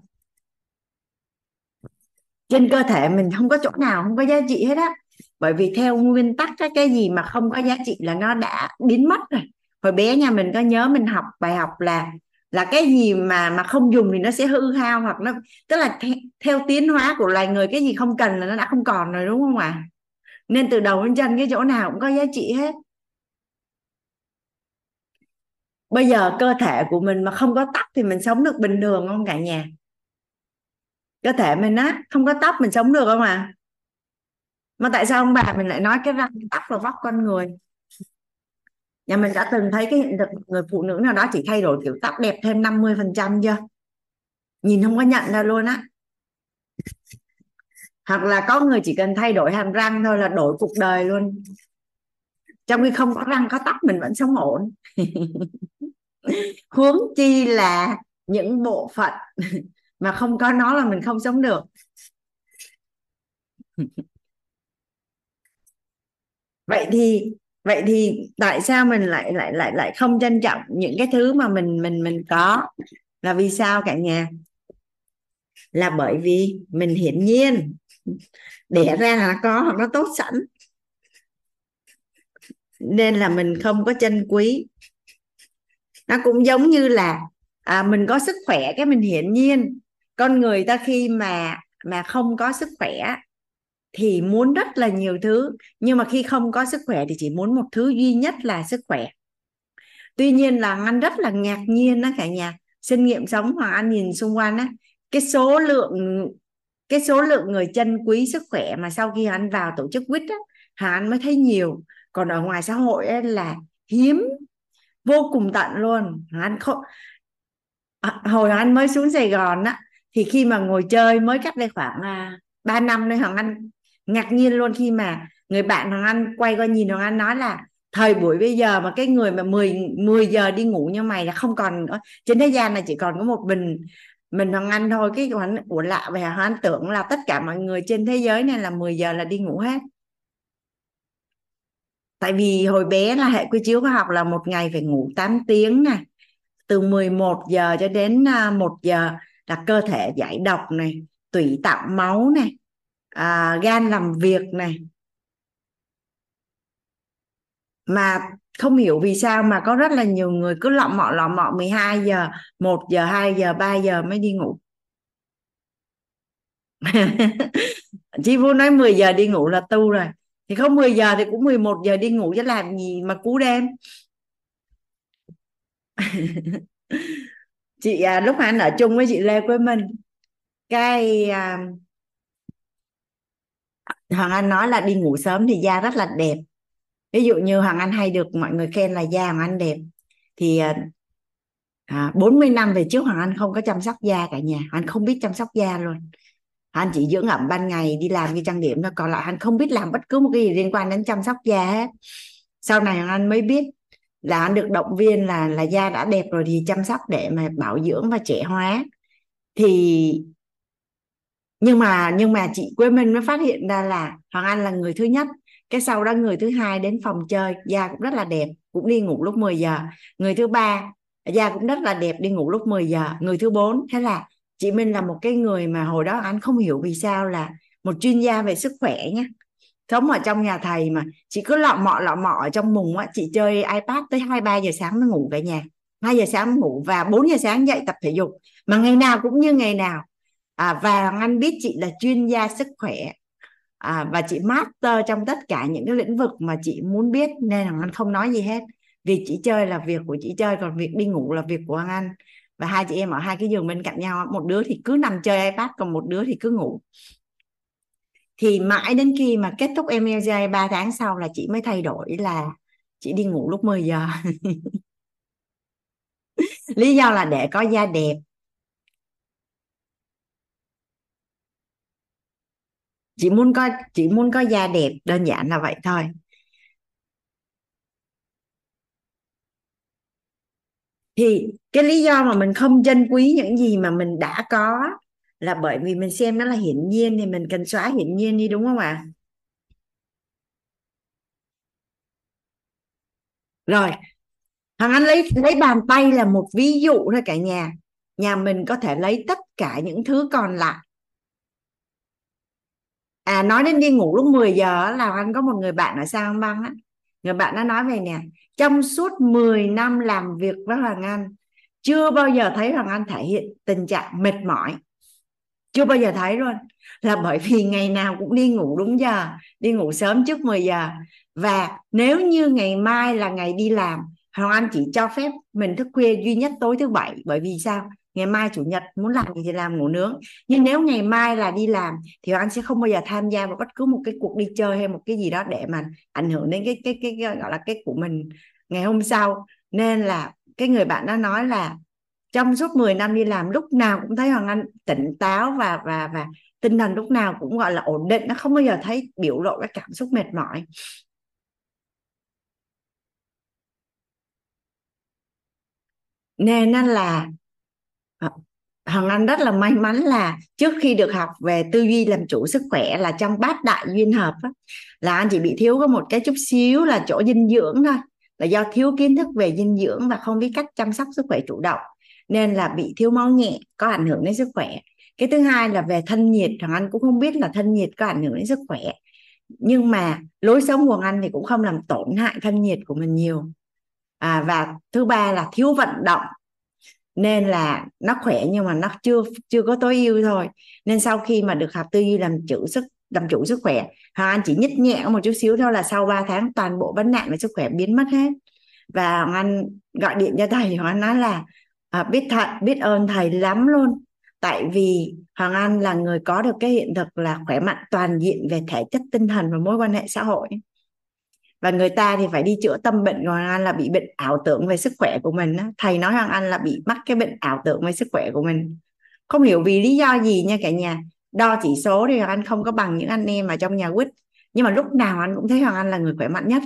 trên cơ thể mình không có chỗ nào không có giá trị hết á. Bởi vì theo nguyên tắc cái cái gì mà không có giá trị là nó đã biến mất rồi. Hồi bé nhà mình có nhớ mình học bài học là là cái gì mà mà không dùng thì nó sẽ hư hao hoặc nó tức là theo, theo tiến hóa của loài người cái gì không cần là nó đã không còn rồi đúng không ạ? À? nên từ đầu đến chân cái chỗ nào cũng có giá trị hết. Bây giờ cơ thể của mình mà không có tóc thì mình sống được bình thường không cả nhà? Cơ thể mình á, không có tóc mình sống được không à? Mà tại sao ông bà mình lại nói cái răng tóc là vóc con người? Nhà mình đã từng thấy cái hiện thực người phụ nữ nào đó chỉ thay đổi kiểu tóc đẹp thêm 50 phần trăm chưa? Nhìn không có nhận ra luôn á. Hoặc là có người chỉ cần thay đổi hàm răng thôi là đổi cuộc đời luôn. Trong khi không có răng, có tóc mình vẫn sống ổn. Huống chi là những bộ phận mà không có nó là mình không sống được. Vậy thì vậy thì tại sao mình lại lại lại lại không trân trọng những cái thứ mà mình mình mình có? Là vì sao cả nhà? Là bởi vì mình hiển nhiên đẻ ra là nó có hoặc nó tốt sẵn. Nên là mình không có trân quý. Nó cũng giống như là à, mình có sức khỏe cái mình hiển nhiên con người ta khi mà mà không có sức khỏe thì muốn rất là nhiều thứ nhưng mà khi không có sức khỏe thì chỉ muốn một thứ duy nhất là sức khỏe. Tuy nhiên là anh rất là ngạc nhiên đó cả nhà sinh nghiệm sống hoặc anh nhìn xung quanh á cái số lượng cái số lượng người chân quý sức khỏe mà sau khi anh vào tổ chức quýt á hà anh mới thấy nhiều. Còn ở ngoài xã hội ấy là hiếm vô cùng tận luôn. Anh không à, hồi anh mới xuống Sài Gòn á thì khi mà ngồi chơi mới cách đây khoảng à, 3 năm đây Hoàng Anh ngạc nhiên luôn khi mà người bạn Hoàng Anh quay qua nhìn Hoàng Anh nói là thời buổi bây giờ mà cái người mà 10 10 giờ đi ngủ như mày là không còn nữa. Trên thế gian này chỉ còn có một mình mình Hoàng Anh thôi. Cái Hoàng Anh ủa lạ về Hoàng Anh tưởng là tất cả mọi người trên thế giới này là 10 giờ là đi ngủ hết. Tại vì hồi bé là hệ quy chiếu khoa học là một ngày phải ngủ 8 tiếng này từ 11 giờ cho đến à, 1 giờ là cơ thể giải độc này tủy tạo máu này à, gan làm việc này. Mà không hiểu vì sao mà có rất là nhiều người cứ lọ mọ lọ mọ 12 giờ 1 giờ 2 giờ 3 giờ mới đi ngủ. Chị Vu nói 10 giờ đi ngủ là tu rồi. Thì không 10 giờ thì cũng 11 giờ đi ngủ chứ làm gì mà cú đêm. chị à, lúc anh ở chung với chị Lê Quế Minh cái à, Hoàng Anh nói là đi ngủ sớm thì da rất là đẹp. Ví dụ như Hoàng Anh hay được mọi người khen là da Hoàng Anh đẹp. Thì à, à 40 năm về trước Hoàng Anh không có chăm sóc da cả nhà. Anh không biết chăm sóc da luôn. Anh chỉ dưỡng ẩm ban ngày đi làm đi trang điểm thôi. Còn lại anh không biết làm bất cứ một cái gì liên quan đến chăm sóc da hết. Sau này hoàng anh mới biết là anh được động viên là là da đã đẹp rồi thì chăm sóc để mà bảo dưỡng và trẻ hóa. Thì nhưng mà nhưng mà chị Quế minh mới phát hiện ra là hoàng anh là người thứ nhất, cái sau đó người thứ hai đến phòng chơi, da cũng rất là đẹp, cũng đi ngủ lúc 10 giờ. Người thứ ba, da cũng rất là đẹp, đi ngủ lúc 10 giờ. Người thứ bốn, thế là chị Minh là một cái người mà hồi đó anh không hiểu vì sao là một chuyên gia về sức khỏe nhé sống ở trong nhà thầy mà. Chị cứ lọ mọ lọ mọ ở trong mùng á chị chơi ipad tới hai ba giờ sáng mới ngủ cả nhà. Hai giờ sáng ngủ và 4 giờ sáng dậy tập thể dục. Mà ngày nào cũng như ngày nào. À, và anh biết chị là chuyên gia sức khỏe. À, và chị master trong tất cả những cái lĩnh vực mà chị muốn biết nên là anh không nói gì hết. Vì chị chơi là việc của chị chơi còn việc đi ngủ là việc của anh. Và hai chị em ở hai cái giường bên cạnh nhau một đứa thì cứ nằm chơi ipad còn một đứa thì cứ ngủ thì mãi đến khi mà kết thúc MLJ 3 tháng sau là chị mới thay đổi là chị đi ngủ lúc 10 giờ. Lý do là để có da đẹp. Chị muốn có, chị muốn có da đẹp, đơn giản là vậy thôi. Thì cái lý do mà mình không trân quý những gì mà mình đã có là bởi vì mình xem nó là hiển nhiên thì mình cần xóa hiển nhiên đi, đúng không ạ? Rồi, thằng anh lấy lấy bàn tay là một ví dụ thôi cả nhà. Nhà mình có thể lấy tất cả những thứ còn lại. À nói đến đi ngủ lúc 10 giờ là anh có một người bạn ở sang băng á. Người bạn nó nói về nè, trong suốt 10 năm làm việc với Hoàng Anh, chưa bao giờ thấy Hoàng Anh thể hiện tình trạng mệt mỏi chưa bao giờ thấy luôn. Là bởi vì ngày nào cũng đi ngủ đúng giờ đi ngủ sớm trước 10 giờ. Và nếu như ngày mai là ngày đi làm Hoàng Anh chỉ cho phép mình thức khuya duy nhất tối thứ bảy. Bởi vì sao? Ngày mai chủ nhật muốn làm gì thì làm ngủ nướng. Nhưng nếu ngày mai là đi làm thì Hoàng Anh sẽ không bao giờ tham gia vào bất cứ một cái cuộc đi chơi hay một cái gì đó để mà ảnh hưởng đến cái cái cái, cái gọi là cái của mình ngày hôm sau. Nên là cái người bạn đó nói là trong suốt 10 năm đi làm lúc nào cũng thấy Hoàng Anh tỉnh táo và và và tinh thần lúc nào cũng gọi là ổn định nó không bao giờ thấy biểu lộ cái cảm xúc mệt mỏi. Nên là ờ, hoàng Hằng Anh rất là may mắn là trước khi được học về tư duy làm chủ sức khỏe là trong bát đại duyên hợp á, là anh chỉ bị thiếu có một cái chút xíu là chỗ dinh dưỡng thôi là do thiếu kiến thức về dinh dưỡng và không biết cách chăm sóc sức khỏe chủ động nên là bị thiếu máu nhẹ có ảnh hưởng đến sức khỏe. Cái thứ hai là về thân nhiệt thằng anh cũng không biết là thân nhiệt có ảnh hưởng đến sức khỏe. Nhưng mà lối sống của anh thì cũng không làm tổn hại thân nhiệt của mình nhiều. À, và thứ ba là thiếu vận động. Nên là nó khỏe nhưng mà nó chưa chưa có tối ưu thôi. Nên sau khi mà được học tư duy làm chủ sức làm chủ sức khỏe Hoàng Anh chỉ nhích nhẹ một chút xíu thôi là sau 3 tháng toàn bộ vấn nạn về sức khỏe biến mất hết. Và Hoàng Anh gọi điện cho thầy Hoàng Anh nói là à, biết thận biết ơn thầy lắm luôn. Tại vì Hoàng Anh là người có được cái hiện thực là khỏe mạnh toàn diện về thể chất tinh thần và mối quan hệ xã hội. Và người ta thì phải đi chữa tâm bệnh. Hoàng Anh là bị bệnh ảo tưởng về sức khỏe của mình thầy nói Hoàng Anh là bị mắc cái bệnh ảo tưởng về sức khỏe của mình. Không hiểu vì lý do gì nha cả nhà. Đo chỉ số thì Hoàng Anh không có bằng những anh em mà trong nhà quýt. Nhưng mà lúc nào anh cũng thấy Hoàng Anh là người khỏe mạnh nhất.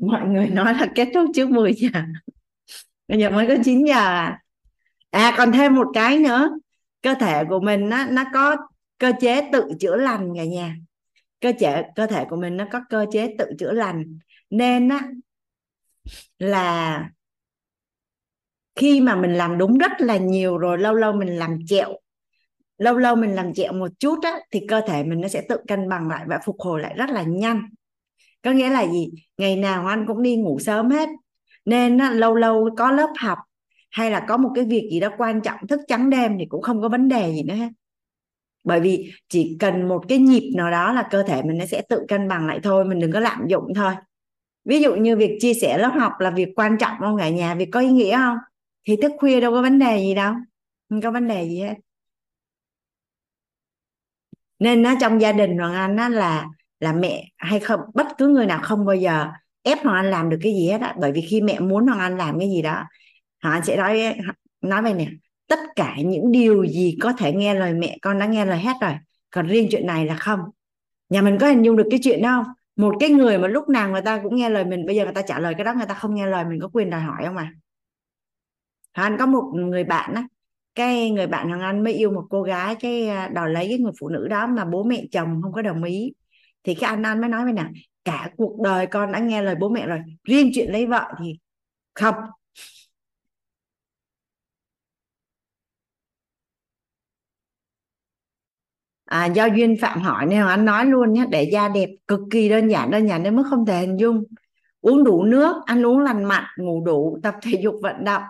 Mọi người nói là kết thúc trước 10 giờ. Bây giờ mới có 9 giờ à? À còn thêm một cái nữa. Cơ thể của mình nó nó có cơ chế tự chữa lành cả nhà. Cơ chế, cơ thể của mình nó có cơ chế tự chữa lành. Nên á, là khi mà mình làm đúng rất là nhiều rồi, lâu lâu mình làm chẹo, lâu lâu mình làm chẹo một chút á, thì cơ thể mình nó sẽ tự cân bằng lại và phục hồi lại rất là nhanh có nghĩa là gì? Ngày nào anh cũng đi ngủ sớm hết. Nên á, lâu lâu có lớp học hay là có một cái việc gì đó quan trọng thức trắng đêm thì cũng không có vấn đề gì nữa hết. Bởi vì chỉ cần một cái nhịp nào đó là cơ thể mình nó sẽ tự cân bằng lại thôi mình đừng có lạm dụng thôi. Ví dụ như việc chia sẻ lớp học là việc quan trọng không cả nhà? Việc có ý nghĩa không? Thì thức khuya đâu có vấn đề gì đâu không có vấn đề gì hết. Nên nó trong gia đình hoàng anh á là là mẹ hay không? Bất cứ người nào không bao giờ ép hoàng anh làm được cái gì hết á. Bởi vì khi mẹ muốn hoàng anh làm cái gì đó, hoàng anh sẽ nói nói về nè, tất cả những điều gì có thể nghe lời mẹ, con đã nghe lời hết rồi, còn riêng chuyện này là không. Nhà mình có hình dung được cái chuyện đó không? Một cái người mà lúc nào người ta cũng nghe lời mình, bây giờ người ta trả lời cái đó, người ta không nghe lời, mình có quyền đòi hỏi không à? Hoàng Anh có một người bạn á, cái người bạn Hoàng Anh mới yêu một cô gái, cái à, đòi lấy cái người phụ nữ đó mà bố mẹ chồng không có đồng ý thì cái anh anh mới nói với nè cả cuộc đời con đã nghe lời bố mẹ rồi riêng chuyện lấy vợ thì không. À, do duyên phạm hỏi nên anh nói luôn nhé để da đẹp cực kỳ đơn giản đơn giản đến mức không thể hình dung. Uống đủ nước ăn uống lành mạnh ngủ đủ tập thể dục vận động.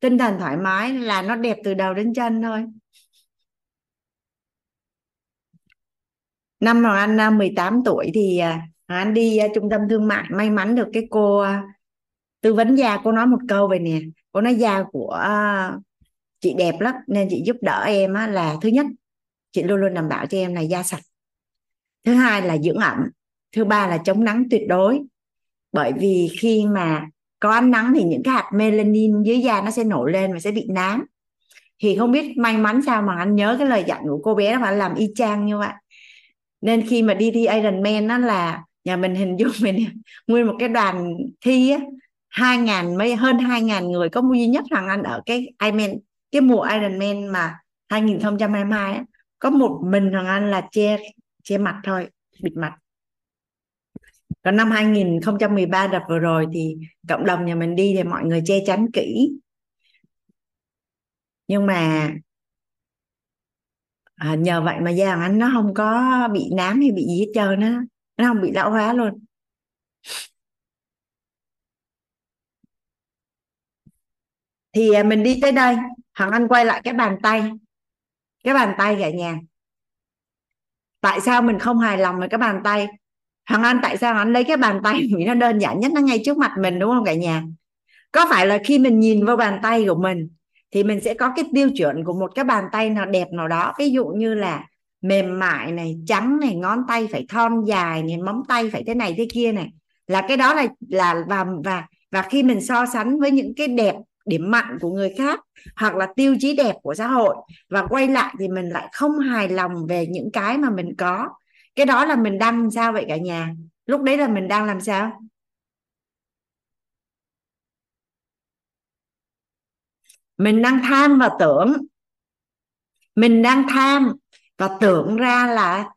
Tinh thần thoải mái là nó đẹp từ đầu đến chân thôi. Năm mà anh à, 18 tuổi thì à, Hoàng anh đi à, trung tâm thương mại. May mắn được cái cô tư vấn da. Cô nói một câu về nè. Cô nói da của chị đẹp lắm, nên chị giúp đỡ em là thứ nhất, chị luôn luôn đảm bảo cho em là da sạch. Thứ hai là dưỡng ẩm. Thứ ba là chống nắng tuyệt đối. Bởi vì khi mà có ánh nắng thì những cái hạt melanin dưới da nó sẽ nổi lên và sẽ bị nám. Thì không biết may mắn sao mà anh nhớ cái lời dặn của cô bé đó, phải làm y chang như vậy nên khi mà đi thi Ironman nó là nhà mình hình dung mình nguyên một cái đoàn thi á, hai ngàn mấy, hơn hai ngàn người có duy nhất hoàng anh ở cái Ironman cái mùa Ironman mà 2022 á, có một mình hoàng anh là che che mặt thôi, bịt mặt. Còn năm 2013 đợt vừa rồi thì cộng đồng nhà mình đi thì mọi người che chắn kỹ. Nhưng mà à, nhờ vậy mà da anh nó không có bị nám hay bị gì hết trơn á. Nó không bị lão hóa luôn. Thì à, mình đi tới đây. Hằng Anh quay lại cái bàn tay. Cái bàn tay cả nhà. Tại sao mình không hài lòng với cái bàn tay? Hằng Anh tại sao anh lấy cái bàn tay vì nó đơn giản nhất nó ngay trước mặt mình đúng không cả nhà? Có phải là khi mình nhìn vào bàn tay của mình thì mình sẽ có cái tiêu chuẩn của một cái bàn tay nào đẹp nào đó. Ví dụ như là mềm mại này, trắng này, ngón tay phải thon dài này, móng tay phải thế này, thế kia này. Là cái đó là là, và và và khi mình so sánh với những cái đẹp, điểm mạnh của người khác hoặc là tiêu chí đẹp của xã hội và quay lại thì mình lại không hài lòng về những cái mà mình có. Cái đó là mình đang làm sao vậy cả nhà? Lúc đấy là mình đang làm sao? Mình đang tham và tưởng. Mình đang tham và tưởng ra là,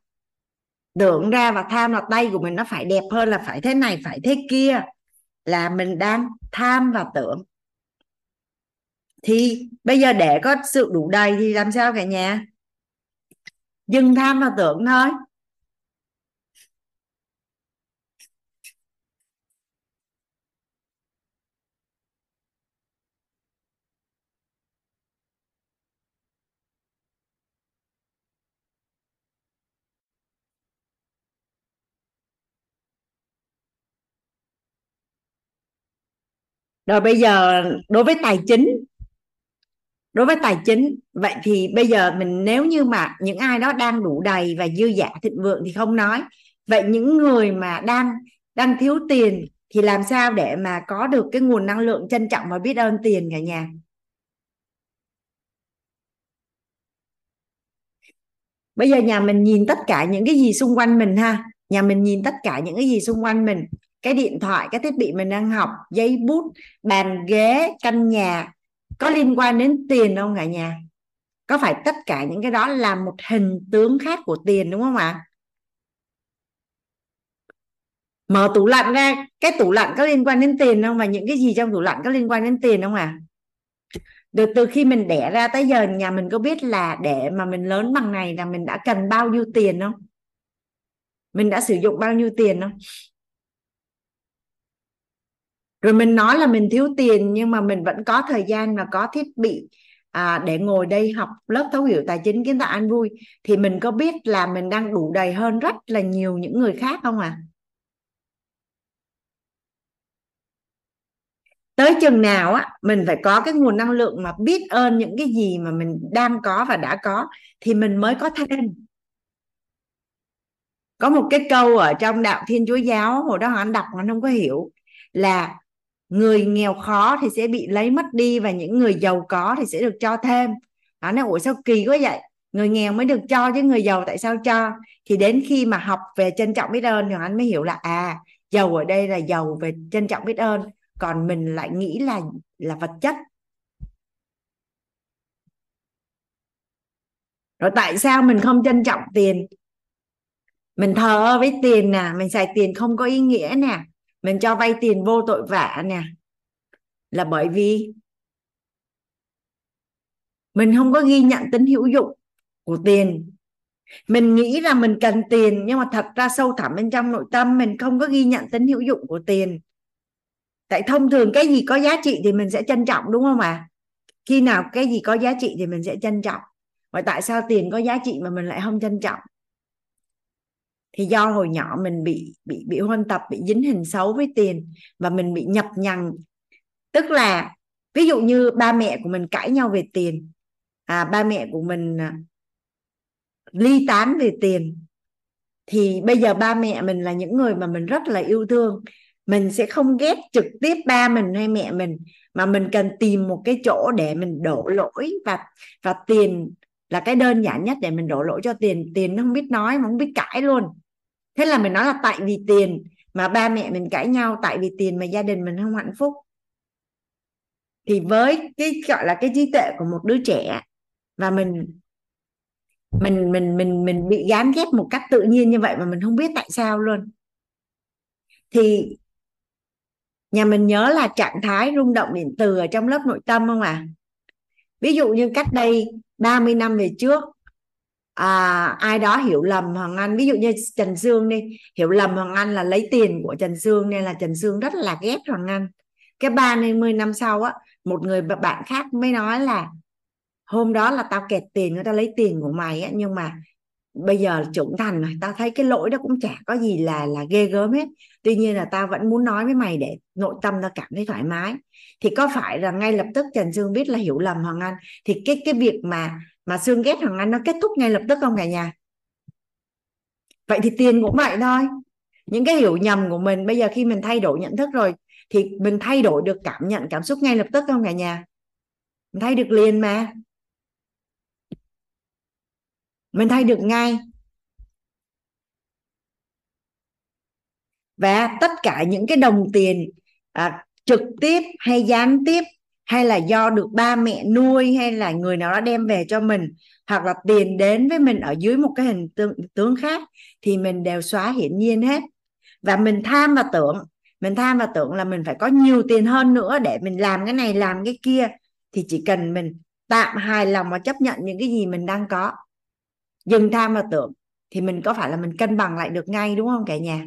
tưởng ra và tham là tay của mình nó phải đẹp hơn là phải thế này, phải thế kia, là mình đang tham và tưởng. Thì bây giờ để có sự đủ đầy thì làm sao cả nhà? Dừng tham và tưởng thôi. Rồi bây giờ đối với tài chính, đối với tài chính, vậy thì bây giờ mình nếu như mà những ai đó đang đủ đầy và dư giả thịnh vượng thì không nói. Vậy những người mà đang đang thiếu tiền thì làm sao để mà có được cái nguồn năng lượng trân trọng và biết ơn tiền cả nhà? Bây giờ nhà mình nhìn tất cả những cái gì xung quanh mình ha. Nhà mình nhìn tất cả những cái gì xung quanh mình cái điện thoại, cái thiết bị mình đang học giấy bút, bàn ghế, căn nhà, có liên quan đến tiền không cả nhà? Có phải tất cả những cái đó là một hình tướng khác của tiền đúng không ạ? Mở tủ lạnh ra, cái tủ lạnh có liên quan đến tiền không và những cái gì trong tủ lạnh có liên quan đến tiền không ạ? À? được từ khi mình đẻ ra tới giờ, nhà mình có biết là để mà mình lớn bằng này là mình đã cần bao nhiêu tiền không? Mình đã sử dụng bao nhiêu tiền không? Rồi mình nói là mình thiếu tiền nhưng mà mình vẫn có thời gian và có thiết bị à, để ngồi đây học lớp thấu hiểu tài chính kiến tạo an vui. Thì mình có biết là mình đang đủ đầy hơn rất là nhiều những người khác không à tới chừng nào á mình phải có cái nguồn năng lượng mà biết ơn những cái gì mà mình đang có và đã có thì mình mới có thêm. Có một cái câu ở trong đạo thiên chúa giáo hồi đó anh đọc mà anh không có hiểu là người nghèo khó thì sẽ bị lấy mất đi và những người giàu có thì sẽ được cho thêm. Đó nói ủa sao kỳ quá vậy? Người nghèo mới được cho chứ người giàu tại sao cho? Thì đến khi mà học về trân trọng biết ơn thì anh mới hiểu là à giàu ở đây là giàu về trân trọng biết ơn, còn mình lại nghĩ là là vật chất. Rồi tại sao mình không trân trọng tiền? Mình thờ với tiền nè, mình xài tiền không có ý nghĩa nè mình cho vay tiền vô tội vạ nè. Là bởi vì mình không có ghi nhận tính hữu dụng của tiền. Mình nghĩ là mình cần tiền, nhưng mà thật ra sâu thẳm bên trong nội tâm mình không có ghi nhận tính hữu dụng của tiền. Tại thông thường cái gì có giá trị thì mình sẽ trân trọng, đúng không ạ? À? khi nào cái gì có giá trị thì mình sẽ trân trọng. Vậy tại sao tiền có giá trị mà mình lại không trân trọng? Thì do hồi nhỏ mình bị bị bị huân tập bị dính hình xấu với tiền và mình bị nhập nhằng. Tức là ví dụ như ba mẹ của mình cãi nhau về tiền à ba mẹ của mình à, ly tán về tiền thì bây giờ ba mẹ mình là những người mà mình rất là yêu thương. Mình sẽ không ghét trực tiếp ba mình hay mẹ mình mà mình cần tìm một cái chỗ để mình đổ lỗi và và tiền là cái đơn giản nhất để mình đổ lỗi cho tiền. Tiền nó không biết nói mà không biết cãi luôn thế là mình nói là tại vì tiền mà ba mẹ mình cãi nhau, tại vì tiền mà gia đình mình không hạnh phúc. Thì với cái, gọi là cái trí tuệ của một đứa trẻ và mình mình mình mình mình bị gán ghép một cách tự nhiên như vậy mà mình không biết tại sao luôn. Thì nhà mình nhớ là trạng thái rung động điện từ ở trong lớp nội tâm không à ví dụ như cách đây 30 năm về trước à, ai đó hiểu lầm Hoàng Anh ví dụ như Trần Dương đi hiểu lầm Hoàng Anh là lấy tiền của Trần Dương nên là Trần Dương rất là ghét Hoàng Anh. Cái ba mươi năm sau á một người bạn khác mới nói là hôm đó là tao kẹt tiền người ta lấy tiền của mày á nhưng mà bây giờ trưởng thành rồi tao thấy cái lỗi đó cũng chả có gì là là ghê gớm hết. Tuy nhiên là tao vẫn muốn nói với mày để nội tâm tao cảm thấy thoải mái. Thì có phải là ngay lập tức Trần Dương biết là hiểu lầm Hoàng Anh thì cái cái việc mà mà Sương ghét thằng Anh nó kết thúc ngay lập tức không cả nhà? Vậy thì tiền cũng vậy thôi. Những cái hiểu nhầm của mình bây giờ khi mình thay đổi nhận thức rồi thì mình thay đổi được cảm nhận cảm xúc ngay lập tức không cả nhà? Mình thay được liền mà. Mình thay được ngay. Và tất cả những cái đồng tiền à, trực tiếp hay gián tiếp hay là do được ba mẹ nuôi hay là người nào đó đem về cho mình hoặc là tiền đến với mình ở dưới một cái hình tương, tướng khác thì mình đều xóa hiển nhiên hết. Và mình tham và tưởng mình tham và tưởng là mình phải có nhiều tiền hơn nữa để mình làm cái này làm cái kia thì chỉ cần mình tạm hài lòng và chấp nhận những cái gì mình đang có. Dừng tham và tưởng thì mình có phải là mình cân bằng lại được ngay đúng không cả nhà?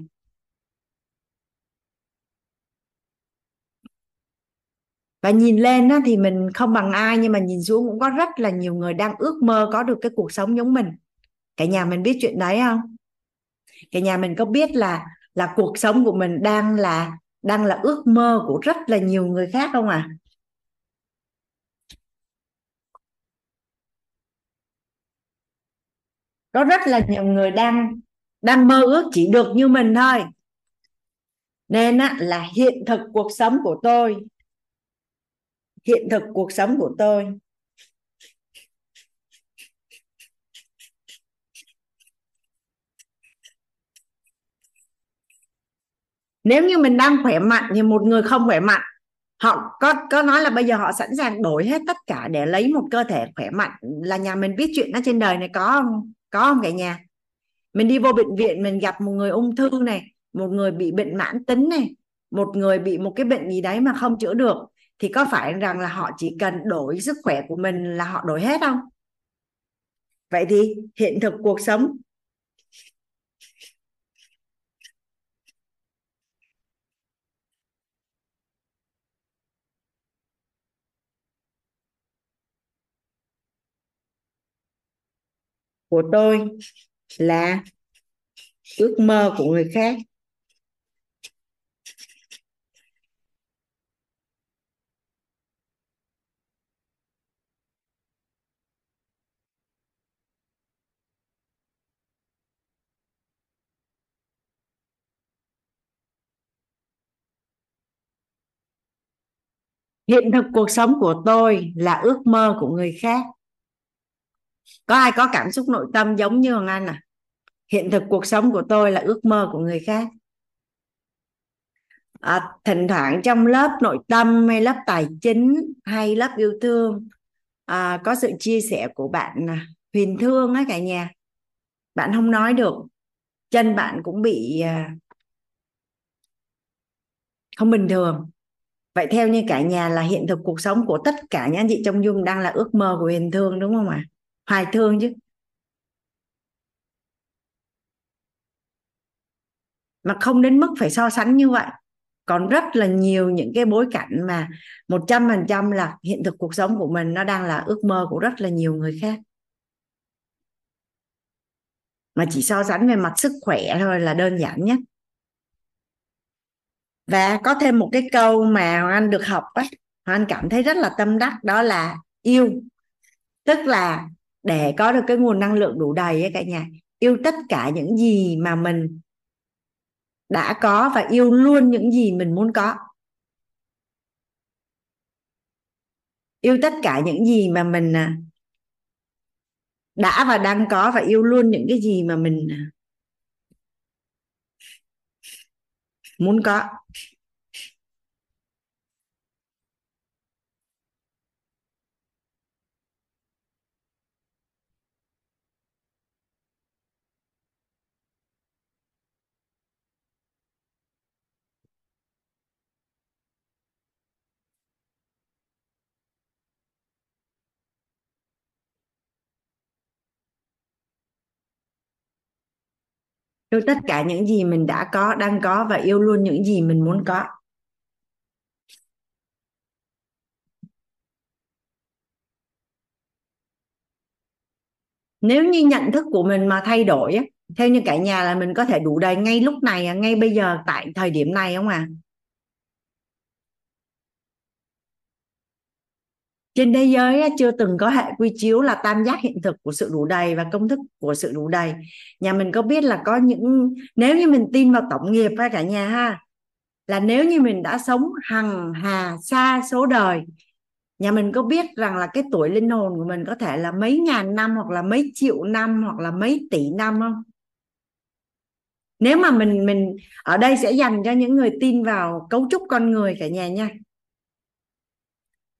Và nhìn lên á, thì mình không bằng ai nhưng mà nhìn xuống cũng có rất là nhiều người đang ước mơ có được cái cuộc sống giống mình. Cả nhà mình biết chuyện đấy không? Cả nhà mình có biết là là cuộc sống của mình đang là đang là ước mơ của rất là nhiều người khác không à có rất là nhiều người đang đang mơ ước chỉ được như mình thôi. Nên á, là hiện thực cuộc sống của tôi hiện thực cuộc sống của tôi. Nếu như mình đang khỏe mạnh thì một người không khỏe mạnh, họ có có nói là bây giờ họ sẵn sàng đổi hết tất cả để lấy một cơ thể khỏe mạnh là nhà mình biết chuyện đó trên đời này có không? Có không cả nhà? Mình đi vô bệnh viện, mình gặp một người ung thư này, một người bị bệnh mãn tính này, một người bị một cái bệnh gì đấy mà không chữa được thì có phải rằng là họ chỉ cần đổi sức khỏe của mình là họ đổi hết không? Vậy thì hiện thực cuộc sống. Của tôi là ước mơ của người khác. Hiện thực cuộc sống của tôi là ước mơ của người khác. Có ai có cảm xúc nội tâm giống như Hoàng Anh à? Hiện thực cuộc sống của tôi là ước mơ của người khác. À, thỉnh thoảng trong lớp nội tâm hay lớp tài chính hay lớp yêu thương à, có sự chia sẻ của bạn à, Huyền Thương á cả nhà. Bạn không nói được chân bạn cũng bị à, không bình thường vậy theo như cả nhà là hiện thực cuộc sống của tất cả những anh chị trong dung đang là ước mơ của Huyền Thương đúng không ạ? À? hoài thương chứ. Mà không đến mức phải so sánh như vậy. Còn rất là nhiều những cái bối cảnh mà một trăm phần trăm là hiện thực cuộc sống của mình nó đang là ước mơ của rất là nhiều người khác. Mà chỉ so sánh về mặt sức khỏe thôi là đơn giản nhất và có thêm một cái câu mà Hoàng Anh được học á Hoàng Anh cảm thấy rất là tâm đắc, đó là yêu. Tức là để có được cái nguồn năng lượng đủ đầy ấy cả nhà, yêu tất cả những gì mà mình đã có và yêu luôn những gì mình muốn có. Yêu tất cả những gì mà mình à, đã và đang có và yêu luôn những cái gì mà mình à, à, muốn yêu tất cả những gì mình đã có, đang có và yêu luôn những gì mình muốn có. Nếu như nhận thức của mình mà thay đổi theo như cả nhà là mình có thể đủ đầy ngay lúc này, ngay bây giờ, tại thời điểm này không à? Trên thế giới chưa từng có hệ quy chiếu là tam giác hiện thực của sự đủ đầy và công thức của sự đủ đầy. Nhà mình có biết là có những, nếu như mình tin vào tổng nghiệp ha cả nhà ha, là nếu như mình đã sống hằng hà xa số đời, nhà mình có biết rằng là cái tuổi linh hồn của mình có thể là mấy ngàn năm hoặc là mấy triệu năm hoặc là mấy tỷ năm không? Nếu mà mình mình ở đây sẽ dành cho những người tin vào cấu trúc con người cả nhà nha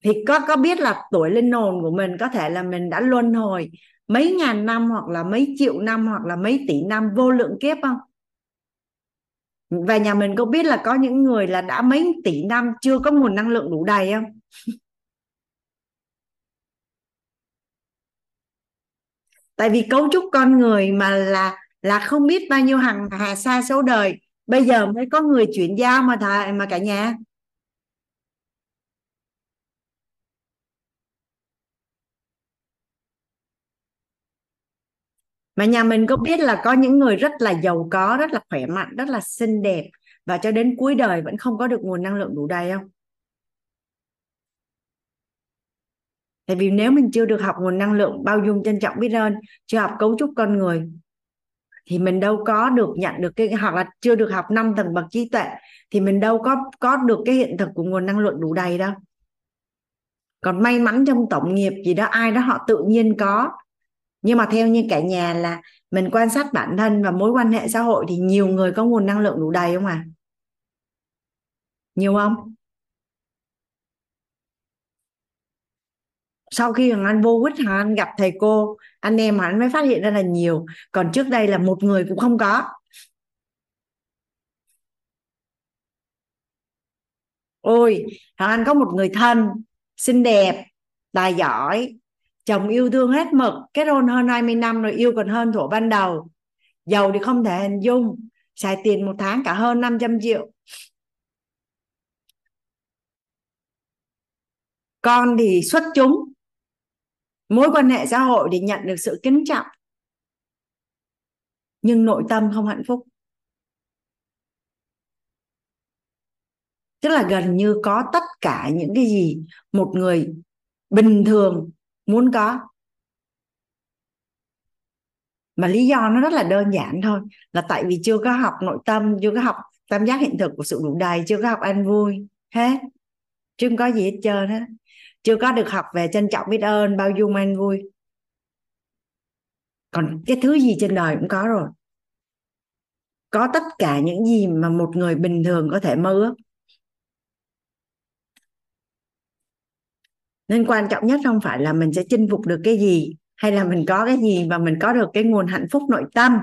thì có có biết là tuổi linh hồn của mình có thể là mình đã luân hồi mấy ngàn năm hoặc là mấy triệu năm hoặc là mấy tỷ năm vô lượng kiếp không? Và nhà mình có biết là có những người là đã mấy tỷ năm chưa có nguồn năng lượng đủ đầy không? Tại vì cấu trúc con người mà là là không biết bao nhiêu hàng hà xa số đời, bây giờ mới có người chuyển giao mà thầy mà cả nhà. Mà nhà mình có biết là có những người rất là giàu có, rất là khỏe mạnh, rất là xinh đẹp và cho đến cuối đời vẫn không có được nguồn năng lượng đủ đầy không? Tại vì nếu mình chưa được học nguồn năng lượng bao dung trân trọng biết ơn, chưa học cấu trúc con người, thì mình đâu có được nhận được cái, hoặc là chưa được học năm tầng bậc trí tuệ, thì mình đâu có có được cái hiện thực của nguồn năng lượng đủ đầy đâu. Còn may mắn trong tổng nghiệp gì đó, ai đó họ tự nhiên có nhưng mà theo như cả nhà là mình quan sát bản thân và mối quan hệ xã hội thì nhiều người có nguồn năng lượng đủ đầy không à nhiều không? Sau khi hoàng anh vô quýt hoàng anh gặp thầy cô, anh em hoàng anh mới phát hiện ra là nhiều. Còn trước đây là một người cũng không có. Ôi hoàng anh có một người thân, xinh đẹp, tài giỏi chồng yêu thương hết mực kết hôn hơn 20 năm rồi yêu còn hơn thuở ban đầu. Giàu thì không thể hình dung, xài tiền một tháng cả hơn 500 triệu. Con thì xuất chúng. Mối quan hệ xã hội để nhận được sự kính trọng. Nhưng nội tâm không hạnh phúc. Tức là gần như có tất cả những cái gì một người bình thường muốn có. Mà lý do nó rất là đơn giản thôi, là tại vì chưa có học nội tâm, chưa có học tam giác hiện thực của sự đủ đầy, chưa có học an vui hết chứ không có gì hết trơn hết chưa có được học về trân trọng biết ơn, bao dung an vui. Còn cái thứ gì trên đời cũng có rồi. Có tất cả những gì mà một người bình thường có thể mơ ước. Nên quan trọng nhất không phải là mình sẽ chinh phục được cái gì, hay là mình có cái gì và mình có được cái nguồn hạnh phúc nội tâm.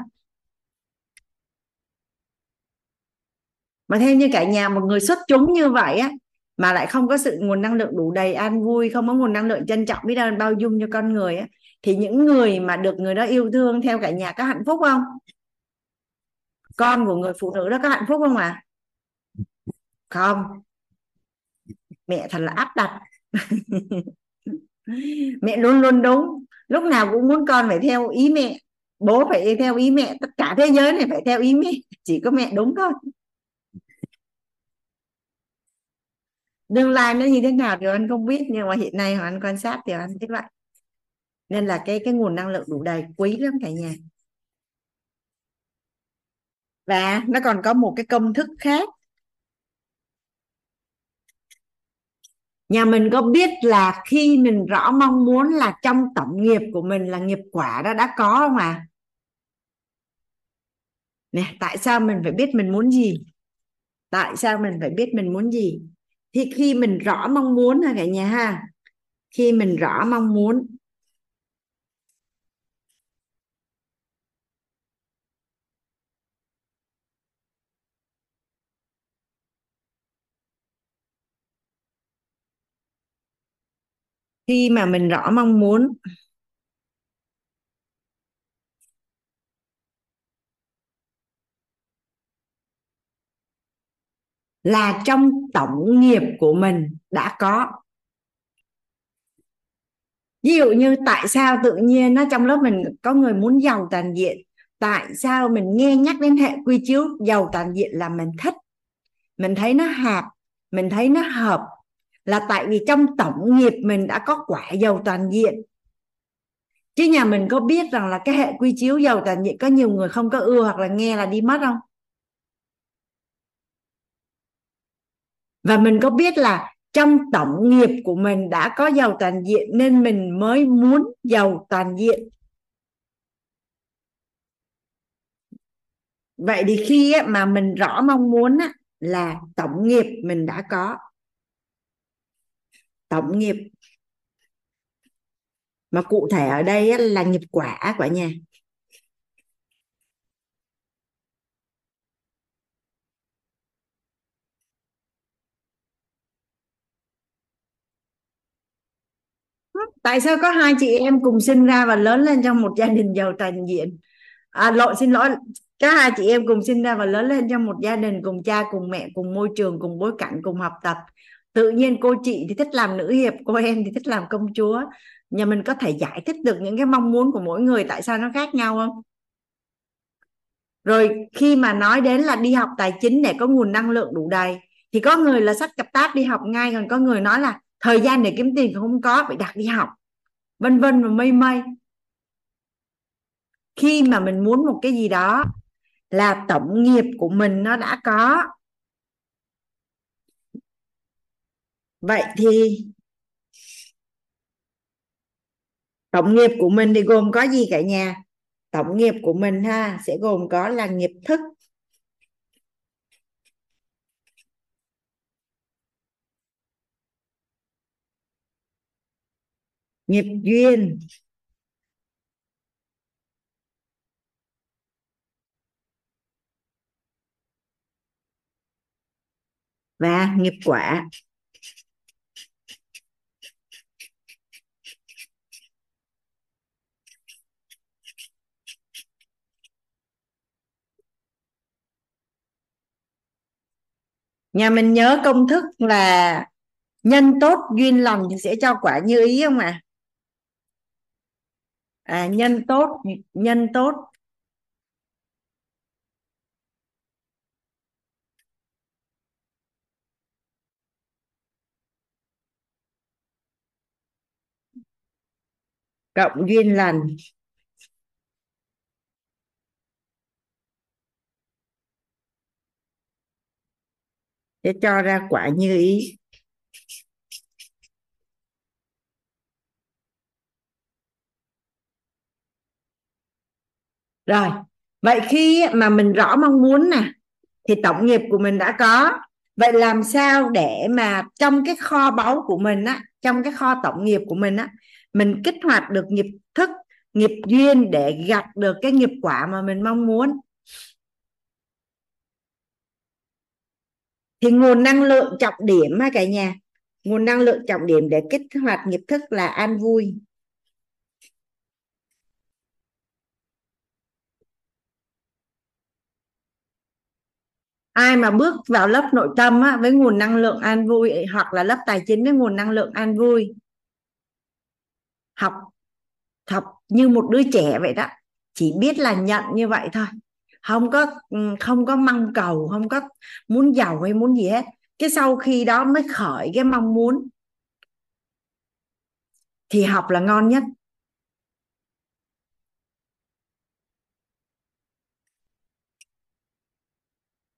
Mà theo như cả nhà, một người xuất chúng như vậy á, mà lại không có sự nguồn năng lượng đủ đầy an vui, không có nguồn năng lượng trân trọng, biết ơn bao dung cho con người á, thì những người mà được người đó yêu thương theo cả nhà có hạnh phúc không? Con của người phụ nữ đó có hạnh phúc không à không. Mẹ thật là áp đặt. mẹ luôn luôn đúng. Lúc nào cũng muốn con phải theo ý mẹ. Bố phải theo ý mẹ. Tất cả thế giới này phải theo ý mẹ. Chỉ có mẹ đúng thôi. Tương lai nó như thế nào thì anh không biết, nhưng mà hiện nay anh quan sát thì anh thấy vậy. Nên là cái cái nguồn năng lượng đủ đầy. Quý lắm cả nhà. Và nó còn có một cái công thức khác. Nhà mình có biết là khi mình rõ mong muốn là trong tổng nghiệp của mình là nghiệp quả đó đã có không à nè, tại sao mình phải biết mình muốn gì? Tại sao mình phải biết mình muốn gì? Thì khi mình rõ mong muốn hả cả nhà ha? Khi mình rõ mong muốn khi mà mình rõ mong muốn. Là trong tổng nghiệp của mình đã có. Ví dụ như tại sao tự nhiên nó trong lớp mình có người muốn giàu toàn diện? Tại sao mình nghe nhắc đến hệ quy chiếu giàu toàn diện là mình thích? Mình thấy nó hạt mình thấy nó hợp là tại vì trong tổng nghiệp mình đã có quả giàu toàn diện. Chứ nhà mình có biết rằng là cái hệ quy chiếu giàu toàn diện, có nhiều người không có ưa hoặc là nghe là đi mất không? Và mình có biết là trong tổng nghiệp của mình đã có giàu toàn diện nên mình mới muốn giàu toàn diện. Vậy thì khi mà mình rõ mong muốn là tổng nghiệp mình đã có tổng nghiệp. Mà cụ thể ở đây là nghiệp quả quả nhà. Tại sao có hai chị em cùng sinh ra và lớn lên trong một gia đình giàu tràn diện? À lỗi, xin lỗi. Các hai chị em cùng sinh ra và lớn lên trong một gia đình, cùng cha, cùng mẹ, cùng môi trường, cùng bối cảnh, cùng học tập tự nhiên cô chị thì thích làm nữ hiệp, cô em thì thích làm công chúa. Nhà mình có thể giải thích được những cái mong muốn của mỗi người tại sao nó khác nhau không? Rồi khi mà nói đến là đi học tài chính để có nguồn năng lượng đủ đầy, thì có người là sách cặp táp đi học ngay, còn có người nói là thời gian để kiếm tiền không có, phải đặt đi học. Vân vân và mây mây. Khi mà mình muốn một cái gì đó là tổng nghiệp của mình nó đã có vậy thì tổng nghiệp của mình thì gồm có gì cả nhà? Tổng nghiệp của mình ha, sẽ gồm có là nghiệp thức. Nghiệp duyên. Và nghiệp quả. Nhà mình nhớ công thức là nhân tốt duyên lành thì sẽ cho quả như ý không ạ à? à nhân tốt nhân tốt cộng duyên lành để cho ra quả như ý. Rồi, vậy khi mà mình rõ mong muốn nè, thì tổng nghiệp của mình đã có. Vậy làm sao để mà trong cái kho báu của mình á, trong cái kho tổng nghiệp của mình á, mình kích hoạt được nghiệp thức, nghiệp duyên để gặt được cái nghiệp quả mà mình mong muốn? Thì nguồn năng lượng trọng điểm ha cả nhà nguồn năng lượng trọng điểm để kích hoạt nghiệp thức là an vui. Ai mà bước vào lớp nội tâm á, với nguồn năng lượng an vui hoặc là lớp tài chính với nguồn năng lượng an vui. Học học như một đứa trẻ vậy đó chỉ biết là nhận như vậy thôi không có ừ, không có mong cầu không có muốn giàu hay muốn gì hết. Cái sau khi đó mới khởi cái mong muốn. Thì học là ngon nhất.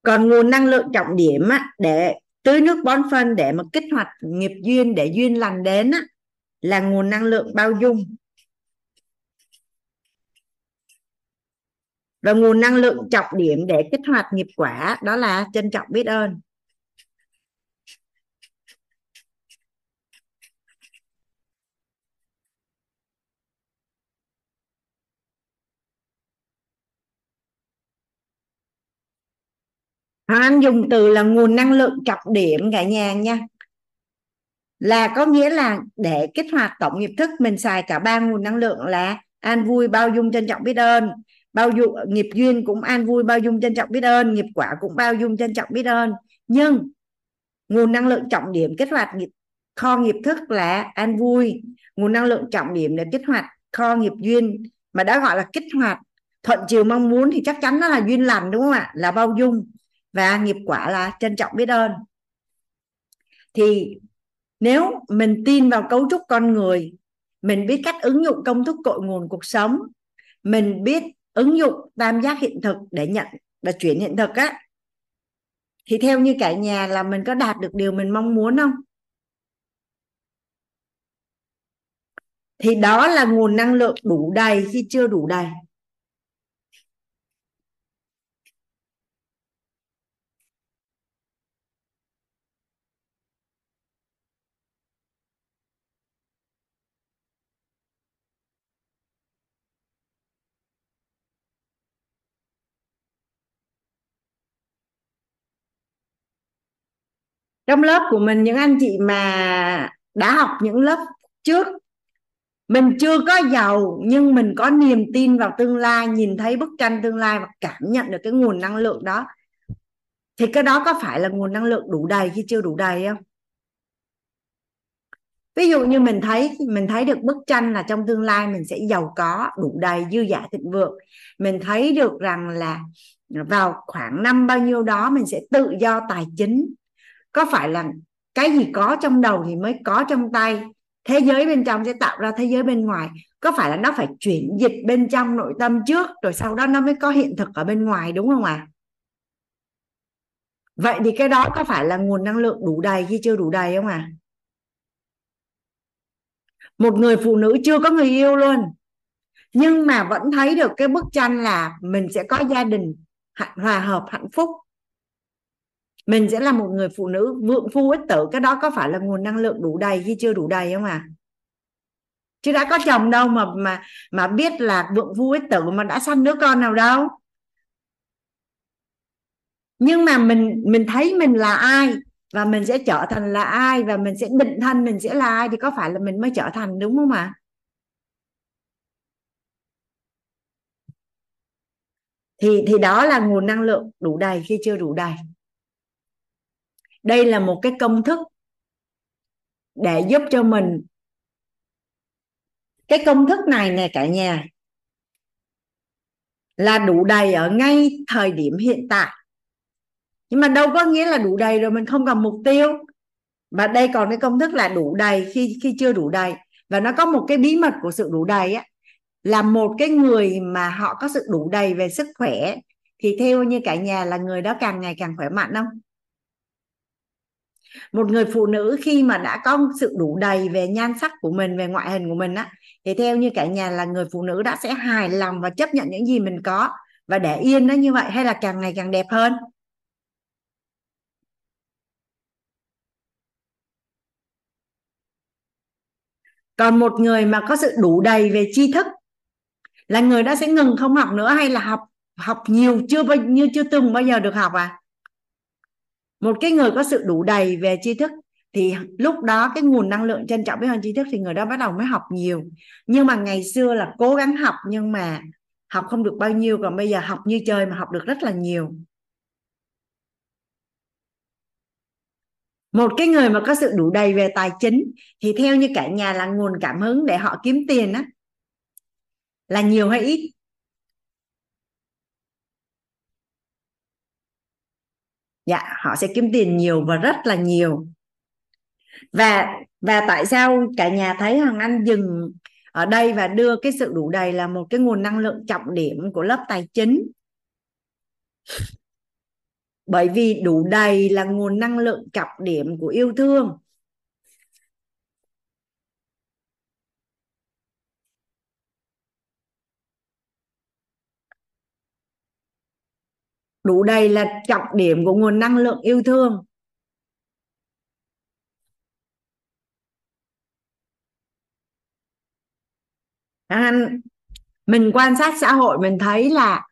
Còn nguồn năng lượng trọng điểm á, để tưới nước bón phân để mà kích hoạt nghiệp duyên để duyên lành đến á, là nguồn năng lượng bao dung. Và nguồn năng lượng trọng điểm để kích hoạt nghiệp quả đó là trân trọng biết ơn. Anh dùng từ là nguồn năng lượng trọng điểm cả nhà nha. Là có nghĩa là để kích hoạt tổng nghiệp thức mình xài cả ba nguồn năng lượng là an vui bao dung trân trọng biết ơn bao dung, nghiệp duyên cũng an vui, bao dung trân trọng biết ơn, nghiệp quả cũng bao dung trân trọng biết ơn. Nhưng, nguồn năng lượng trọng điểm kích hoạt nghiệp, kho nghiệp thức là an vui. Nguồn năng lượng trọng điểm để kích hoạt kho nghiệp duyên, mà đã gọi là kích hoạt, thuận chiều mong muốn thì chắc chắn nó là duyên lành, đúng không ạ? Là bao dung, và nghiệp quả là trân trọng biết ơn. Thì nếu mình tin vào cấu trúc con người, mình biết cách ứng dụng công thức cội nguồn cuộc sống, mình biết ứng dụng tam giác hiện thực để nhận và chuyển hiện thực á. Thì theo như cả nhà là mình có đạt được điều mình mong muốn không? Thì đó là nguồn năng lượng đủ đầy khi chưa đủ đầy. Trong lớp của mình, những anh chị mà đã học những lớp trước, mình chưa có giàu, nhưng mình có niềm tin vào tương lai, nhìn thấy bức tranh tương lai và cảm nhận được cái nguồn năng lượng đó, thì cái đó có phải là nguồn năng lượng đủ đầy khi chưa đủ đầy không? Ví dụ như mình thấy mình thấy được bức tranh là trong tương lai mình sẽ giàu có, đủ đầy, dư giả thịnh vượng. Mình thấy được rằng là vào khoảng năm bao nhiêu đó, mình sẽ tự do tài chính có phải là cái gì có trong đầu thì mới có trong tay? Thế giới bên trong sẽ tạo ra thế giới bên ngoài. Có phải là nó phải chuyển dịch bên trong nội tâm trước, rồi sau đó nó mới có hiện thực ở bên ngoài, đúng không ạ? À? vậy thì cái đó có phải là nguồn năng lượng đủ đầy khi chưa đủ đầy không à một người phụ nữ chưa có người yêu luôn, nhưng mà vẫn thấy được cái bức tranh là mình sẽ có gia đình hòa hợp, hạnh phúc mình sẽ là một người phụ nữ vượng phu ích tử cái đó có phải là nguồn năng lượng đủ đầy khi chưa đủ đầy không à chứ đã có chồng đâu mà mà mà biết là vượng phu ích tử mà đã sanh đứa con nào đâu. Nhưng mà mình mình thấy mình là ai và mình sẽ trở thành là ai và mình sẽ định thân mình sẽ là ai thì có phải là mình mới trở thành, đúng không ạ? Thì thì đó là nguồn năng lượng đủ đầy khi chưa đủ đầy? Đây là một cái công thức để giúp cho mình. Cái công thức này nè cả nhà, là đủ đầy ở ngay thời điểm hiện tại. Nhưng mà đâu có nghĩa là đủ đầy rồi mình không cần mục tiêu. Và đây còn cái công thức là đủ đầy khi khi chưa đủ đầy. Và nó có một cái bí mật của sự đủ đầy á, là một cái người mà họ có sự đủ đầy về sức khỏe, thì theo như cả nhà là người đó càng ngày càng khỏe mạnh không? Một người phụ nữ khi mà đã có sự đủ đầy về nhan sắc của mình, về ngoại hình của mình á, thì theo như cả nhà là người phụ nữ đã sẽ hài lòng và chấp nhận những gì mình có và để yên nó như vậy, hay là càng ngày càng đẹp hơn? Còn một người mà có sự đủ đầy về tri thức là người đã sẽ ngừng không học nữa hay là học học nhiều chưa bao, như chưa từng bao giờ được học à? Một cái người có sự đủ đầy về tri thức thì lúc đó cái nguồn năng lượng trân trọng với hơn tri thức thì người đó bắt đầu mới học nhiều. Nhưng mà ngày xưa là cố gắng học nhưng mà học không được bao nhiêu, còn bây giờ học như chơi mà học được rất là nhiều. Một cái người mà có sự đủ đầy về tài chính thì theo như cả nhà là nguồn cảm hứng để họ kiếm tiền á, là nhiều hay ít? Dạ họ sẽ kiếm tiền nhiều và rất là nhiều. Và và tại sao cả nhà thấy hoàng anh dừng ở đây và đưa cái sự đủ đầy là một cái nguồn năng lượng trọng điểm của lớp tài chính? Bởi vì đủ đầy là nguồn năng lượng trọng điểm của yêu thương. Đủ đầy là trọng điểm của nguồn năng lượng yêu thương. Anh mình quan sát xã hội mình thấy là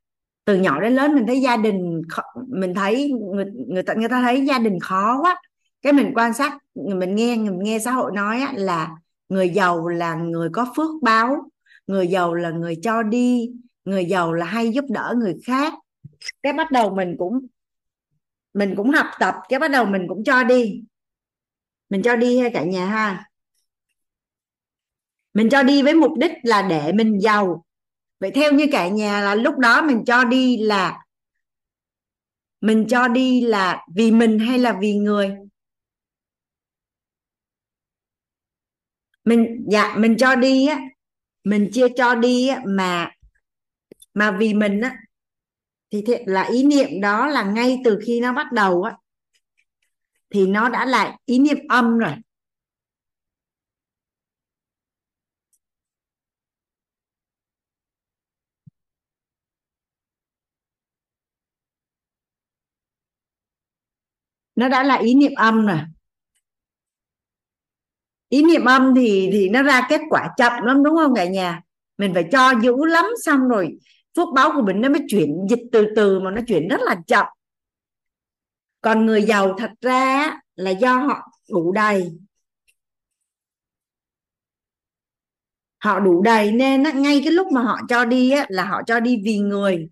từ nhỏ đến lớn mình thấy gia đình mình thấy người người ta người ta thấy gia đình khó quá. Cái mình quan sát mình nghe mình nghe xã hội nói á, là người giàu là người có phước báo người giàu là người cho đi người giàu là hay giúp đỡ người khác cái bắt đầu mình cũng mình cũng học tập, cái bắt đầu mình cũng cho đi. Mình cho đi ha cả nhà ha. Mình cho đi với mục đích là để mình giàu. Vậy theo như cả nhà là lúc đó mình cho đi là, mình cho đi là vì mình hay là vì người? Mình dạ mình cho đi á, mình chia cho đi á mà mà vì mình á thì thế là ý niệm đó là ngay từ khi nó bắt đầu á, thì nó đã là ý niệm âm rồi. Nó đã là ý niệm âm rồi. Ý niệm âm thì thì nó ra kết quả chậm lắm, đúng không cả nhà? Mình phải cho dữ lắm xong rồi phước báo của mình nó mới chuyển dịch từ từ mà nó chuyển rất là chậm. Còn người giàu thật ra là do họ đủ đầy. Họ đủ đầy nên ngay cái lúc mà họ cho đi là họ cho đi vì người.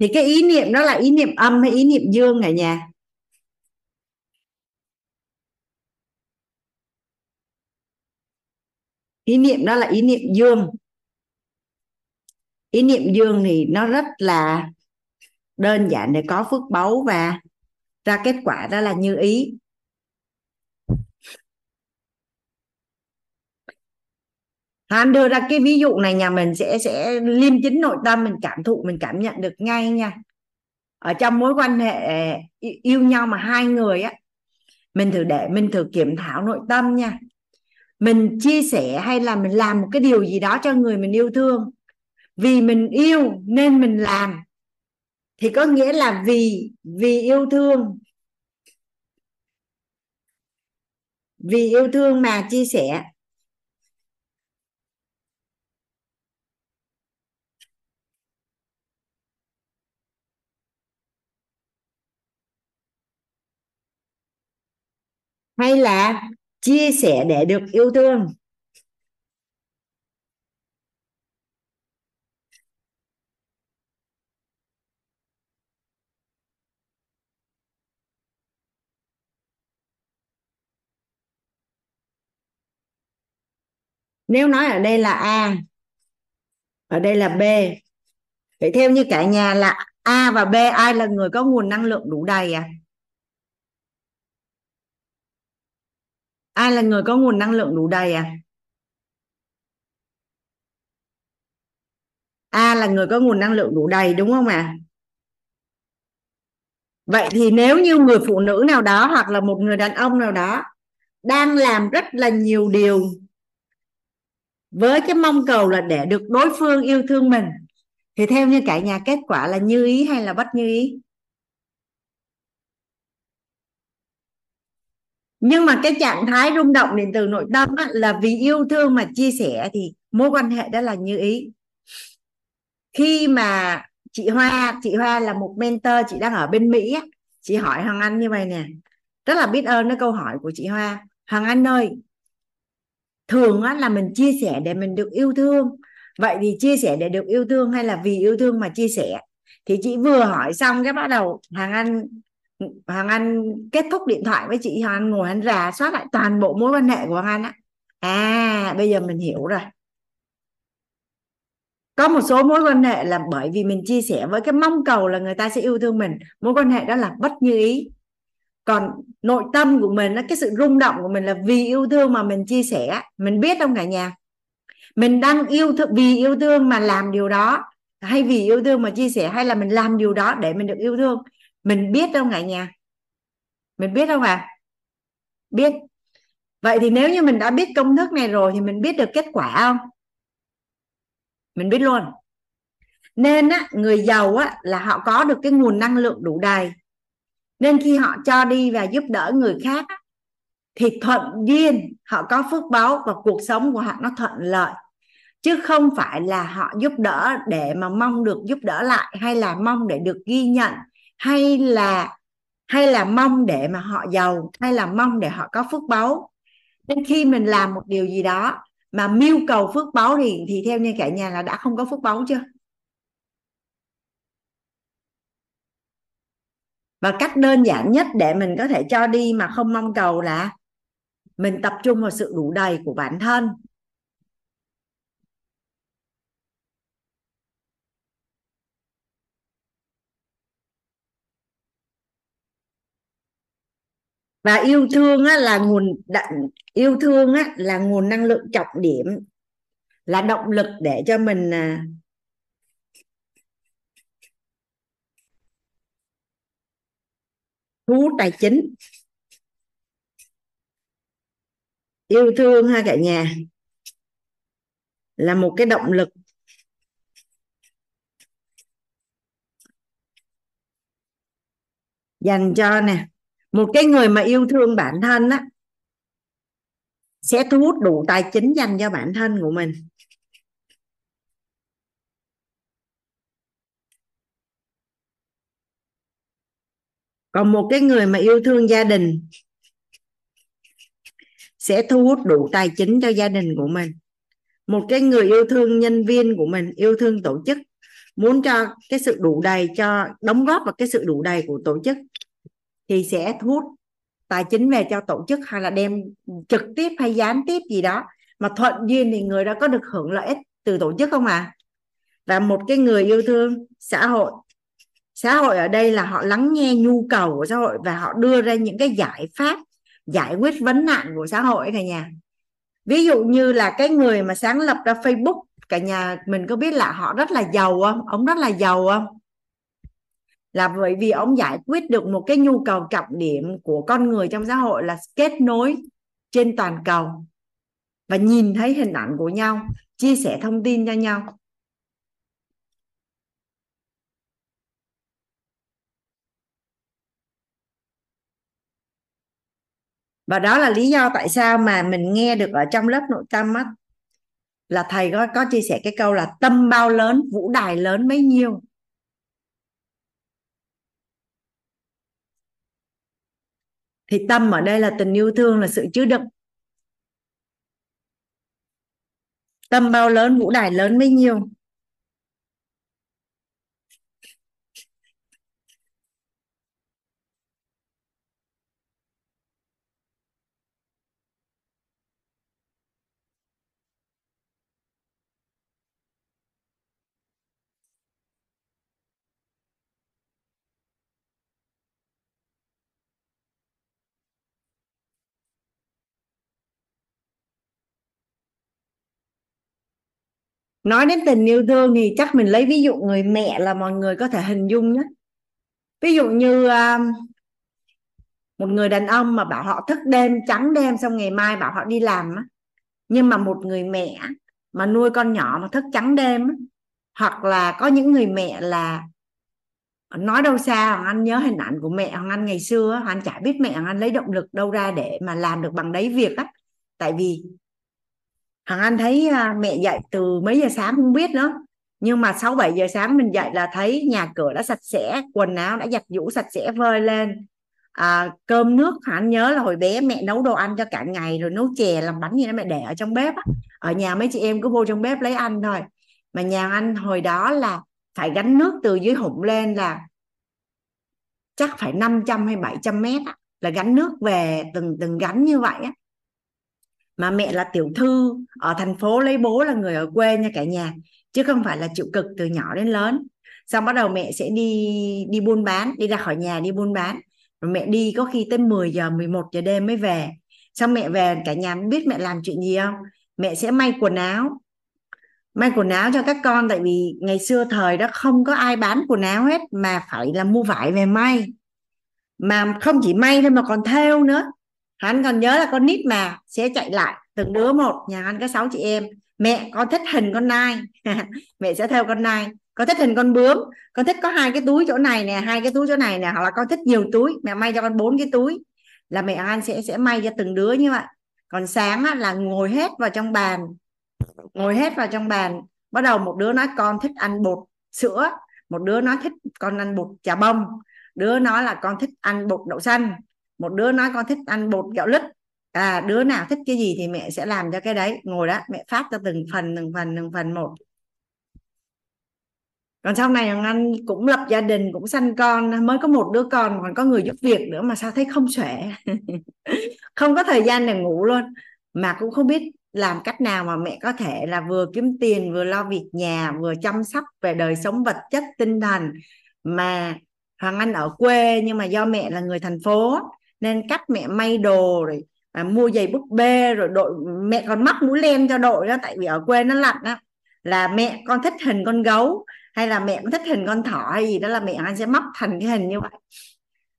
Thì cái ý niệm đó là ý niệm âm hay ý niệm dương cả nhà? Ý niệm đó là ý niệm dương. Ý niệm dương thì nó rất là đơn giản để có phước báu và ra kết quả đó là như ý. Hán đưa ra cái ví dụ này, nhà mình sẽ sẽ liêm chính nội tâm, mình cảm thụ, mình cảm nhận được ngay nha. Ở trong mối quan hệ yêu nhau mà hai người á, mình thử để, mình thử kiểm thảo nội tâm nha mình chia sẻ hay là mình làm một cái điều gì đó cho người mình yêu thương. Vì mình yêu nên mình làm. Thì có nghĩa là vì vì yêu thương. Vì yêu thương mà chia sẻ. Hay là chia sẻ để được yêu thương. Nếu nói ở đây là a ở đây là b vậy theo như cả nhà là a và b ai là người có nguồn năng lượng đủ đầy à ai là người có nguồn năng lượng đủ đầy à A là người có nguồn năng lượng đủ đầy, đúng không ạ? À? Vậy thì nếu như người phụ nữ nào đó hoặc là một người đàn ông nào đó đang làm rất là nhiều điều với cái mong cầu là để được đối phương yêu thương mình, thì theo như cả nhà, kết quả là như ý hay là bất như ý? Nhưng mà cái trạng thái rung động điện từ nội tâm á, là vì yêu thương mà chia sẻ thì mối quan hệ đó là như ý. Khi mà chị Hoa chị Hoa là một mentor chị đang ở bên Mỹ á, chị hỏi Hoàng Anh như vậy nè rất là biết ơn cái câu hỏi của chị Hoa. Hoàng Anh ơi thường á, là mình chia sẻ để mình được yêu thương. Vậy thì chia sẻ để được yêu thương hay là vì yêu thương mà chia sẻ? Thì chị vừa hỏi xong cái bắt đầu Hoàng Anh Hoàng Anh kết thúc điện thoại với chị Hoàng Anh, ngồi anh rà soát lại toàn bộ mối quan hệ của Hoàng Anh á. À bây giờ mình hiểu rồi. Có một số mối quan hệ là bởi vì mình chia sẻ với cái mong cầu là người ta sẽ yêu thương mình, mối quan hệ đó là bất như ý. Còn nội tâm của mình cái sự rung động của mình là vì yêu thương mà mình chia sẻ mình biết không cả nhà? Mình đang yêu thương vì yêu thương mà làm điều đó, hay vì yêu thương mà chia sẻ, hay là mình làm điều đó để mình được yêu thương? Mình biết đâu cả nhà. Mình biết không ạ? À? biết. Vậy thì nếu như mình đã biết công thức này rồi thì mình biết được kết quả không? Mình biết luôn. Nên á, người giàu á, là họ có được cái nguồn năng lượng đủ đầy. Nên khi họ cho đi và giúp đỡ người khác á, thì thuận duyên họ có phước báo và cuộc sống của họ nó thuận lợi. Chứ không phải là họ giúp đỡ để mà mong được giúp đỡ lại hay là mong để được ghi nhận hay là hay là mong để mà họ giàu, hay là mong để họ có phước báu. Nên khi mình làm một điều gì đó mà mưu cầu phước báu thì thì theo như cả nhà là đã không có phước báu chưa? Và cách đơn giản nhất để mình có thể cho đi mà không mong cầu là mình tập trung vào sự đủ đầy của bản thân. Và yêu thương á, là nguồn yêu thương á, là nguồn năng lượng trọng điểm là động lực để cho mình à, thu hút tài chính. Yêu thương ha cả nhà là một cái động lực. Dành cho nè một cái người mà yêu thương bản thân á, sẽ thu hút đủ tài chính dành cho bản thân của mình. Còn một cái người mà yêu thương gia đình sẽ thu hút đủ tài chính cho gia đình của mình. Một cái người yêu thương nhân viên của mình, yêu thương tổ chức, muốn cho cái sự đủ đầy cho, đóng góp vào cái sự đủ đầy của tổ chức thì sẽ thu hút tài chính về cho tổ chức hay là đem trực tiếp hay gián tiếp gì đó mà thuận duyên thì người đó có được hưởng lợi ích từ tổ chức không à? Và một cái người yêu thương xã hội xã hội ở đây là họ lắng nghe nhu cầu của xã hội và họ đưa ra những cái giải pháp, giải quyết vấn nạn của xã hội cả nhà. Ví dụ như là cái người mà sáng lập ra Facebook, cả nhà mình có biết là họ rất là giàu không? Ông rất là giàu không? Là bởi vì ông giải quyết được một cái nhu cầu trọng điểm của con người trong xã hội là kết nối trên toàn cầu. Và nhìn thấy hình ảnh của nhau, chia sẻ thông tin cho nhau. Và đó là lý do tại sao mà mình nghe được ở trong lớp nội tâm á, là thầy có có chia sẻ cái câu là tâm bao lớn, vũ đài lớn mấy nhiêu? Thì tâm ở đây là tình yêu thương, là sự chứa đựng. Tâm bao lớn, vũ đài lớn mấy nhiêu? Nói đến tình yêu thương thì chắc mình lấy ví dụ người mẹ là mọi người có thể hình dung nhé ví dụ như um, một người đàn ông mà bảo họ thức đêm trắng đêm xong ngày mai bảo họ đi làm nhưng mà một người mẹ mà nuôi con nhỏ mà thức trắng đêm hoặc là có những người mẹ là nói đâu xa hoàng anh nhớ hình ảnh của mẹ hoàng anh ngày xưa hoàng anh chả biết mẹ hoàng anh lấy động lực đâu ra để mà làm được bằng đấy việc á. Tại vì Hằng Anh thấy à, mẹ dậy từ mấy giờ sáng không biết nữa. Nhưng mà 6 7 giờ sáng mình dậy là thấy nhà cửa đã sạch sẽ quần áo đã giặt giũ sạch sẽ vơi lên. À, cơm nước hẳn nhớ là hồi bé mẹ nấu đồ ăn cho cả ngày rồi nấu chè làm bánh gì đó mẹ để ở trong bếp á. ở nhà mấy chị em cứ vô trong bếp lấy ăn thôi. Mà nhà anh hồi đó là phải gánh nước từ dưới hụng lên là chắc phải 500 hay 700 mét á, là gánh nước về từng từng gánh như vậy á mà mẹ là tiểu thư, ở thành phố lấy bố là người ở quê nha cả nhà, chứ không phải là chịu cực từ nhỏ đến lớn. Xong bắt đầu mẹ sẽ đi đi buôn bán, đi ra khỏi nhà đi buôn bán. Rồi mẹ đi có khi tới 10 giờ 11 giờ đêm mới về. Xong mẹ về, cả nhà biết mẹ làm chuyện gì không? Mẹ sẽ may quần áo, may quần áo cho các con, tại vì ngày xưa thời đó không có ai bán quần áo hết, mà phải là mua vải về may. Mà không chỉ may thôi mà còn thêu nữa hắn còn nhớ là con nít mà sẽ chạy lại từng đứa một nhà hắn có sáu chị em. Mẹ con thích hình con nai. Mẹ sẽ theo con nai. Con thích hình con bướm con thích có hai cái túi chỗ này nè hai cái túi chỗ này nè hoặc là con thích nhiều túi mẹ may cho con bốn cái túi là mẹ anh sẽ sẽ may cho từng đứa như vậy. Còn sáng á, là ngồi hết vào trong bàn ngồi hết vào trong bàn. Bắt đầu một đứa nói con thích ăn bột sữa một đứa nói thích con ăn bột trà bông đứa nói là con thích ăn bột đậu xanh một đứa nói con thích ăn bột gạo lứt. À đứa nào thích cái gì thì mẹ sẽ làm cho cái đấy. Ngồi đó, mẹ phát cho từng phần từng phần từng phần một. Còn sau này thằng anh cũng lập gia đình, cũng sanh con, mới có một đứa con, còn có người giúp việc nữa mà sao thấy không xuể không có thời gian để ngủ luôn. Mà cũng không biết làm cách nào mà mẹ có thể là vừa kiếm tiền, vừa lo việc nhà, vừa chăm sóc về đời sống vật chất tinh thần. Mà Hoàng Anh ở quê nhưng mà do mẹ là người thành phố nên cách mẹ may đồ rồi à, mua giày búp bê rồi đội mẹ còn mắc mũi len cho đội đó tại vì ở quê nó lạnh đó là mẹ con thích hình con gấu hay là mẹ con thích hình con thỏ hay gì đó là mẹ anh sẽ móc thành cái hình như vậy.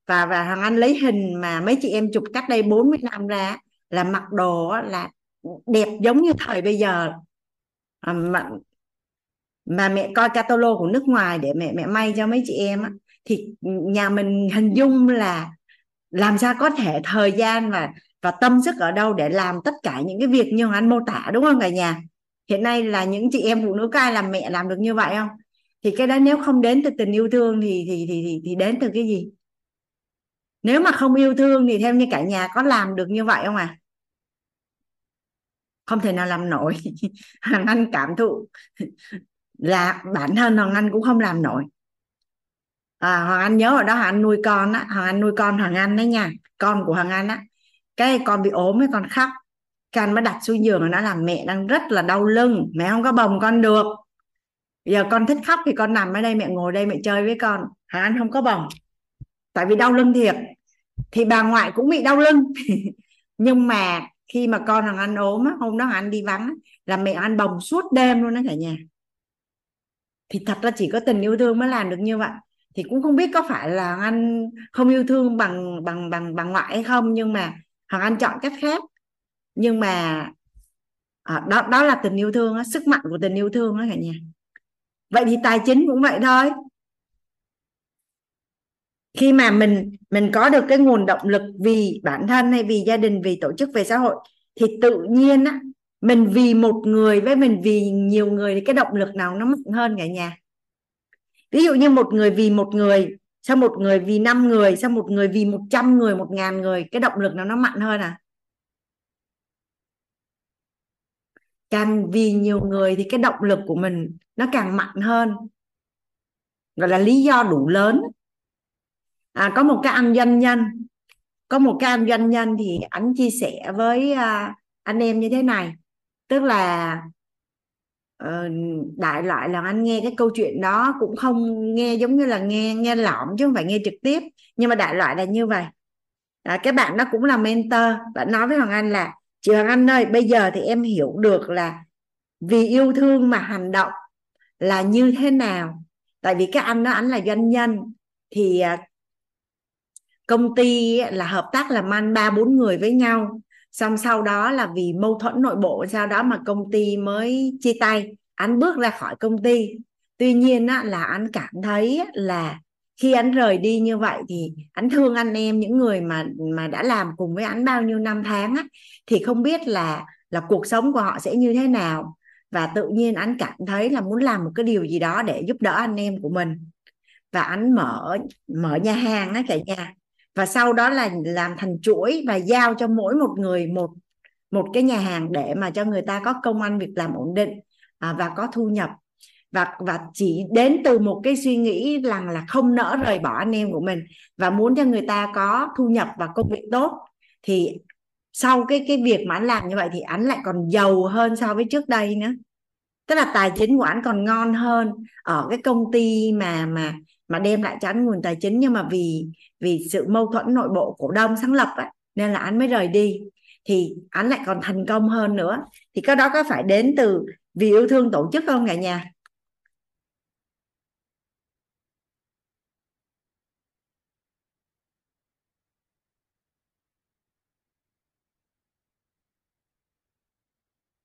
Và và thằng anh lấy hình mà mấy chị em chụp cách đây 40 năm ra là mặc đồ là đẹp giống như thời bây giờ. À, mà, mà mẹ coi catalog của nước ngoài để mẹ mẹ may cho mấy chị em á thì nhà mình hình dung là làm sao có thể thời gian và và tâm sức ở đâu để làm tất cả những cái việc như anh mô tả đúng không cả nhà? Hiện nay là những chị em phụ nữ cai làm mẹ làm được như vậy không? Thì cái đó nếu không đến từ tình yêu thương thì thì thì thì, thì đến từ cái gì? Nếu mà không yêu thương thì theo như cả nhà có làm được như vậy không à không thể nào làm nổi. Hoàng anh cảm thụ là bản thân hoàng anh cũng không làm nổi à, hoàng anh nhớ ở đó hoàng anh nuôi con á hoàng anh nuôi con hoàng anh đấy nha con của hoàng anh á. Cái con bị ốm cái con khóc. Cái anh mới đặt xuống giường và nó làm mẹ đang rất là đau lưng mẹ không có bồng con được. Giờ con thích khóc thì con nằm ở đây mẹ ngồi đây mẹ chơi với con. Hoàng anh không có bồng tại vì đau lưng thiệt. Thì bà ngoại cũng bị đau lưng. Nhưng mà khi mà con hoàng anh ốm á hôm đó hoàng anh đi vắng là mẹ anh bồng suốt đêm luôn đó cả nhà. Thì thật ra chỉ có tình yêu thương mới làm được như vậy thì cũng không biết có phải là anh không yêu thương bằng bằng bằng bằng ngoại hay không nhưng mà hoàng anh chọn cách khác. Nhưng mà à, đó đó là tình yêu thương đó, sức mạnh của tình yêu thương đó cả nhà. Vậy thì tài chính cũng vậy thôi. Khi mà mình mình có được cái nguồn động lực vì bản thân hay vì gia đình vì tổ chức về xã hội thì tự nhiên á mình vì một người với mình vì nhiều người thì cái động lực nào nó mạnh hơn cả nhà? Ví dụ như một người vì một người sau một người vì năm người sau một người vì một trăm người một ngàn người cái động lực nó nó mạnh hơn à? Càng vì nhiều người thì cái động lực của mình nó càng mạnh hơn. Gọi là lý do đủ lớn. À, có một cái anh doanh nhân có một cái anh doanh nhân thì anh chia sẻ với à, anh em như thế này. Tức là uh, đại loại là anh nghe cái câu chuyện đó cũng không nghe giống như là nghe nghe lỏm chứ không phải nghe trực tiếp. Nhưng mà đại loại là như vậy. À, cái bạn đó cũng là mentor. Bạn nói với hoàng anh là chị hoàng anh ơi bây giờ thì em hiểu được là vì yêu thương mà hành động là như thế nào. Tại vì cái anh đó anh là doanh nhân. Thì à, công ty là hợp tác làm ăn ba bốn người với nhau xong sau đó là vì mâu thuẫn nội bộ sau đó mà công ty mới chia tay. Anh bước ra khỏi công ty. Tuy nhiên á, là anh cảm thấy là khi anh rời đi như vậy thì anh thương anh em những người mà mà đã làm cùng với anh bao nhiêu năm tháng á, thì không biết là là cuộc sống của họ sẽ như thế nào. Và tự nhiên anh cảm thấy là muốn làm một cái điều gì đó để giúp đỡ anh em của mình. Và anh mở mở nhà hàng á cả nhà và sau đó là làm thành chuỗi và giao cho mỗi một người một một cái nhà hàng để mà cho người ta có công ăn việc làm ổn định à, và có thu nhập. Và và chỉ đến từ một cái suy nghĩ rằng là không nỡ rời bỏ anh em của mình và muốn cho người ta có thu nhập và công việc tốt thì sau cái cái việc mà anh làm như vậy thì anh lại còn giàu hơn so với trước đây nữa. Tức là tài chính của anh còn ngon hơn ở cái công ty mà mà mà đem lại cho anh nguồn tài chính. Nhưng mà vì vì sự mâu thuẫn nội bộ cổ đông sáng lập ấy, nên là anh mới rời đi. Thì anh lại còn thành công hơn nữa. Thì cái đó có phải đến từ vì yêu thương tổ chức không cả nhà?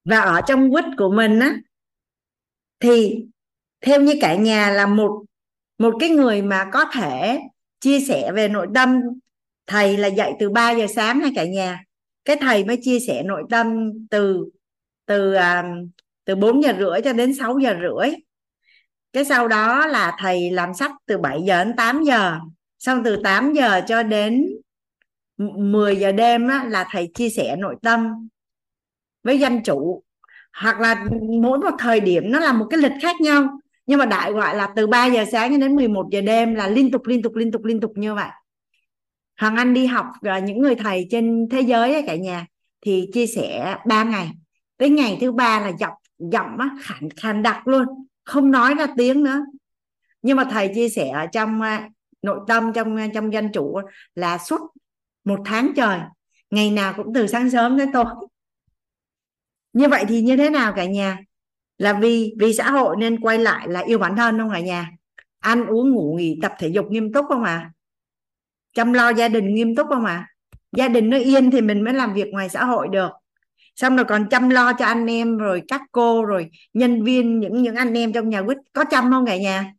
Và ở trong quýt của mình á thì theo như cả nhà là một một cái người mà có thể chia sẻ về nội tâm thầy là dạy từ 3 giờ sáng hay cả nhà. Cái thầy mới chia sẻ nội tâm từ từ à, từ 4 giờ rưỡi cho đến 6 giờ rưỡi. Cái sau đó là thầy làm sách từ 7 giờ đến 8 giờ. Xong từ 8 giờ cho đến 10 giờ đêm á, là thầy chia sẻ nội tâm với danh chủ. Hoặc là mỗi một thời điểm nó là một cái lịch khác nhau nhưng mà đại gọi là từ 3 giờ sáng đến 11 giờ đêm là liên tục liên tục liên tục liên tục như vậy. Hoàng Anh đi học à, những người thầy trên thế giới ấy, cả nhà thì chia sẻ 3 ngày. Tới ngày thứ ba là giọng giọng á khàn khàn đặc luôn không nói ra tiếng nữa. Nhưng mà thầy chia sẻ ở trong à, nội tâm trong à, trong danh chủ là suốt một tháng trời ngày nào cũng từ sáng sớm đến tối. Như vậy thì như thế nào cả nhà? Là vì vì xã hội nên quay lại là yêu bản thân không cả nhà? Ăn uống ngủ nghỉ tập thể dục nghiêm túc không à chăm lo gia đình nghiêm túc không à gia đình nó yên thì mình mới làm việc ngoài xã hội được. Xong rồi còn chăm lo cho anh em rồi các cô rồi nhân viên những những anh em trong nhà quýt có chăm không cả nhà?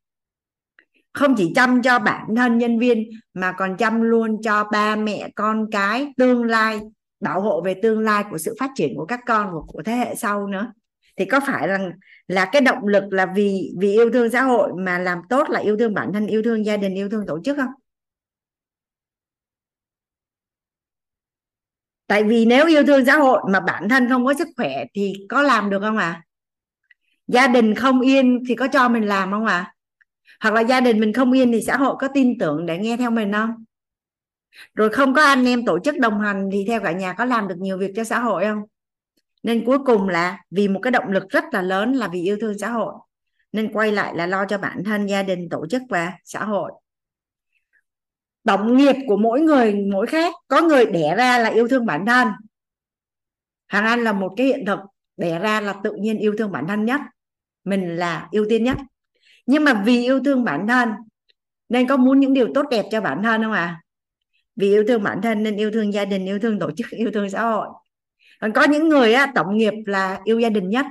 Không chỉ chăm cho bản thân nhân viên mà còn chăm luôn cho ba mẹ con cái tương lai bảo hộ về tương lai của sự phát triển của các con của, của thế hệ sau nữa thì có phải là là cái động lực là vì vì yêu thương xã hội mà làm tốt là yêu thương bản thân, yêu thương gia đình, yêu thương tổ chức không tại vì nếu yêu thương xã hội mà bản thân không có sức khỏe thì có làm được không ạ à? gia đình không yên thì có cho mình làm không ạ à? hoặc là gia đình mình không yên thì xã hội có tin tưởng để nghe theo mình không rồi không có anh em tổ chức đồng hành thì theo cả nhà có làm được nhiều việc cho xã hội không nên cuối cùng là vì một cái động lực rất là lớn là vì yêu thương xã hội. Nên quay lại là lo cho bản thân, gia đình, tổ chức và xã hội. Tổng nghiệp của mỗi người, mỗi khác. Có người đẻ ra là yêu thương bản thân. Hàng anh là một cái hiện thực. Đẻ ra là tự nhiên yêu thương bản thân nhất. Mình là ưu tiên nhất. Nhưng mà vì yêu thương bản thân, nên có muốn những điều tốt đẹp cho bản thân không à vì yêu thương bản thân nên yêu thương gia đình, yêu thương tổ chức, yêu thương xã hội còn có những người á, tổng nghiệp là yêu gia đình nhất.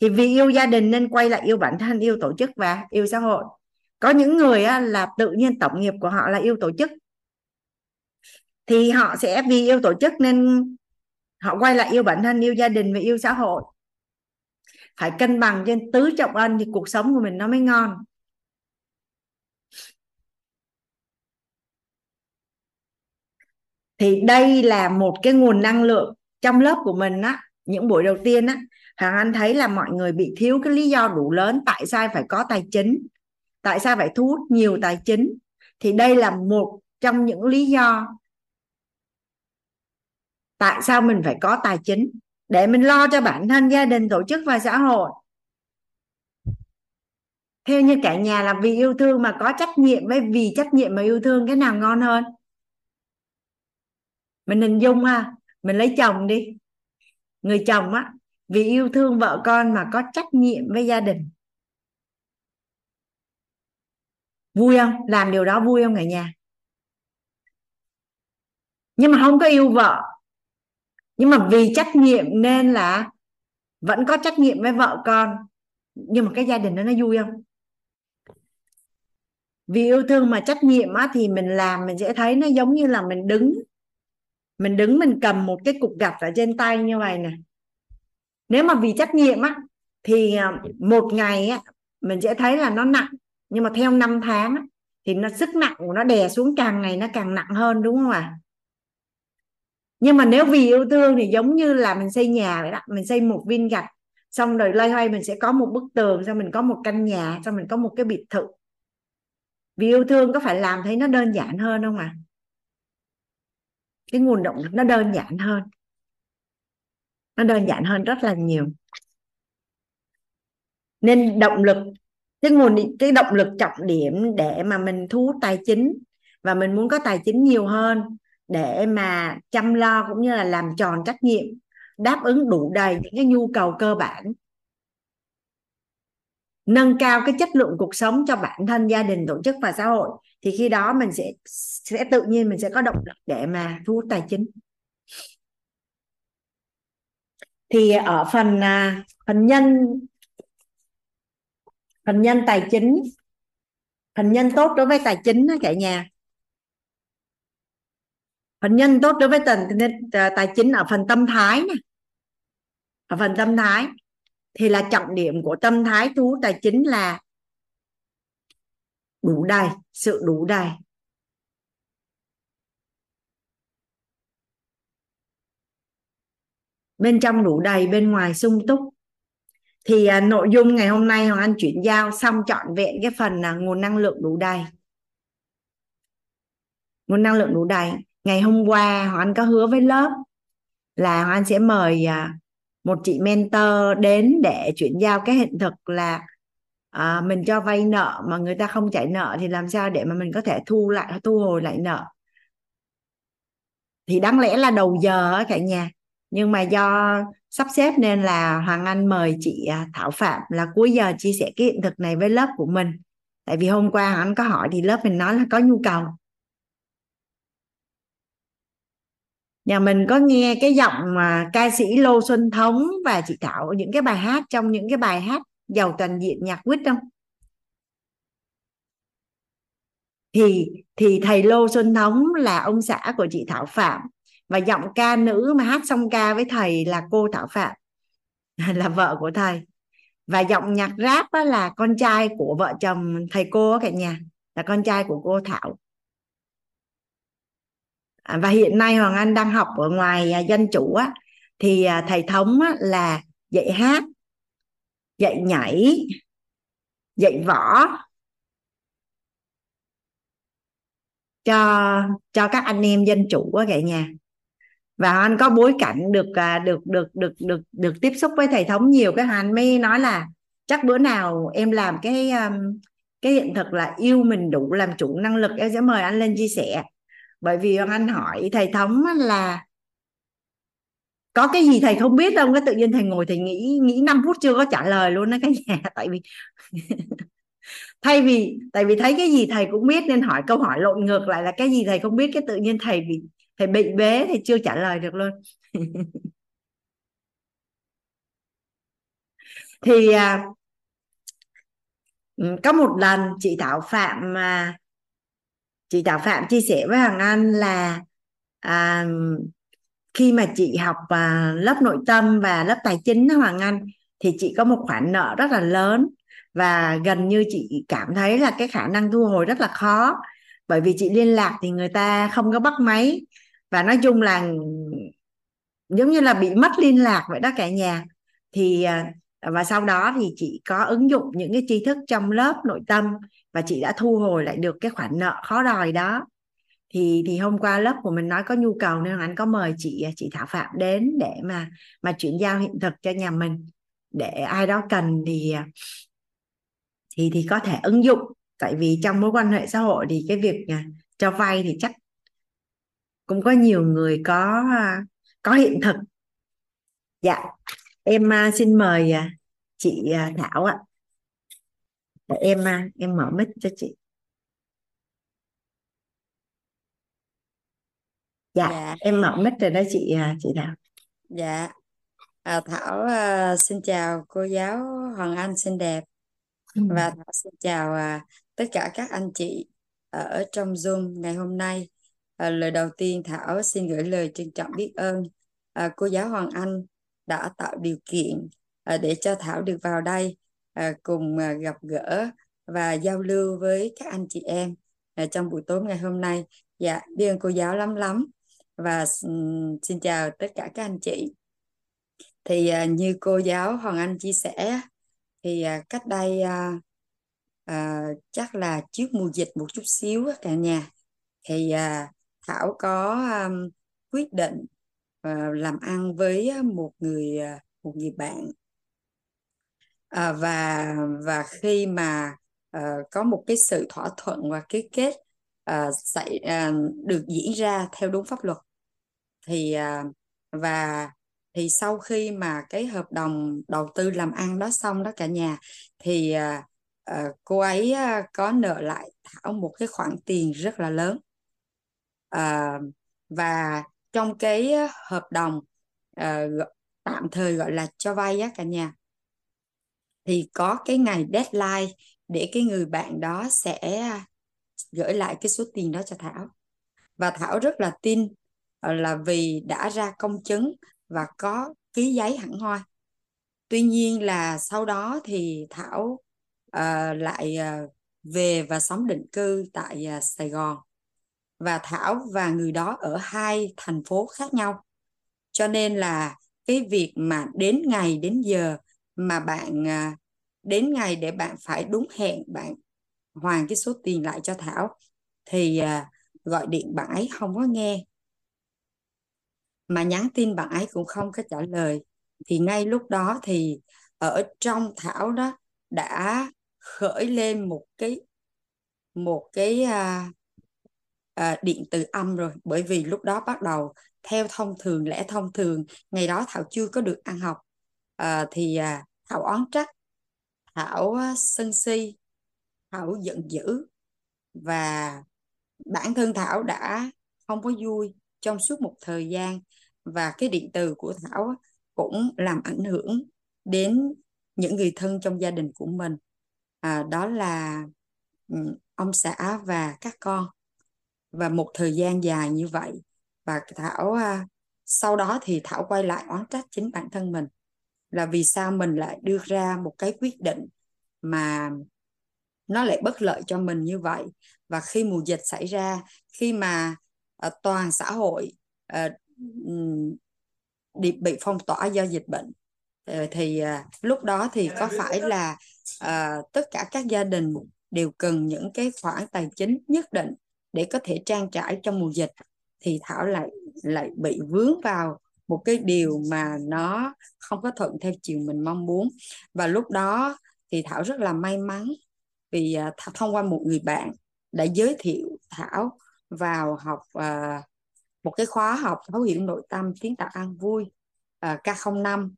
Thì vì yêu gia đình nên quay lại yêu bản thân yêu tổ chức và yêu xã hội. Có những người á, là tự nhiên tổng nghiệp của họ là yêu tổ chức. Thì họ sẽ vì yêu tổ chức nên họ quay lại yêu bản thân yêu gia đình và yêu xã hội. Phải cân bằng trên tứ trọng ân thì cuộc sống của mình nó mới ngon. Thì đây là một cái nguồn năng lượng trong lớp của mình á, những buổi đầu tiên á hàng Anh thấy là mọi người bị thiếu cái lý do đủ lớn tại sao phải có tài chính, tại sao phải thu hút nhiều tài chính. Thì đây là một trong những lý do tại sao mình phải có tài chính, để mình lo cho bản thân, gia đình, tổ chức và xã hội. Theo như cả nhà là vì yêu thương mà có trách nhiệm, với vì trách nhiệm mà yêu thương cái nào ngon hơn? Mình hình dung ha mình lấy chồng đi. Người chồng á, vì yêu thương vợ con mà có trách nhiệm với gia đình. Vui không? Làm điều đó vui không cả nhà? Nhưng mà không có yêu vợ. Nhưng mà vì trách nhiệm nên là vẫn có trách nhiệm với vợ con. Nhưng mà cái gia đình đó nó vui không? Vì yêu thương mà trách nhiệm á thì mình làm mình sẽ thấy nó giống như là mình đứng mình đứng mình cầm một cái cục gạch ở trên tay như vậy nè nếu mà vì trách nhiệm á thì à, một ngày á mình sẽ thấy là nó nặng nhưng mà theo năm tháng á, thì nó sức nặng của nó đè xuống càng ngày nó càng nặng hơn đúng không ạ à? nhưng mà nếu vì yêu thương thì giống như là mình xây nhà vậy đó mình xây một viên gạch xong rồi loay hoay mình sẽ có một bức tường xong mình có một căn nhà xong mình có một cái biệt thự vì yêu thương có phải làm thấy nó đơn giản hơn không ạ à? Cái nguồn động lực nó đơn giản hơn. Nó đơn giản hơn rất là nhiều. Nên động lực, cái nguồn cái động lực trọng điểm để mà mình thu hút tài chính và mình muốn có tài chính nhiều hơn để mà chăm lo cũng như là làm tròn trách nhiệm, đáp ứng đủ đầy những cái nhu cầu cơ bản. Nâng cao cái chất lượng cuộc sống cho bản thân, gia đình, tổ chức và xã hội thì khi đó mình sẽ sẽ tự nhiên mình sẽ có động lực để mà thu hút tài chính. Thì ở phần à, phần nhân phần nhân tài chính, phần nhân tốt đối với tài chính cả nhà. Phần nhân tốt đối với tài tài chính ở phần tâm thái nè ở phần tâm thái thì là trọng điểm của tâm thái thu hút tài chính là đủ đầy sự đủ đầy bên trong đủ đầy bên ngoài sung túc. Thì à, nội dung ngày hôm nay hoàng anh chuyển giao xong trọn vẹn cái phần là nguồn năng lượng đủ đầy nguồn năng lượng đủ đầy ngày hôm qua hoàng anh có hứa với lớp là hoàng anh sẽ mời à, một chị mentor đến để chuyển giao cái hiện thực là à, mình cho vay nợ mà người ta không trả nợ thì làm sao để mà mình có thể thu lại thu hồi lại nợ? Thì đáng lẽ là đầu giờ cả nhà. Nhưng mà do sắp xếp nên là Hoàng Anh mời chị à, Thảo Phạm là cuối giờ chia sẻ cái hiện thực này với lớp của mình. Tại vì hôm qua Hoàng Anh có hỏi thì lớp mình nói là có nhu cầu. Nhà mình có nghe cái giọng mà ca sĩ Lô Xuân Thống và chị Thảo những cái bài hát trong những cái bài hát giàu toàn diện nhạc quýt không? Thì thì thầy Lô Xuân Thống là ông xã của chị Thảo Phạm. Và giọng ca nữ mà hát song ca với thầy là cô Thảo Phạm là vợ của thầy. Và giọng nhạc rap đó là con trai của vợ chồng thầy cô ở cả nhà là con trai của cô Thảo. À, và hiện nay Hoàng Anh đang học ở ngoài à, dân chủ á. Thì à, thầy thống á, là dạy hát dạy nhảy, dạy võ. Cho cho các anh em dân chủ ở cả nhà. Và anh có bối cảnh được à, được được được được được tiếp xúc với thầy thống nhiều, cái anh mới nói là chắc bữa nào em làm cái um, cái hiện thực là yêu mình đủ, làm chủ năng lực, em sẽ mời anh lên chia sẻ. Bởi vì anh hỏi thầy thống là có cái gì thầy không biết đâu cái tự nhiên thầy ngồi thầy nghĩ nghĩ 5 phút chưa có trả lời luôn đó cái nhà. Tại vì thay vì tại vì thấy cái gì thầy cũng biết nên hỏi câu hỏi lộn ngược lại là cái gì thầy không biết cái tự nhiên thầy bị thầy bị bế thì chưa trả lời được luôn. Thì à, ừ, có một lần chị Thảo Phạm mà chị Thảo Phạm chia sẻ với Hoàng Anh là à, khi mà chị học à, lớp nội tâm và lớp tài chính đó Hoàng Anh thì chị có một khoản nợ rất là lớn. Và gần như chị cảm thấy là cái khả năng thu hồi rất là khó bởi vì chị liên lạc thì người ta không có bắt máy. Và nói chung là giống như là bị mất liên lạc vậy đó cả nhà. Thì à, và sau đó thì chị có ứng dụng những cái tri thức trong lớp nội tâm và chị đã thu hồi lại được cái khoản nợ khó đòi đó thì thì hôm qua lớp của mình nói có nhu cầu nên anh có mời chị chị Thảo Phạm đến để mà mà chuyển giao hiện thực cho nhà mình. Để ai đó cần thì thì thì có thể ứng dụng. Tại vì trong mối quan hệ xã hội thì cái việc cho vay thì chắc cũng có nhiều người có à, có hiện thực. Dạ em à, xin mời à, chị Thảo ạ. Để em em mở mic cho chị. Dạ, dạ. em mở mic rồi đó chị chị Thảo. Dạ. À, Thảo à, xin chào cô giáo Hoàng Anh xinh đẹp. Ừ. và Thảo xin chào à, tất cả các anh chị ở trong Zoom ngày hôm nay. À, lời đầu tiên Thảo xin gửi lời trân trọng biết ơn à, cô giáo Hoàng Anh đã tạo điều kiện à, để cho Thảo được vào đây à, cùng à, gặp gỡ và giao lưu với các anh chị em à, trong buổi tối ngày hôm nay. Dạ biết ơn cô giáo lắm lắm và xin chào tất cả các anh chị. Thì à, như cô giáo Hoàng Anh chia sẻ thì à, cách đây à, à, chắc là trước mùa dịch một chút xíu cả nhà thì à, Thảo có à, quyết định à, làm ăn với à, một người một người bạn. À, và và khi mà à, có một cái sự thỏa thuận và ký kết à, xảy à, được diễn ra theo đúng pháp luật thì à, và thì sau khi mà cái hợp đồng đầu tư làm ăn đó xong đó cả nhà thì uh, cô ấy có nợ lại Thảo một cái khoản tiền rất là lớn. Uh, và trong cái hợp đồng uh, tạm thời gọi là cho vay á cả nhà thì có cái ngày deadline để cái người bạn đó sẽ gửi lại cái số tiền đó cho Thảo. Và Thảo rất là tin Ờ, là vì đã ra công chứng và có ký giấy hẳn hoi. Tuy nhiên là sau đó thì Thảo uh, lại uh, về và sống định cư tại uh, Sài Gòn. Và Thảo và người đó ở hai thành phố khác nhau. Cho nên là cái việc mà đến ngày đến giờ mà bạn uh, đến ngày để bạn phải đúng hẹn bạn hoàn cái số tiền lại cho Thảo thì uh, gọi điện bạn ấy không có nghe mà nhắn tin bạn ấy cũng không có trả lời. Thì ngay lúc đó thì ở trong Thảo đó đã khởi lên một cái một cái à, à, điện từ âm rồi. Bởi vì lúc đó bắt đầu theo thông thường lẽ thông thường ngày đó Thảo chưa có được ăn học. À, thì à, Thảo oán trách. Thảo à, sân si. Thảo giận dữ. Và bản thân Thảo đã không có vui trong suốt một thời gian và cái điện từ của Thảo cũng làm ảnh hưởng đến những người thân trong gia đình của mình. À, đó là ừ, ông xã và các con. Và một thời gian dài như vậy và Thảo à, sau đó thì Thảo quay lại oán trách chính bản thân mình là vì sao mình lại đưa ra một cái quyết định mà nó lại bất lợi cho mình như vậy. Và khi mùa dịch xảy ra khi mà uh, toàn xã hội uh, bị phong tỏa do dịch bệnh. Uh, thì uh, lúc đó thì có phải là uh, tất cả các gia đình đều cần những cái khoản tài chính nhất định để có thể trang trải trong mùa dịch. Thì Thảo lại lại bị vướng vào một cái điều mà nó không có thuận theo chiều mình mong muốn. Và lúc đó thì Thảo rất là may mắn vì uh, thông qua một người bạn đã giới thiệu Thảo vào học uh, một cái khóa học thấu hiểu nội tâm kiến tạo an vui à, uh, K05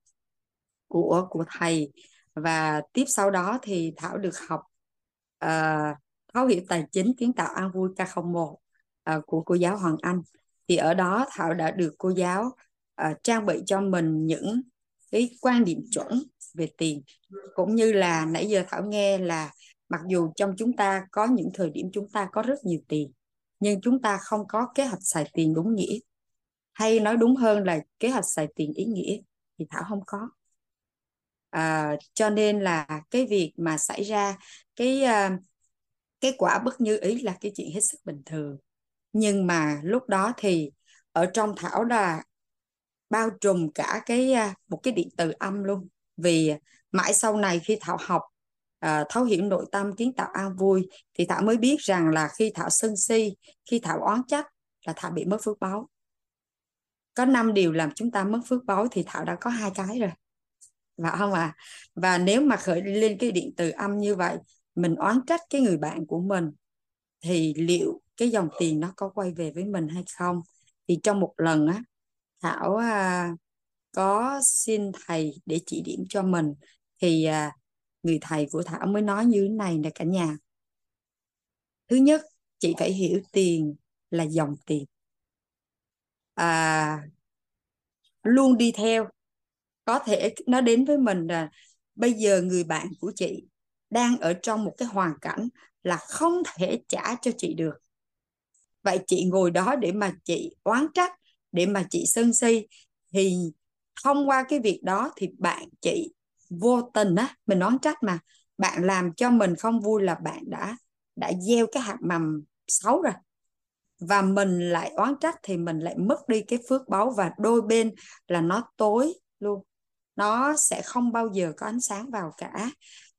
của của thầy. Và tiếp sau đó thì Thảo được học uh, thấu hiểu tài chính kiến tạo an vui K01 uh, à, của cô giáo Hoàng Anh. Thì ở đó Thảo đã được cô giáo uh, trang bị cho mình những cái quan điểm chuẩn về tiền. Cũng như là nãy giờ Thảo nghe là mặc dù trong chúng ta có những thời điểm chúng ta có rất nhiều tiền nhưng chúng ta không có kế hoạch xài tiền đúng nghĩa. Hay nói đúng hơn là kế hoạch xài tiền ý nghĩa thì Thảo không có. À, cho nên là cái việc mà xảy ra cái uh, cái quả bất như ý là cái chuyện hết sức bình thường. Nhưng mà lúc đó thì ở trong Thảo là bao trùm cả cái uh, một cái điện từ âm luôn. Vì mãi sau này khi Thảo học à, thấu hiểu nội tâm kiến tạo an vui thì thảo mới biết rằng là khi thảo sân si khi thảo oán trách là thảo bị mất phước báo. Có năm điều làm chúng ta mất phước báo thì thảo đã có hai cái rồi. Và không à và nếu mà khởi lên cái điện từ âm như vậy mình oán trách cái người bạn của mình thì liệu cái dòng tiền nó có quay về với mình hay không? Thì trong một lần á thảo à, có xin thầy để chỉ điểm cho mình. Thì à, người thầy của Thảo mới nói như thế này nè cả nhà. Thứ nhất, chị phải hiểu tiền là dòng tiền. À, luôn đi theo. Có thể nó đến với mình là bây giờ người bạn của chị đang ở trong một cái hoàn cảnh là không thể trả cho chị được. Vậy chị ngồi đó để mà chị oán trách, để mà chị sân si thì thông qua cái việc đó thì bạn chị vô tình á mình nói trách mà. Bạn làm cho mình không vui là bạn đã đã gieo cái hạt mầm xấu rồi. Và mình lại oán trách thì mình lại mất đi cái phước báu và đôi bên là nó tối luôn. Nó sẽ không bao giờ có ánh sáng vào cả.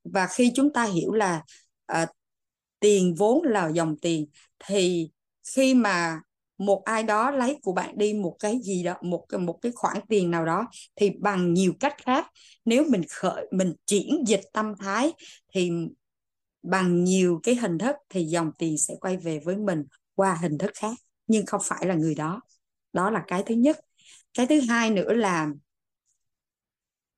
Và khi chúng ta hiểu là uh, tiền vốn là dòng tiền thì khi mà một ai đó lấy của bạn đi một cái gì đó một một cái khoản tiền nào đó thì bằng nhiều cách khác. Nếu mình khởi mình chuyển dịch tâm thái thì bằng nhiều cái hình thức thì dòng tiền sẽ quay về với mình qua hình thức khác nhưng không phải là người đó. Đó là cái thứ nhất. Cái thứ hai nữa là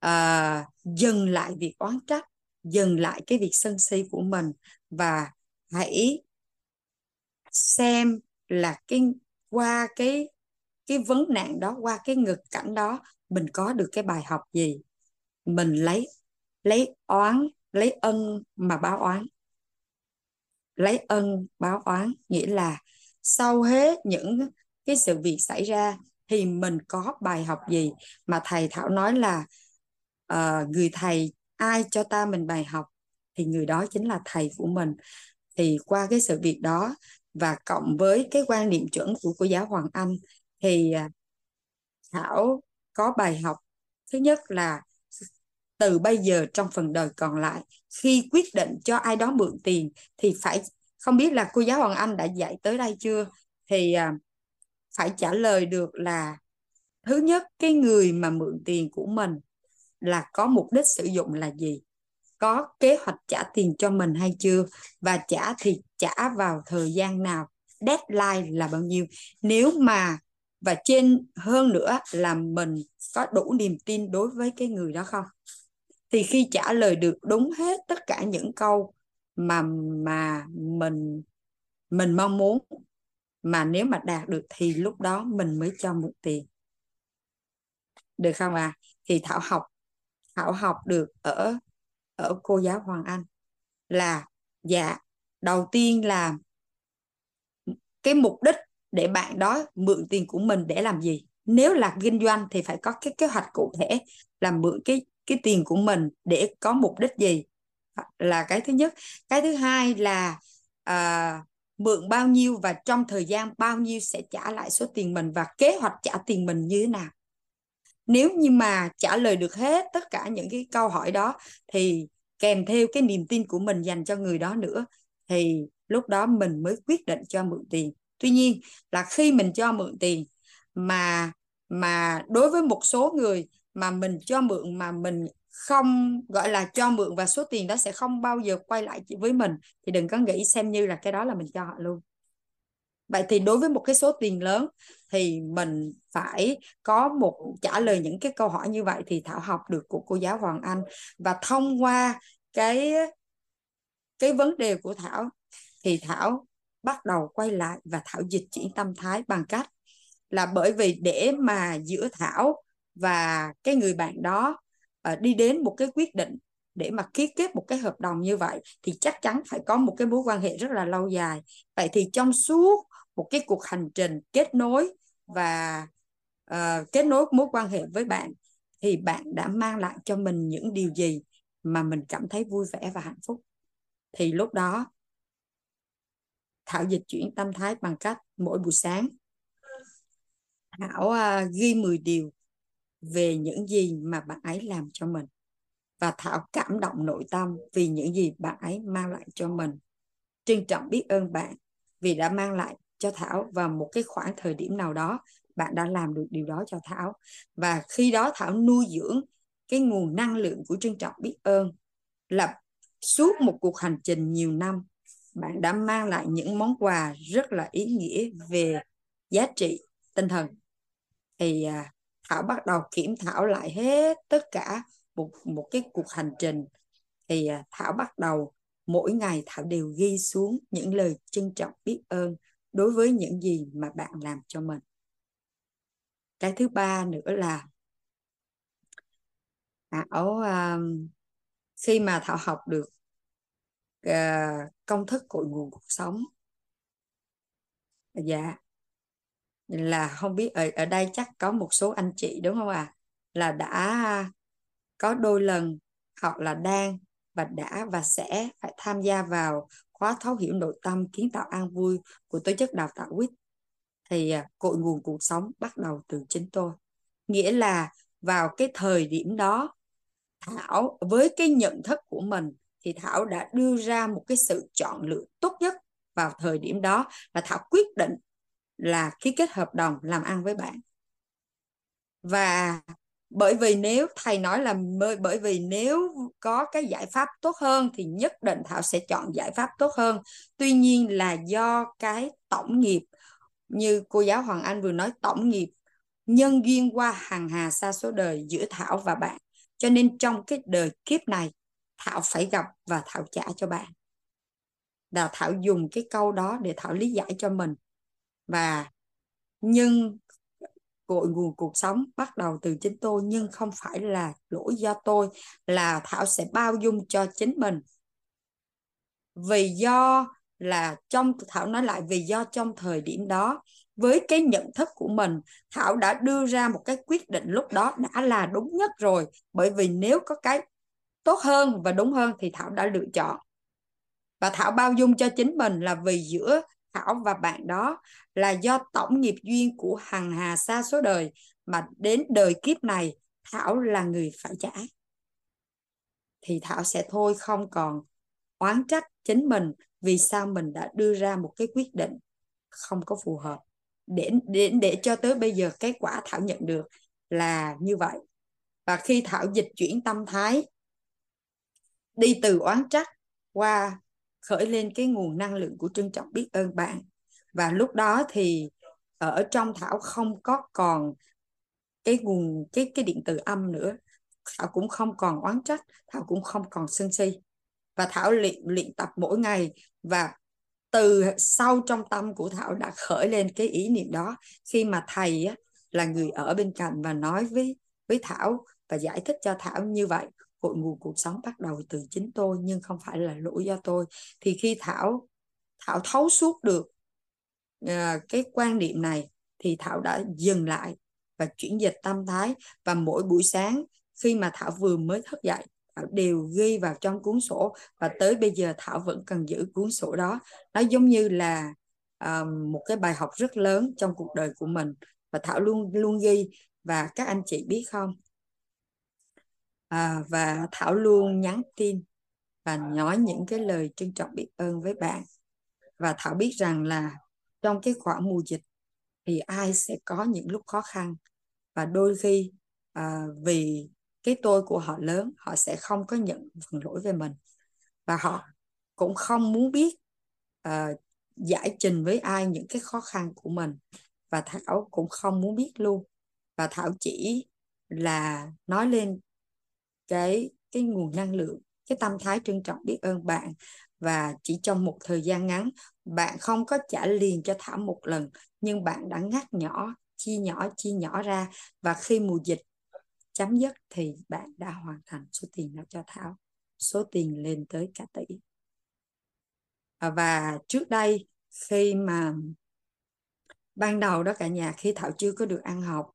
uh, dừng lại việc oán trách dừng lại cái việc sân si của mình và hãy xem là cái qua cái cái vấn nạn đó qua cái nghịch cảnh đó mình có được cái bài học gì? Mình lấy lấy oán lấy ân mà báo oán. Lấy ân báo oán nghĩa là sau hết những cái sự việc xảy ra thì mình có bài học gì? Mà thầy thảo nói là uh, người thầy ai cho ta mình bài học thì người đó chính là thầy của mình. Thì qua cái sự việc đó và cộng với cái quan niệm chuẩn của cô giáo Hoàng Anh thì à, Thảo có bài học. Thứ nhất là từ bây giờ trong phần đời còn lại, khi quyết định cho ai đó mượn tiền thì phải, không biết là cô giáo Hoàng Anh đã dạy tới đây chưa? Thì à, phải trả lời được là thứ nhất, cái người mà mượn tiền của mình là có mục đích sử dụng là gì? Có kế hoạch trả tiền cho mình hay chưa? Và trả thì trả vào thời gian nào, deadline là bao nhiêu. Nếu mà, và trên, hơn nữa là mình có đủ niềm tin đối với cái người đó không? Thì khi trả lời được đúng hết tất cả những câu mà mà mình mình mong muốn, mà nếu mà đạt được thì lúc đó mình mới cho mượn tiền. Được không à thì thảo học thảo học được ở ở cô giáo hoàng anh là dạ đầu tiên là cái mục đích để bạn đó mượn tiền của mình để làm gì? Nếu là kinh doanh thì phải có cái kế hoạch cụ thể là mượn cái cái tiền của mình để có mục đích gì? Là cái thứ nhất. Cái thứ hai là à, mượn bao nhiêu và trong thời gian bao nhiêu sẽ trả lại số tiền mình và kế hoạch trả tiền mình như thế nào? Nếu như mà trả lời được hết tất cả những cái câu hỏi đó thì kèm theo cái niềm tin của mình dành cho người đó nữa thì lúc đó mình mới quyết định cho mượn tiền. Tuy nhiên là khi mình cho mượn tiền mà mà đối với một số người mà mình cho mượn mà mình không, gọi là, cho mượn và số tiền đó sẽ không bao giờ quay lại với mình, thì đừng có nghĩ xem như là cái đó là mình cho họ luôn. Vậy thì đối với một cái số tiền lớn thì mình phải có một, trả lời những cái câu hỏi như vậy thì thảo học được của cô giáo hoàng anh. Và thông qua cái cái vấn đề của thảo thì thảo bắt đầu quay lại và thảo dịch chuyển tâm thái bằng cách là bởi vì để mà giữa thảo và cái người bạn đó uh, đi đến một cái quyết định để mà ký kết một cái hợp đồng như vậy thì chắc chắn phải có một cái mối quan hệ rất là lâu dài. Vậy thì trong suốt một cái cuộc hành trình kết nối và uh, kết nối mối quan hệ với bạn thì bạn đã mang lại cho mình những điều gì mà mình cảm thấy vui vẻ và hạnh phúc? Thì lúc đó, thảo dịch chuyển tâm thái bằng cách mỗi buổi sáng thảo à, ghi 10 điều về những gì mà bạn ấy làm cho mình. Và thảo cảm động nội tâm vì những gì bạn ấy mang lại cho mình. Trân trọng biết ơn bạn vì đã mang lại cho thảo vào một cái khoảng thời điểm nào đó bạn đã làm được điều đó cho thảo. Và khi đó thảo nuôi dưỡng cái nguồn năng lượng của trân trọng biết ơn là suốt một cuộc hành trình nhiều năm bạn đã mang lại những món quà rất là ý nghĩa về giá trị tinh thần. Thì à, Thảo bắt đầu kiểm thảo lại hết tất cả một một cái cuộc hành trình. Thì à, Thảo bắt đầu mỗi ngày Thảo đều ghi xuống những lời trân trọng biết ơn đối với những gì mà bạn làm cho mình. Cái thứ ba nữa là à, Thảo uh, khi mà Thảo học được uh, công thức cội nguồn cuộc sống. Dạ. Là không biết ở ở đây chắc có một số anh chị đúng không ạ? À? là đã có đôi lần hoặc là đang và đã và sẽ phải tham gia vào khóa thấu hiểu nội tâm kiến tạo an vui của tổ chức đào tạo quýt. Thì ờ, cội nguồn cuộc sống bắt đầu từ chính tôi. Nghĩa là vào cái thời điểm đó thảo với cái nhận thức của mình thì thảo đã đưa ra một cái sự chọn lựa tốt nhất vào thời điểm đó là thảo quyết định là ký kết hợp đồng làm ăn với bạn. Và bởi vì nếu, thầy nói là bởi vì nếu có cái giải pháp tốt hơn thì nhất định thảo sẽ chọn giải pháp tốt hơn. Tuy nhiên là do cái tổng nghiệp, như cô giáo hoàng anh vừa nói, tổng nghiệp nhân duyên qua hàng hà xa số đời giữa thảo và bạn cho nên trong cái đời kiếp này, thảo phải gặp và thảo trả cho bạn. Là thảo dùng cái câu đó để thảo lý giải cho mình. Và nhưng cội nguồn cuộc sống bắt đầu từ chính tôi, nhưng không phải là lỗi do tôi, là thảo sẽ bao dung cho chính mình. Vì do là trong, thảo nói lại, vì do trong thời điểm đó với cái nhận thức của mình, thảo đã đưa ra một cái quyết định lúc đó đã là đúng nhất rồi. Bởi vì nếu có cái tốt hơn và đúng hơn thì thảo đã lựa chọn. Và thảo bao dung cho chính mình là vì giữa Thảo và bạn đó là do tổng nghiệp duyên của hằng hà xa số đời. Mà đến đời kiếp này, Thảo là người phải trả. Thì Thảo sẽ thôi không còn oán trách chính mình vì sao mình đã đưa ra một cái quyết định không có phù hợp để để để cho tới bây giờ kết quả Thảo nhận được là như vậy. Và khi Thảo dịch chuyển tâm thái, đi từ oán trách qua khởi lên cái nguồn năng lượng của trân trọng biết ơn bạn. Và lúc đó thì ở trong Thảo không có còn cái nguồn, cái cái điện từ âm nữa. Thảo cũng không còn oán trách, Thảo cũng không còn sân si. Và Thảo luyện luyện tập mỗi ngày và từ sau trong tâm của Thảo đã khởi lên cái ý niệm đó. Khi mà thầy á, là người ở bên cạnh và nói với với Thảo và giải thích cho Thảo như vậy cội nguồn cuộc sống bắt đầu từ chính tôi nhưng không phải là lỗi do tôi. Thì khi Thảo Thảo thấu suốt được uh, cái quan niệm này thì Thảo đã dừng lại và chuyển dịch tâm thái. Và mỗi buổi sáng khi mà Thảo vừa mới thức dậy đều ghi vào trong cuốn sổ. Và tới bây giờ Thảo vẫn cần giữ cuốn sổ đó. Nó giống như là um, một cái bài học rất lớn trong cuộc đời của mình. Và Thảo luôn luôn ghi. Và các anh chị biết không? À, và Thảo luôn nhắn tin và nói những cái lời trân trọng biết ơn với bạn. Và Thảo biết rằng là trong cái khoảng mùa dịch thì ai sẽ có những lúc khó khăn. Và đôi khi à, vì cái tôi của họ lớn họ sẽ không có nhận phần lỗi về mình. Và họ cũng không muốn biết uh, giải trình với ai những cái khó khăn của mình. Và thảo cũng không muốn biết luôn. Và thảo chỉ là nói lên cái cái nguồn năng lượng cái tâm thái trân trọng biết ơn bạn. Và chỉ trong một thời gian ngắn bạn không có trả liền cho thảo một lần nhưng bạn đã ngắt nhỏ chia nhỏ chia nhỏ ra. Và khi mùa dịch chấm dứt thì bạn đã hoàn thành số tiền đó cho Thảo. Số tiền lên tới cả tỷ. À, và trước đây khi mà ban đầu đó cả nhà khi Thảo chưa có được ăn học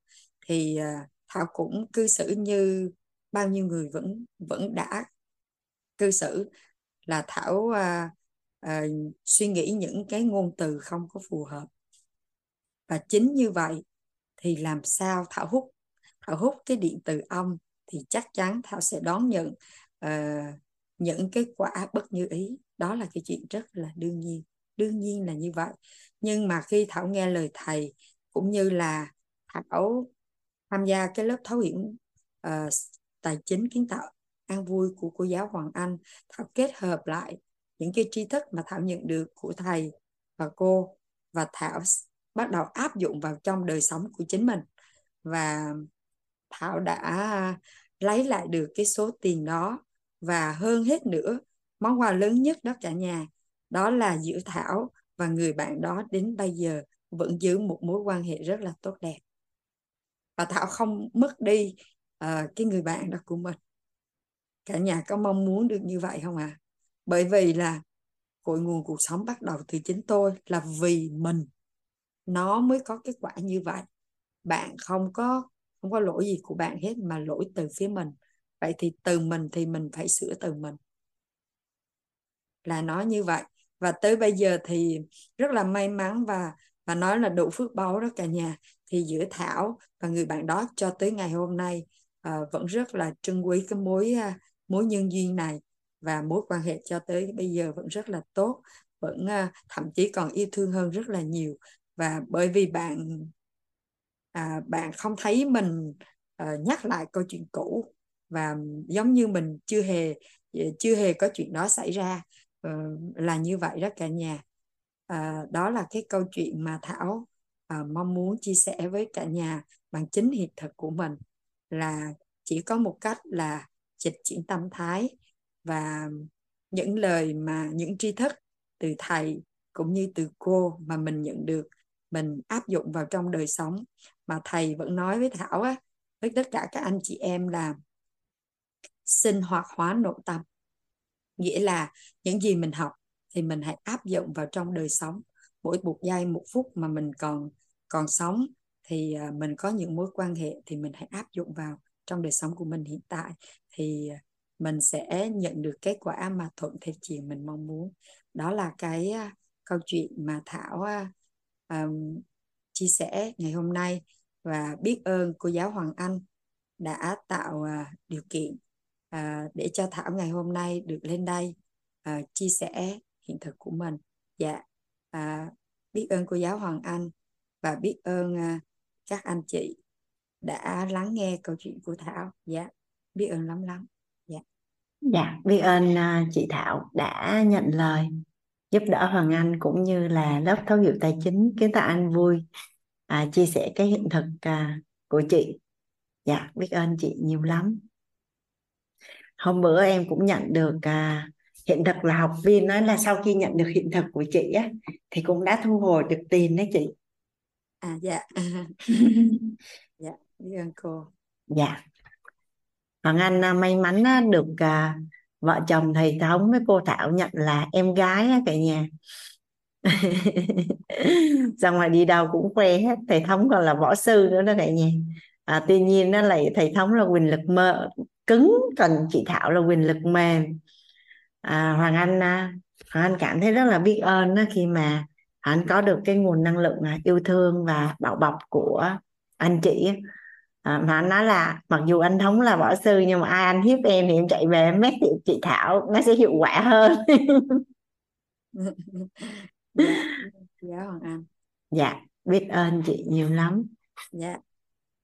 thì à, Thảo cũng cư xử như bao nhiêu người vẫn vẫn đã cư xử là Thảo uh, uh, suy nghĩ những cái ngôn từ không có phù hợp. Và chính như vậy thì làm sao Thảo hút Thảo hút cái điện từ âm thì chắc chắn Thảo sẽ đón nhận uh, những cái quả bất như ý. Đó là cái chuyện rất là đương nhiên đương nhiên là như vậy. Nhưng mà khi Thảo nghe lời thầy cũng như là Thảo tham gia cái lớp thấu hiểu uh, tài chính kiến tạo an vui của cô giáo Hoàng Anh Thảo kết hợp lại những cái tri thức mà Thảo nhận được của thầy và cô và Thảo bắt đầu áp dụng vào trong đời sống của chính mình. Và Thảo đã lấy lại được cái số tiền đó. Và hơn hết nữa món quà lớn nhất đó cả nhà đó là giữa Thảo và người bạn đó đến bây giờ vẫn giữ một mối quan hệ rất là tốt đẹp. Và Thảo không mất đi uh, cái người bạn đó của mình. Cả nhà có mong muốn được như vậy không ạ? À? bởi vì là cội nguồn cuộc sống bắt đầu từ chính tôi là vì mình. Nó mới có kết quả như vậy. Bạn không có không có lỗi gì của bạn hết mà lỗi từ phía mình. Vậy thì từ mình thì mình phải sửa từ mình. Là nói như vậy. Và tới bây giờ thì rất là may mắn và và nói là đủ phước báu đó cả nhà. Thì giữa Thảo và người bạn đó cho tới ngày hôm nay uh, vẫn rất là trân quý cái mối uh, mối nhân duyên này. Và mối quan hệ cho tới bây giờ vẫn rất là tốt vẫn uh, thậm chí còn yêu thương hơn rất là nhiều. Và bởi vì bạn à, bạn không thấy mình à, nhắc lại câu chuyện cũ và giống như mình chưa hề ờ, chưa hề có chuyện đó xảy ra à, là như vậy đó cả nhà. À, đó là cái câu chuyện mà thảo à, mong muốn chia sẻ với cả nhà bằng chính hiện thực của mình là chỉ có một cách là dịch chuyển tâm thái và những lời mà những tri thức từ thầy cũng như từ cô mà mình nhận được mình áp dụng vào trong đời sống mà thầy vẫn nói với Thảo á với tất cả các anh chị em là sinh hoạt hóa nội tâm. Nghĩa là những gì mình học thì mình hãy áp dụng vào trong đời sống. Mỗi một giây một phút mà mình còn còn sống thì à, mình có những mối quan hệ thì mình hãy áp dụng vào trong đời sống của mình hiện tại. Thì à, mình sẽ nhận được kết quả mà thuận theo chiều mình mong muốn. Đó là cái à, câu chuyện mà thảo um, chia sẻ ngày hôm nay và biết ơn cô giáo Hoàng Anh đã tạo à, điều kiện à, để cho Thảo ngày hôm nay được lên đây à, chia sẻ hiện thực của mình. Dạ, biết ơn cô giáo Hoàng Anh và biết ơn các anh chị đã lắng nghe câu chuyện của Thảo. Dạ, biết ơn lắm lắm. Dạ. Dạ, biết ơn chị Thảo đã nhận lời giúp đỡ Hoàng Anh cũng như là lớp thấu hiểu tài chính kiến tạo anh vui à, chia sẻ cái hiện thực à, của chị. Dạ, biết ơn chị nhiều lắm. Hôm bữa em cũng nhận được à, hiện thực là học viên nói là sau khi nhận được hiện thực của chị á thì cũng đã thu hồi được tiền đấy chị. À dạ. dạ, biết ơn cô. Dạ. Hoàng Anh à, may mắn à, được à, vợ chồng thầy Thống với cô Thảo nhận là em gái á, cả nhà. ra ngoài đi đâu cũng khoe hết thầy Thống còn là võ sư nữa đó cả nhà. À, tuy nhiên nó lại thầy Thống là quyền lực mơ cứng còn chị Thảo là quyền lực mềm. À, Hoàng Anh à, Hoàng Anh cảm thấy rất là biết ơn đó khi mà Hoàng Anh có được cái nguồn năng lượng à, yêu thương và bảo bọc của anh chị à, mà anh nói là mặc dù anh thống là võ sư nhưng mà ai anh hiếp em thì em chạy về em mét chị, chị Thảo nó sẽ hiệu quả hơn dạ, Hoàng Anh. dạ biết ơn chị nhiều lắm Dạ.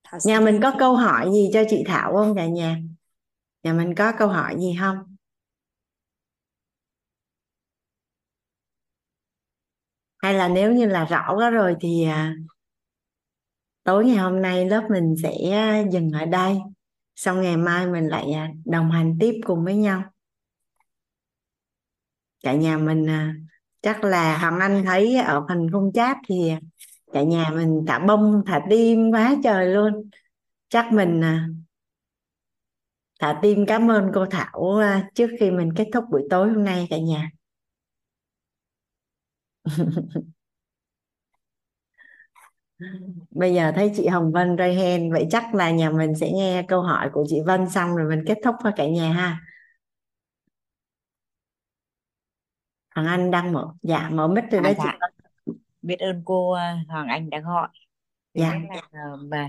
Thảo nhà mình có câu hỏi gì cho chị Thảo không cả nhà nhà mình có câu hỏi gì không hay là nếu như là rõ quá rồi thì à, tối ngày hôm nay lớp mình sẽ dừng ở đây xong ngày mai mình lại à, đồng hành tiếp cùng với nhau cả nhà mình à, chắc là Hoàng Anh thấy ở phần khung chat thì cả nhà mình thả bông, thả tim quá trời luôn. Chắc mình à, thả tim cảm ơn cô Thảo à, trước khi mình kết thúc buổi tối hôm nay cả nhà. Bây giờ thấy chị Hồng Vân ray hen vậy chắc là nhà mình sẽ nghe câu hỏi của chị Vân xong rồi mình kết thúc thôi cả nhà ha. Hoàng Anh đang mở dạ mở mic rồi À, đó chị dạ, biết ơn cô à, Hoàng Anh đã gọi. Thứ dạ là ờ, bà,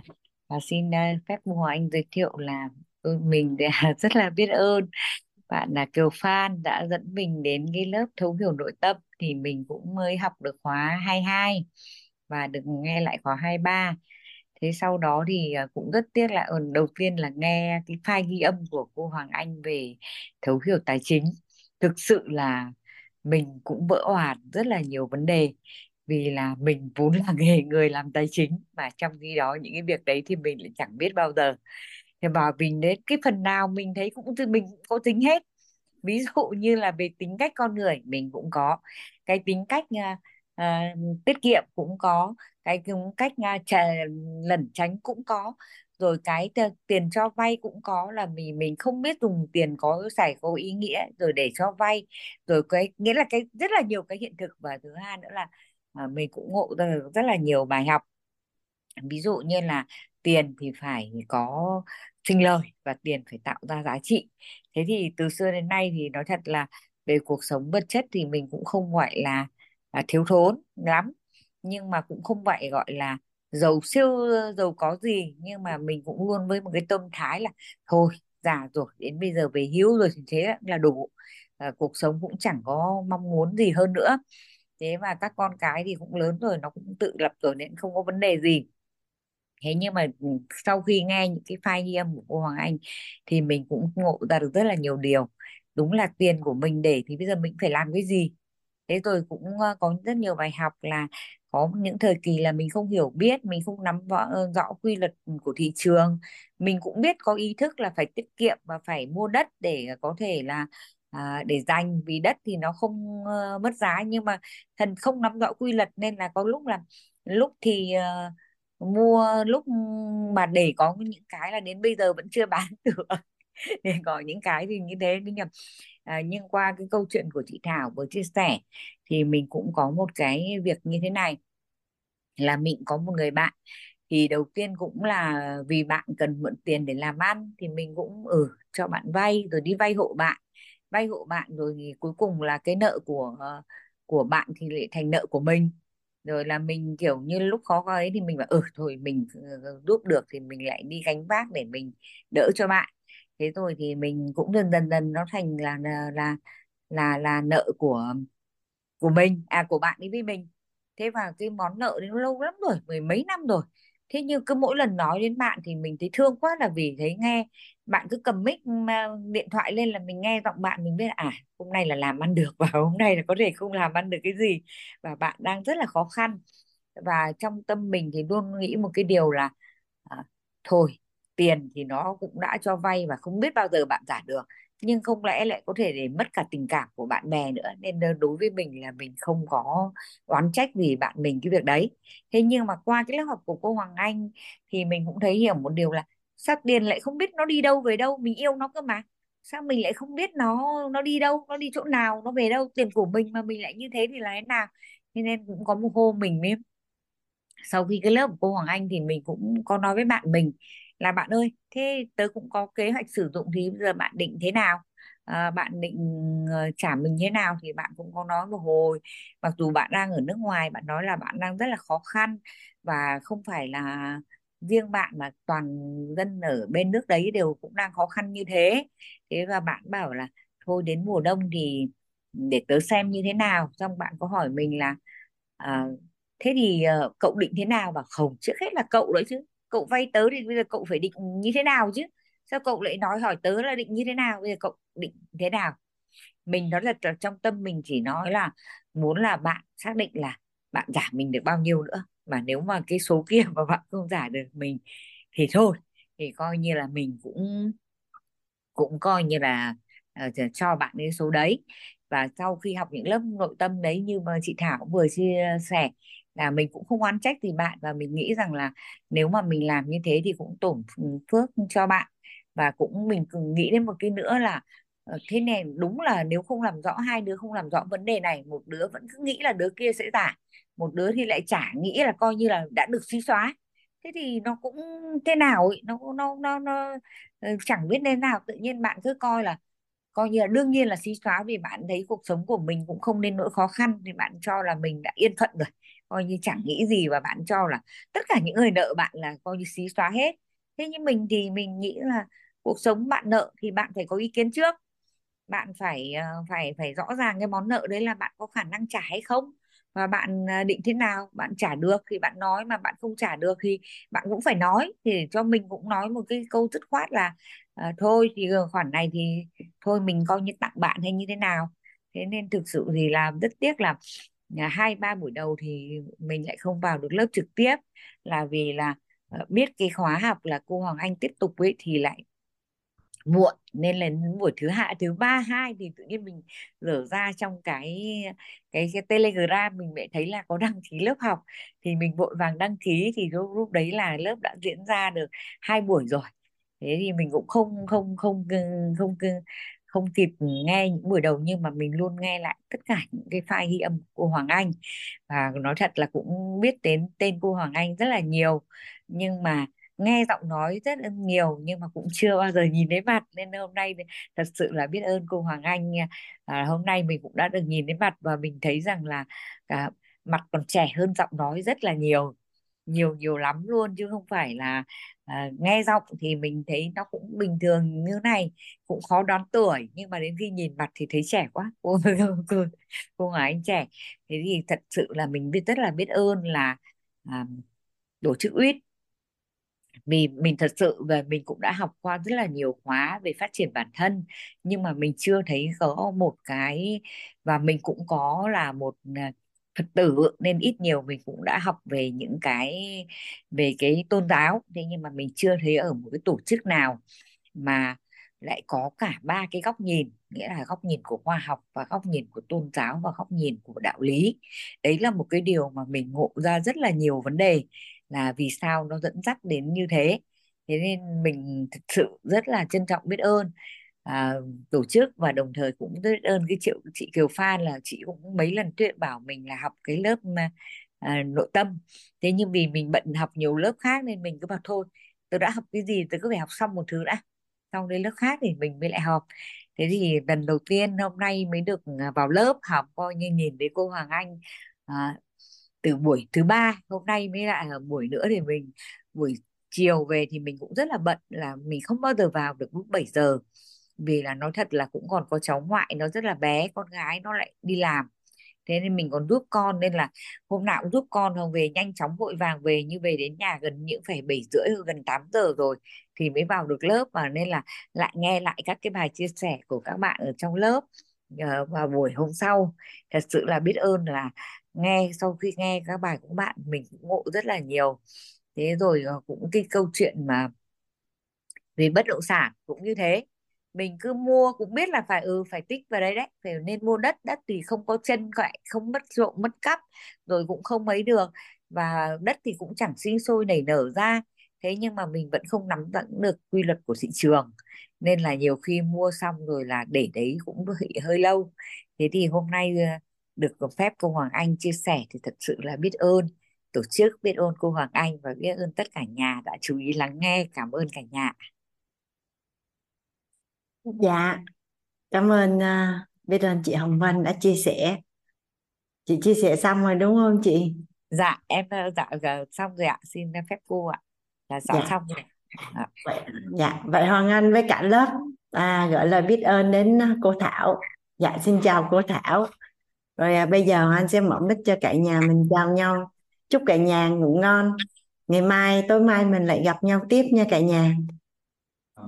bà xin ờ, phép cô Hoàng Anh giới thiệu là mình rất là biết ơn bạn là Kiều Phan đã dẫn mình đến cái lớp thấu hiểu nội tâm thì mình cũng mới học được khóa 22 và được nghe lại khóa 23. Thế sau đó thì cũng rất tiếc là ở đầu tiên là nghe cái file ghi âm của cô Hoàng Anh về thấu hiểu tài chính. Thực sự là mình cũng vỡ hòa rất là nhiều vấn đề vì là mình vốn là nghề người làm tài chính mà trong khi đó những cái việc đấy thì mình lại chẳng biết bao giờ. thì bảo mình đến cái phần nào mình thấy cũng mình cũng có tính hết. Ví dụ như là về tính cách con người mình cũng có. Cái tính cách uh, tiết kiệm cũng có. Cái tính cách uh, trà, lẩn tránh cũng có rồi cái tiền cho vay cũng có là mình mình không biết dùng tiền có xài có ý nghĩa rồi để cho vay. Rồi cái nghĩa là cái rất là nhiều cái hiện thực. Và thứ hai nữa là à, mình cũng ngộ ra được rất là nhiều bài học. Ví dụ như là tiền thì phải có sinh lời và tiền phải tạo ra giá trị. Thế thì từ xưa đến nay thì nói thật là về cuộc sống vật chất thì mình cũng không gọi là, là thiếu thốn lắm. Nhưng mà cũng không vậy gọi là giàu siêu giàu có gì nhưng mà mình cũng luôn với một cái tâm thái là thôi già rồi đến bây giờ về hưu rồi thì thế là đủ. À, cuộc sống cũng chẳng có mong muốn gì hơn nữa. Thế mà các con cái thì cũng lớn rồi nó cũng tự lập rồi nên không có vấn đề gì. Thế nhưng mà ừ, sau khi nghe những cái file ghi âm của cô Hoàng Anh thì mình cũng ngộ ra được rất là nhiều điều. Đúng là tiền của mình để thì bây giờ mình phải làm cái gì? Thế rồi cũng có rất nhiều bài học là có những thời kỳ là mình không hiểu biết mình không nắm rõ, ờ, rõ quy luật của thị trường. Mình cũng biết có ý thức là phải tiết kiệm và phải mua đất để có thể là à, để dành vì đất thì nó không uh, mất giá. Nhưng mà thần không nắm rõ quy luật nên là có lúc là lúc thì uh, mua lúc mà để có những cái là đến bây giờ vẫn chưa bán được để có những cái thì như thế nhưng à, nhưng qua cái câu chuyện của chị Thảo vừa chia sẻ thì mình cũng có một cái việc như thế này là mình có một người bạn. Thì đầu tiên cũng là vì bạn cần mượn tiền để làm ăn thì mình cũng ừ cho bạn vay rồi đi vay hộ bạn. Vay hộ bạn rồi thì cuối cùng là cái nợ của ờ, của bạn thì lại thành nợ của mình. Rồi là mình kiểu như lúc khó khăn ấy thì mình bảo ừ thôi mình ờ, ờ, giúp được thì mình lại đi gánh vác để mình đỡ cho bạn thế rồi thì mình cũng dần dần dần nó thành là là là là, nợ của của mình à của bạn ấy với mình. Thế và cái món nợ đến lâu lắm rồi mười mấy năm rồi. Thế nhưng cứ mỗi lần nói đến bạn thì mình thấy thương quá là vì thấy nghe bạn cứ cầm mic điện thoại lên là mình nghe giọng bạn mình biết là à hôm nay là làm ăn được và hôm nay là có thể không làm ăn được cái gì. Và bạn đang rất là khó khăn. Và trong tâm mình thì luôn nghĩ một cái điều là à, thôi tiền thì nó cũng đã cho vay và không biết bao giờ bạn trả được. Nhưng không lẽ lại có thể để mất cả tình cảm của bạn bè nữa, nên ờ, đối với mình là mình không có oán trách vì bạn mình cái việc đấy. Thế nhưng mà qua cái lớp học của cô Hoàng Anh thì mình cũng thấy hiểu một điều là sao tiền lại không biết nó đi đâu về đâu, mình yêu nó cơ mà. Sao mình lại không biết nó nó đi đâu, nó đi chỗ nào, nó về đâu? Tiền của mình mà mình lại như thế thì là thế nào? Thế nên cũng có một hôm mình mới, sau khi cái lớp của cô Hoàng Anh thì mình cũng có nói với bạn mình là bạn ơi thế tớ cũng có kế hoạch sử dụng thì bây giờ bạn định thế nào? À, bạn định ờ, trả mình thế nào thì bạn cũng có nói một hồi. Mặc dù bạn đang ở nước ngoài bạn nói là bạn đang rất là khó khăn và không phải là riêng bạn mà toàn dân ở bên nước đấy đều cũng đang khó khăn như thế. Thế và bạn bảo là thôi đến mùa đông thì để tớ xem như thế nào. Xong bạn có hỏi mình là à, thế thì uh, cậu định thế nào? Và không trước hết là cậu đấy chứ cậu vay tớ thì bây giờ cậu phải định như thế nào chứ? Sao cậu lại nói hỏi tớ là định như thế nào? Bây giờ cậu định thế nào? Mình nói là trong tâm mình chỉ nói là muốn là bạn xác định là bạn giả mình được bao nhiêu nữa. Mà nếu mà cái số kia mà bạn không giả được mình thì thôi. Thì coi như là mình cũng cũng coi như là uh, cho bạn cái số đấy và sau khi học những lớp nội tâm đấy như mà chị Thảo vừa chia sẻ là mình cũng không oán trách gì bạn và mình nghĩ rằng là nếu mà mình làm như thế thì cũng tổn phước cho bạn. Và cũng mình nghĩ đến một cái nữa là ờ, thế này đúng là nếu không làm rõ hai đứa không làm rõ vấn đề này, một đứa vẫn cứ nghĩ là đứa kia sẽ giả, một đứa thì lại chả nghĩ là coi như là đã được suy xóa. Thế thì nó cũng thế nào ấy, nó nó nó nó ờ, chẳng biết nên nào, tự nhiên bạn cứ coi là coi như là đương nhiên là suy xóa vì bạn thấy cuộc sống của mình cũng không nên nỗi khó khăn thì bạn cho là mình đã yên phận rồi. Coi như chẳng nghĩ gì và bạn cho là tất cả những người nợ bạn là coi như xí xóa hết. Thế nhưng mình thì mình nghĩ là cuộc sống bạn nợ thì bạn phải có ý kiến trước. Bạn phải ờ, phải phải rõ ràng cái món nợ đấy là bạn có khả năng trả hay không và bạn à, định thế nào? Bạn trả được thì bạn nói mà bạn không trả được thì bạn cũng phải nói. Thì cho mình cũng nói một cái câu dứt khoát là à, thôi thì khoản này thì thôi mình coi như tặng bạn hay như thế nào? Thế nên thực sự thì là rất tiếc là à, hai ba buổi đầu thì mình lại không vào được lớp trực tiếp. Là vì là à, biết cái khóa học là cô Hoàng Anh tiếp tục ấy thì lại muộn nên là buổi thứ hai thứ ba hai thì tự nhiên mình lở ra trong cái cái, cái telegram mình lại thấy là có đăng ký lớp học. Thì mình vội vàng đăng ký thì lúc, lúc đấy là lớp đã diễn ra được hai buổi rồi. Thế thì mình cũng không không không không, không không kịp nghe những buổi đầu nhưng mà mình luôn nghe lại tất cả những cái file ghi âm của cô Hoàng Anh. Và nói thật là cũng biết đến tên cô Hoàng Anh rất là nhiều. Nhưng mà nghe giọng nói rất là nhiều nhưng mà cũng chưa bao giờ nhìn thấy mặt. Nên hôm nay thật sự là biết ơn cô Hoàng Anh à, hôm nay mình cũng đã được nhìn thấy mặt và mình thấy rằng là à, mặt còn trẻ hơn giọng nói rất là nhiều nhiều nhiều lắm luôn. Chứ không phải là à, nghe giọng thì mình thấy nó cũng bình thường như này cũng khó đoán tuổi. Nhưng mà đến khi nhìn mặt thì thấy trẻ quá. Cô cô, cô Hoàng anh trẻ. Thế thì thật sự là mình biết rất là biết ơn là à, tổ chức uýt vì mình thật sự và mình cũng đã học qua rất là nhiều khóa về phát triển bản thân. Nhưng mà mình chưa thấy có một cái, và mình cũng có là một à, Phật tử nên ít nhiều mình cũng đã học về những cái, về cái tôn giáo. Thế nhưng mà mình chưa thấy ở một cái tổ chức nào mà lại có cả ba cái góc nhìn, nghĩa là góc nhìn của khoa học và góc nhìn của tôn giáo và góc nhìn của đạo lý. Đấy là một cái điều mà mình ngộ ra rất là nhiều vấn đề là vì sao nó dẫn dắt đến như thế. Thế nên mình thực sự rất là trân trọng biết ơn à, tổ chức và đồng thời cũng rất ơn cái triệu chị Kiều Phan là chị cũng mấy lần tuyệt bảo mình là học cái lớp mà, à, nội tâm. Thế nhưng vì mình bận học nhiều lớp khác nên mình cứ bảo thôi tôi đã học cái gì tôi cứ phải học xong một thứ đã. Xong đến lớp khác thì mình mới lại học thế thì lần đầu tiên hôm nay mới được à, vào lớp học coi như nhìn thấy cô Hoàng Anh à, từ buổi thứ ba, hôm nay mới lại là buổi nữa thì mình, buổi chiều về thì mình cũng rất là bận, là mình không bao giờ vào được lúc 7 giờ. Vì là nói thật là cũng còn có cháu ngoại, nó rất là bé, con gái nó lại đi làm. Thế nên mình còn giúp con, nên là hôm nào cũng giúp con không về nhanh chóng vội vàng về. Như về đến nhà gần những phải bảy rưỡi, gần 8 giờ rồi thì mới vào được lớp và nên là lại nghe lại các cái bài chia sẻ của các bạn ở trong lớp ờ, vào buổi hôm sau. Thật sự là biết ơn là nghe sau khi nghe các bài của bạn mình cũng ngộ rất là nhiều. Thế rồi ờ, cũng cái câu chuyện mà về bất động sản cũng như thế. Mình cứ mua cũng biết là phải ừ phải tích vào đấy đấy phải nên mua đất đất thì không có chân gọi không mất trộm mất cắp rồi cũng không mấy được. Và đất thì cũng chẳng sinh sôi nảy nở ra. Thế nhưng mà mình vẫn không nắm vững được quy luật của thị trường. Nên là nhiều khi mua xong rồi là để đấy cũng hơi, hơi lâu. Thế thì hôm nay ờ, được phép cô Hoàng Anh chia sẻ thì thật sự là biết ơn. Tổ chức biết ơn cô Hoàng Anh và biết ơn tất cả nhà đã chú ý lắng nghe. Cảm ơn cả nhà. Dạ cảm ơn uh, biết ơn chị Hồng Vân đã chia sẻ. Chị chia sẻ xong rồi đúng không chị? Dạ em ờ, dạ, dạ xong rồi ạ. Xin phép cô ạ. Là dạ, dạ. xong rồi. À. vậy, dạ vậy Hoàng Anh với cả lớp à, gọi lời biết ơn đến cô Thảo. Dạ xin chào cô Thảo rồi à, bây giờ anh sẽ mở mic cho cả nhà mình chào nhau. Chúc cả nhà ngủ ngon. Ngày mai tối mai mình lại gặp nhau tiếp nha cả nhà.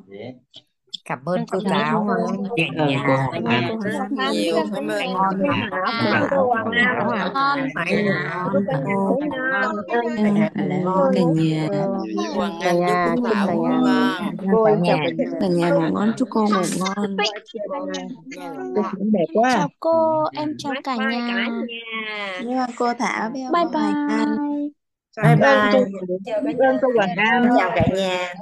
Dạ cảm ơn cô giáo. nhẹ nhàng nhiều cảm ơn cô Hoàng cả nhà Hoàng Anh nhà chúc chúc Thảo ngủ nhà. Ngon cô cả nhà ngủ ngon. Chúc cô ngủ ngon cô đẹp quá. Chào cô. Em chào cả bye nhà. mà cô Thảo bye bye. Cảm ơn bye. cô, cảm ơn cô Nam. chào cả nhà